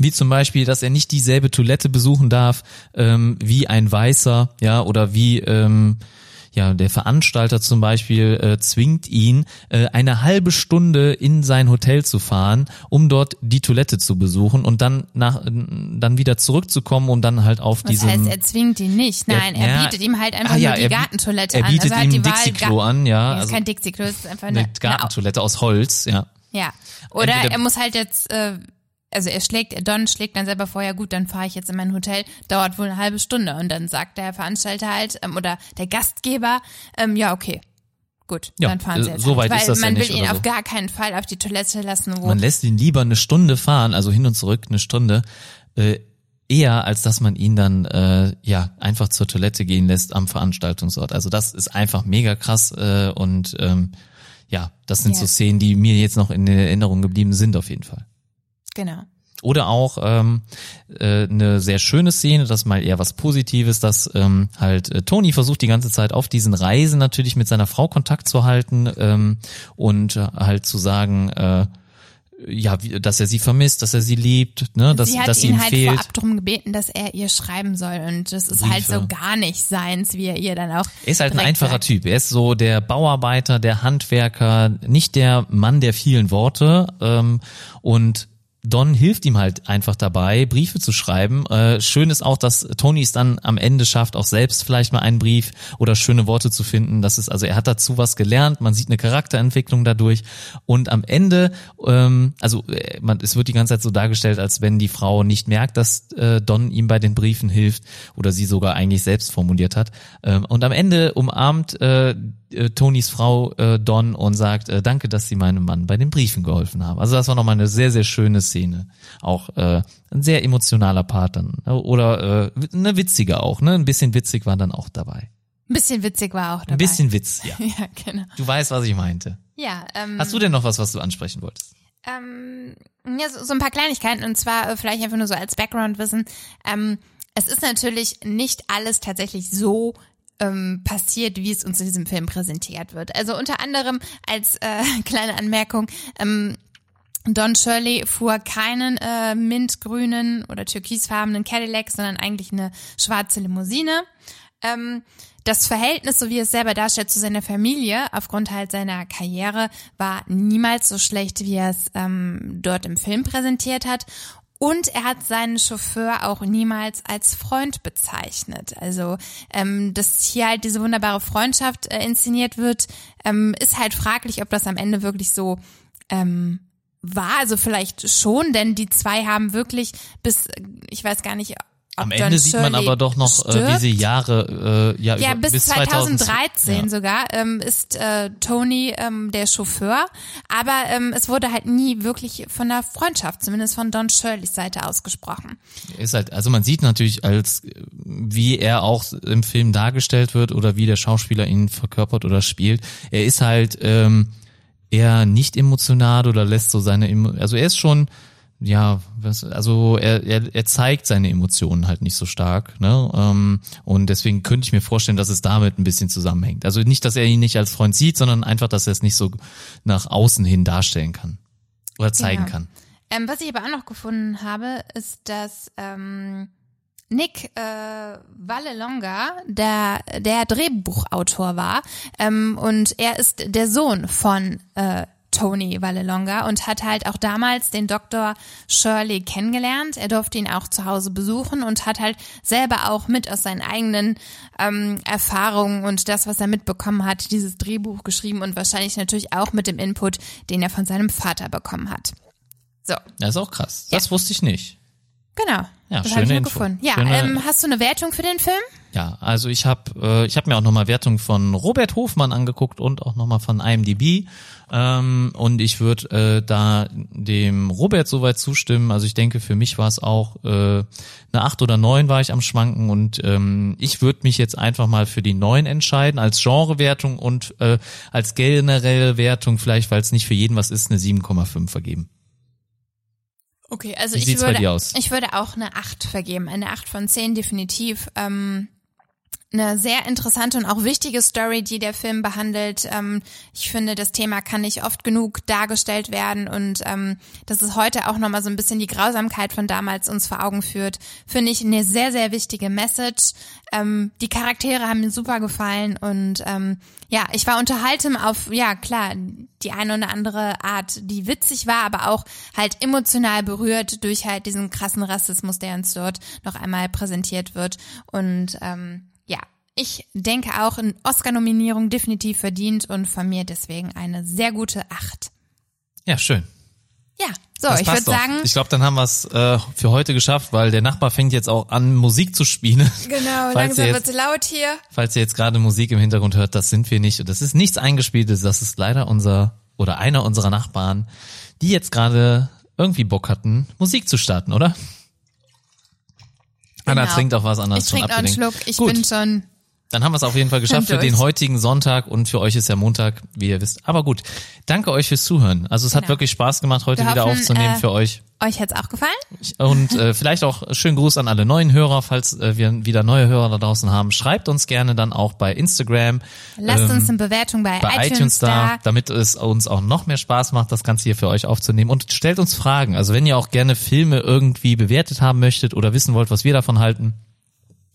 wie zum Beispiel, dass er nicht dieselbe Toilette besuchen darf ähm, wie ein Weißer, ja, oder wie ähm, ja, der Veranstalter zum Beispiel äh, zwingt ihn, äh, eine halbe Stunde in sein Hotel zu fahren, um dort die Toilette zu besuchen und dann nach dann wieder zurückzukommen, um dann halt auf Was diesem. heißt, er zwingt ihn nicht? Nein, er, ja, bietet ihm halt einfach ah, ja, nur die er Gartentoilette er an. bietet also halt ihm die ein Wahl, Dixie-Klo an, ja, Nee, ist also kein Dixie-Klo, ist einfach eine eine, eine Gartentoilette aus Holz, ja. Ja. Oder Entweder- er muss halt jetzt, äh, also er schlägt, Don schlägt dann selber vorher, gut, dann fahre ich jetzt in mein Hotel, dauert wohl eine halbe Stunde. Und dann sagt der Veranstalter halt, ähm, oder der Gastgeber, ähm, ja, okay. Gut, Ja, dann fahren sie äh, jetzt. so halt. weit Weil ist das ja man nicht will ihn oder auf so. gar keinen Fall auf die Toilette lassen, wo Man lässt ihn lieber eine Stunde fahren, also hin und zurück eine Stunde, äh, eher als dass man ihn dann äh, ja einfach zur Toilette gehen lässt am Veranstaltungsort. Also das ist einfach mega krass äh, und ähm, ja, das sind Ja. so Szenen, die mir jetzt noch in Erinnerung geblieben sind auf jeden Fall. Genau. Oder auch ähm, äh, eine sehr schöne Szene, das ist mal eher was Positives, dass ähm, halt äh, Tony versucht die ganze Zeit auf diesen Reisen natürlich mit seiner Frau Kontakt zu halten ähm, und äh, halt zu sagen, äh, ja, wie, dass er sie vermisst, dass er sie liebt, ne, dass, sie hat dass ihn ihm halt fehlt. vorab darum gebeten, dass er ihr schreiben soll. Und das ist halt Briefe. so gar nicht seins, wie er ihr dann auch. Er ist halt ein einfacher sagt. Typ. Er ist so der Bauarbeiter, der Handwerker, nicht der Mann der vielen Worte. Ähm, und Don hilft ihm halt einfach dabei, Briefe zu schreiben. Äh, schön ist auch, dass Tony es dann am Ende schafft, auch selbst vielleicht mal einen Brief oder schöne Worte zu finden. Das ist also, er hat dazu was gelernt. Man sieht eine Charakterentwicklung dadurch. Und am Ende, ähm, also äh, man, es wird die ganze Zeit so dargestellt, als wenn die Frau nicht merkt, dass äh, Don ihm bei den Briefen hilft oder sie sogar eigentlich selbst formuliert hat. Ähm, und am Ende umarmt äh, äh, Tonys Frau äh, Don und sagt, äh, danke, dass sie meinem Mann bei den Briefen geholfen haben. Also das war nochmal eine sehr, sehr schöne Szene. Auch äh, ein sehr emotionaler Part dann. Oder äh, eine witzige auch, ne? Ein bisschen witzig war dann auch dabei. Ein bisschen witzig war auch dabei. Ein bisschen Witz, ja. Ja, genau. Du weißt, was ich meinte. Ja, ähm, Hast du denn noch was, was du ansprechen wolltest? Ähm, ja, so, so ein paar Kleinigkeiten und zwar äh, vielleicht einfach nur so als Background-Wissen. Ähm, es ist natürlich nicht alles tatsächlich so ähm, passiert, wie es uns in diesem Film präsentiert wird. Also unter anderem als äh, kleine Anmerkung, ähm, Don Shirley fuhr keinen äh, mintgrünen oder türkisfarbenen Cadillac, sondern eigentlich eine schwarze Limousine. Ähm, das Verhältnis, so wie es selber darstellt, zu seiner Familie, aufgrund halt seiner Karriere, war niemals so schlecht, wie er es ähm, dort im Film präsentiert hat. Und er hat seinen Chauffeur auch niemals als Freund bezeichnet. Also, ähm, dass hier halt diese wunderbare Freundschaft äh, inszeniert wird, ähm, ist halt fraglich, ob das am Ende wirklich so ähm, war. Also vielleicht schon, denn die zwei haben wirklich bis, ich weiß gar nicht, Am Ende sieht man Shirley aber doch noch, äh, wie sie Jahre, äh, ja, Ja, über, bis, 2000 2013 ja. sogar ähm, ist äh, Tony ähm, der Chauffeur, aber ähm, es wurde halt nie wirklich von der Freundschaft, zumindest von Don Shirleys Seite ausgesprochen. Ist halt, also man sieht natürlich als, wie er auch im Film dargestellt wird oder wie der Schauspieler ihn verkörpert oder spielt. Er ist halt ähm, eher nicht emotional oder lässt so seine, also er ist schon, ja, was, also er, er, er zeigt seine Emotionen halt nicht so stark, ne? Ähm, und deswegen könnte ich mir vorstellen, dass es damit ein bisschen zusammenhängt. Also nicht, dass er ihn nicht als Freund sieht, sondern einfach, dass er es nicht so nach außen hin darstellen kann oder zeigen Ja. kann. Ähm, was ich aber auch noch gefunden habe, ist, dass ähm, Nick äh, Vallelonga der, der Drehbuchautor war ähm, und er ist der Sohn von äh, Tony Vallelonga und hat halt auch damals den Dr. Shirley kennengelernt. Er durfte ihn auch zu Hause besuchen und hat halt selber auch mit aus seinen eigenen ähm, Erfahrungen und das, was er mitbekommen hat, dieses Drehbuch geschrieben und wahrscheinlich natürlich auch mit dem Input, den er von seinem Vater bekommen hat. So. Das ist auch krass. Das ja. wusste ich nicht. Genau. Ja, das schöne ich Info. gefunden. Ja, schöne, ähm, hast du eine Wertung für den Film? Ja, also ich habe äh, ich hab mir auch nochmal Wertung von Robert Hofmann angeguckt und auch nochmal von IMDb. Ähm, und ich würde äh, da dem Robert soweit zustimmen. Also ich denke, für mich war es auch äh, eine acht oder neun war ich am Schwanken und ähm, ich würde mich jetzt einfach mal für die neun entscheiden als Genrewertung und äh, als generelle Wertung, vielleicht weil es nicht für jeden was ist, eine 7,5 vergeben. Okay, also Wie ich würde, ich würde auch eine 8 vergeben. Eine 8 von 10 definitiv. Ähm, eine sehr interessante und auch wichtige Story, die der Film behandelt. Ähm, ich finde, das Thema kann nicht oft genug dargestellt werden und ähm, dass es heute auch nochmal so ein bisschen die Grausamkeit von damals uns vor Augen führt, finde ich eine sehr, sehr wichtige Message. Ähm, die Charaktere haben mir super gefallen und ähm, ja, ich war unterhalten auf, ja klar, die eine oder andere Art, die witzig war, aber auch halt emotional berührt durch halt diesen krassen Rassismus, der uns dort noch einmal präsentiert wird und ähm, ja, ich denke auch in Oscar-Nominierung definitiv verdient und von mir deswegen eine sehr gute Acht. Ja, schön. Ja, so, Das ich würde sagen, Ich glaube, dann haben wir es äh, für heute geschafft, weil der Nachbar fängt jetzt auch an, Musik zu spielen. genau, langsam jetzt- wird's laut hier. Falls ihr jetzt gerade Musik im Hintergrund hört, das sind wir nicht. Und das ist nichts eingespieltes. Das ist leider unser oder einer unserer Nachbarn, die jetzt gerade irgendwie Bock hatten, Musik zu starten, oder? Anna Genau. trinkt auch was anderes Ich trinke noch einen. Schluck, ich Gut, bin schon dann haben wir es auf jeden Fall geschafft für den heutigen Sonntag und für euch ist ja Montag, wie ihr wisst. Aber gut, danke euch fürs Zuhören. Also es hat Genau. wirklich Spaß gemacht, heute Wir wieder hoffen, aufzunehmen äh, für euch. Euch hat's auch gefallen? Und äh, vielleicht auch schönen Gruß an alle neuen Hörer, falls äh, wir wieder neue Hörer da draußen haben. Schreibt uns gerne dann auch bei Instagram, Lasst ähm, uns eine Bewertung bei, bei iTunes, da. damit es uns auch noch mehr Spaß macht, das Ganze hier für euch aufzunehmen. Und stellt uns Fragen. Also wenn ihr auch gerne Filme irgendwie bewertet haben möchtet oder wissen wollt, was wir davon halten,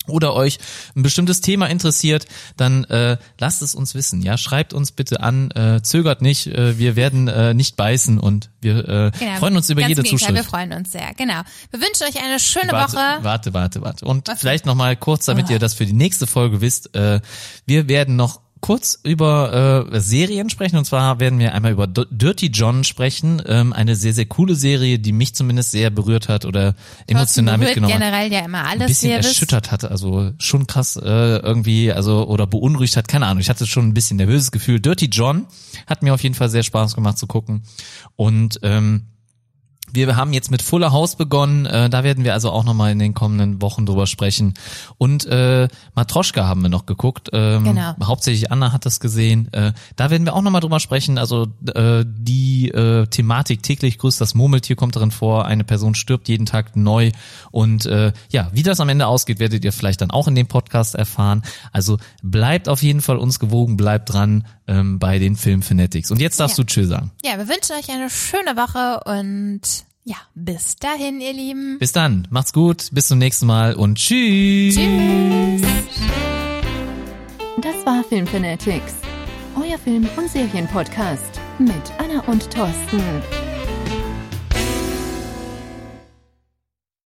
oder euch ein bestimmtes Thema interessiert, dann äh, lasst es uns wissen. Ja, schreibt uns bitte an, äh, zögert nicht. Äh, wir werden äh, nicht beißen und wir äh, Genau. freuen uns über jede Gegenteil, Wir Zuschrift. freuen uns sehr, genau. Wir wünschen euch eine schöne Warte, Woche. warte, warte, warte. Und Was? vielleicht noch mal kurz, damit Oh. ihr das für die nächste Folge wisst. Äh, wir werden noch kurz über äh, Serien sprechen. Und zwar werden wir einmal über D Dirty John sprechen. Ähm, eine sehr, sehr coole Serie, die mich zumindest sehr berührt hat oder emotional berührt mitgenommen hat. generell ja immer Ein alles, bisschen ihr wisst. erschüttert hat, also schon krass äh, irgendwie, also oder beunruhigt hat, keine Ahnung. Ich hatte schon ein bisschen nervöses Gefühl. Dirty John hat mir auf jeden Fall sehr Spaß gemacht zu gucken. Und ähm, wir haben jetzt mit Fuller House begonnen, äh, da werden wir also auch nochmal in den kommenden Wochen drüber sprechen. Und äh, Matroschka haben wir noch geguckt. Ähm, Genau. Hauptsächlich Anna hat das gesehen. Äh, da werden wir auch nochmal drüber sprechen. Also äh, die äh, Thematik täglich grüßt das Murmeltier kommt darin vor. Eine Person stirbt jeden Tag neu. Und äh, ja, wie das am Ende ausgeht, werdet ihr vielleicht dann auch in dem Podcast erfahren. Also bleibt auf jeden Fall uns gewogen, bleibt dran ähm, bei den Filmfanatics. Und jetzt darfst Ja. du Tschö sagen. Ja, wir wünschen euch eine schöne Woche und ja, bis dahin, ihr Lieben. Bis dann, macht's gut, bis zum nächsten Mal und tschüss. Tschüss. Das war Filmfanatics, euer Film- und Serienpodcast mit Anna und Thorsten.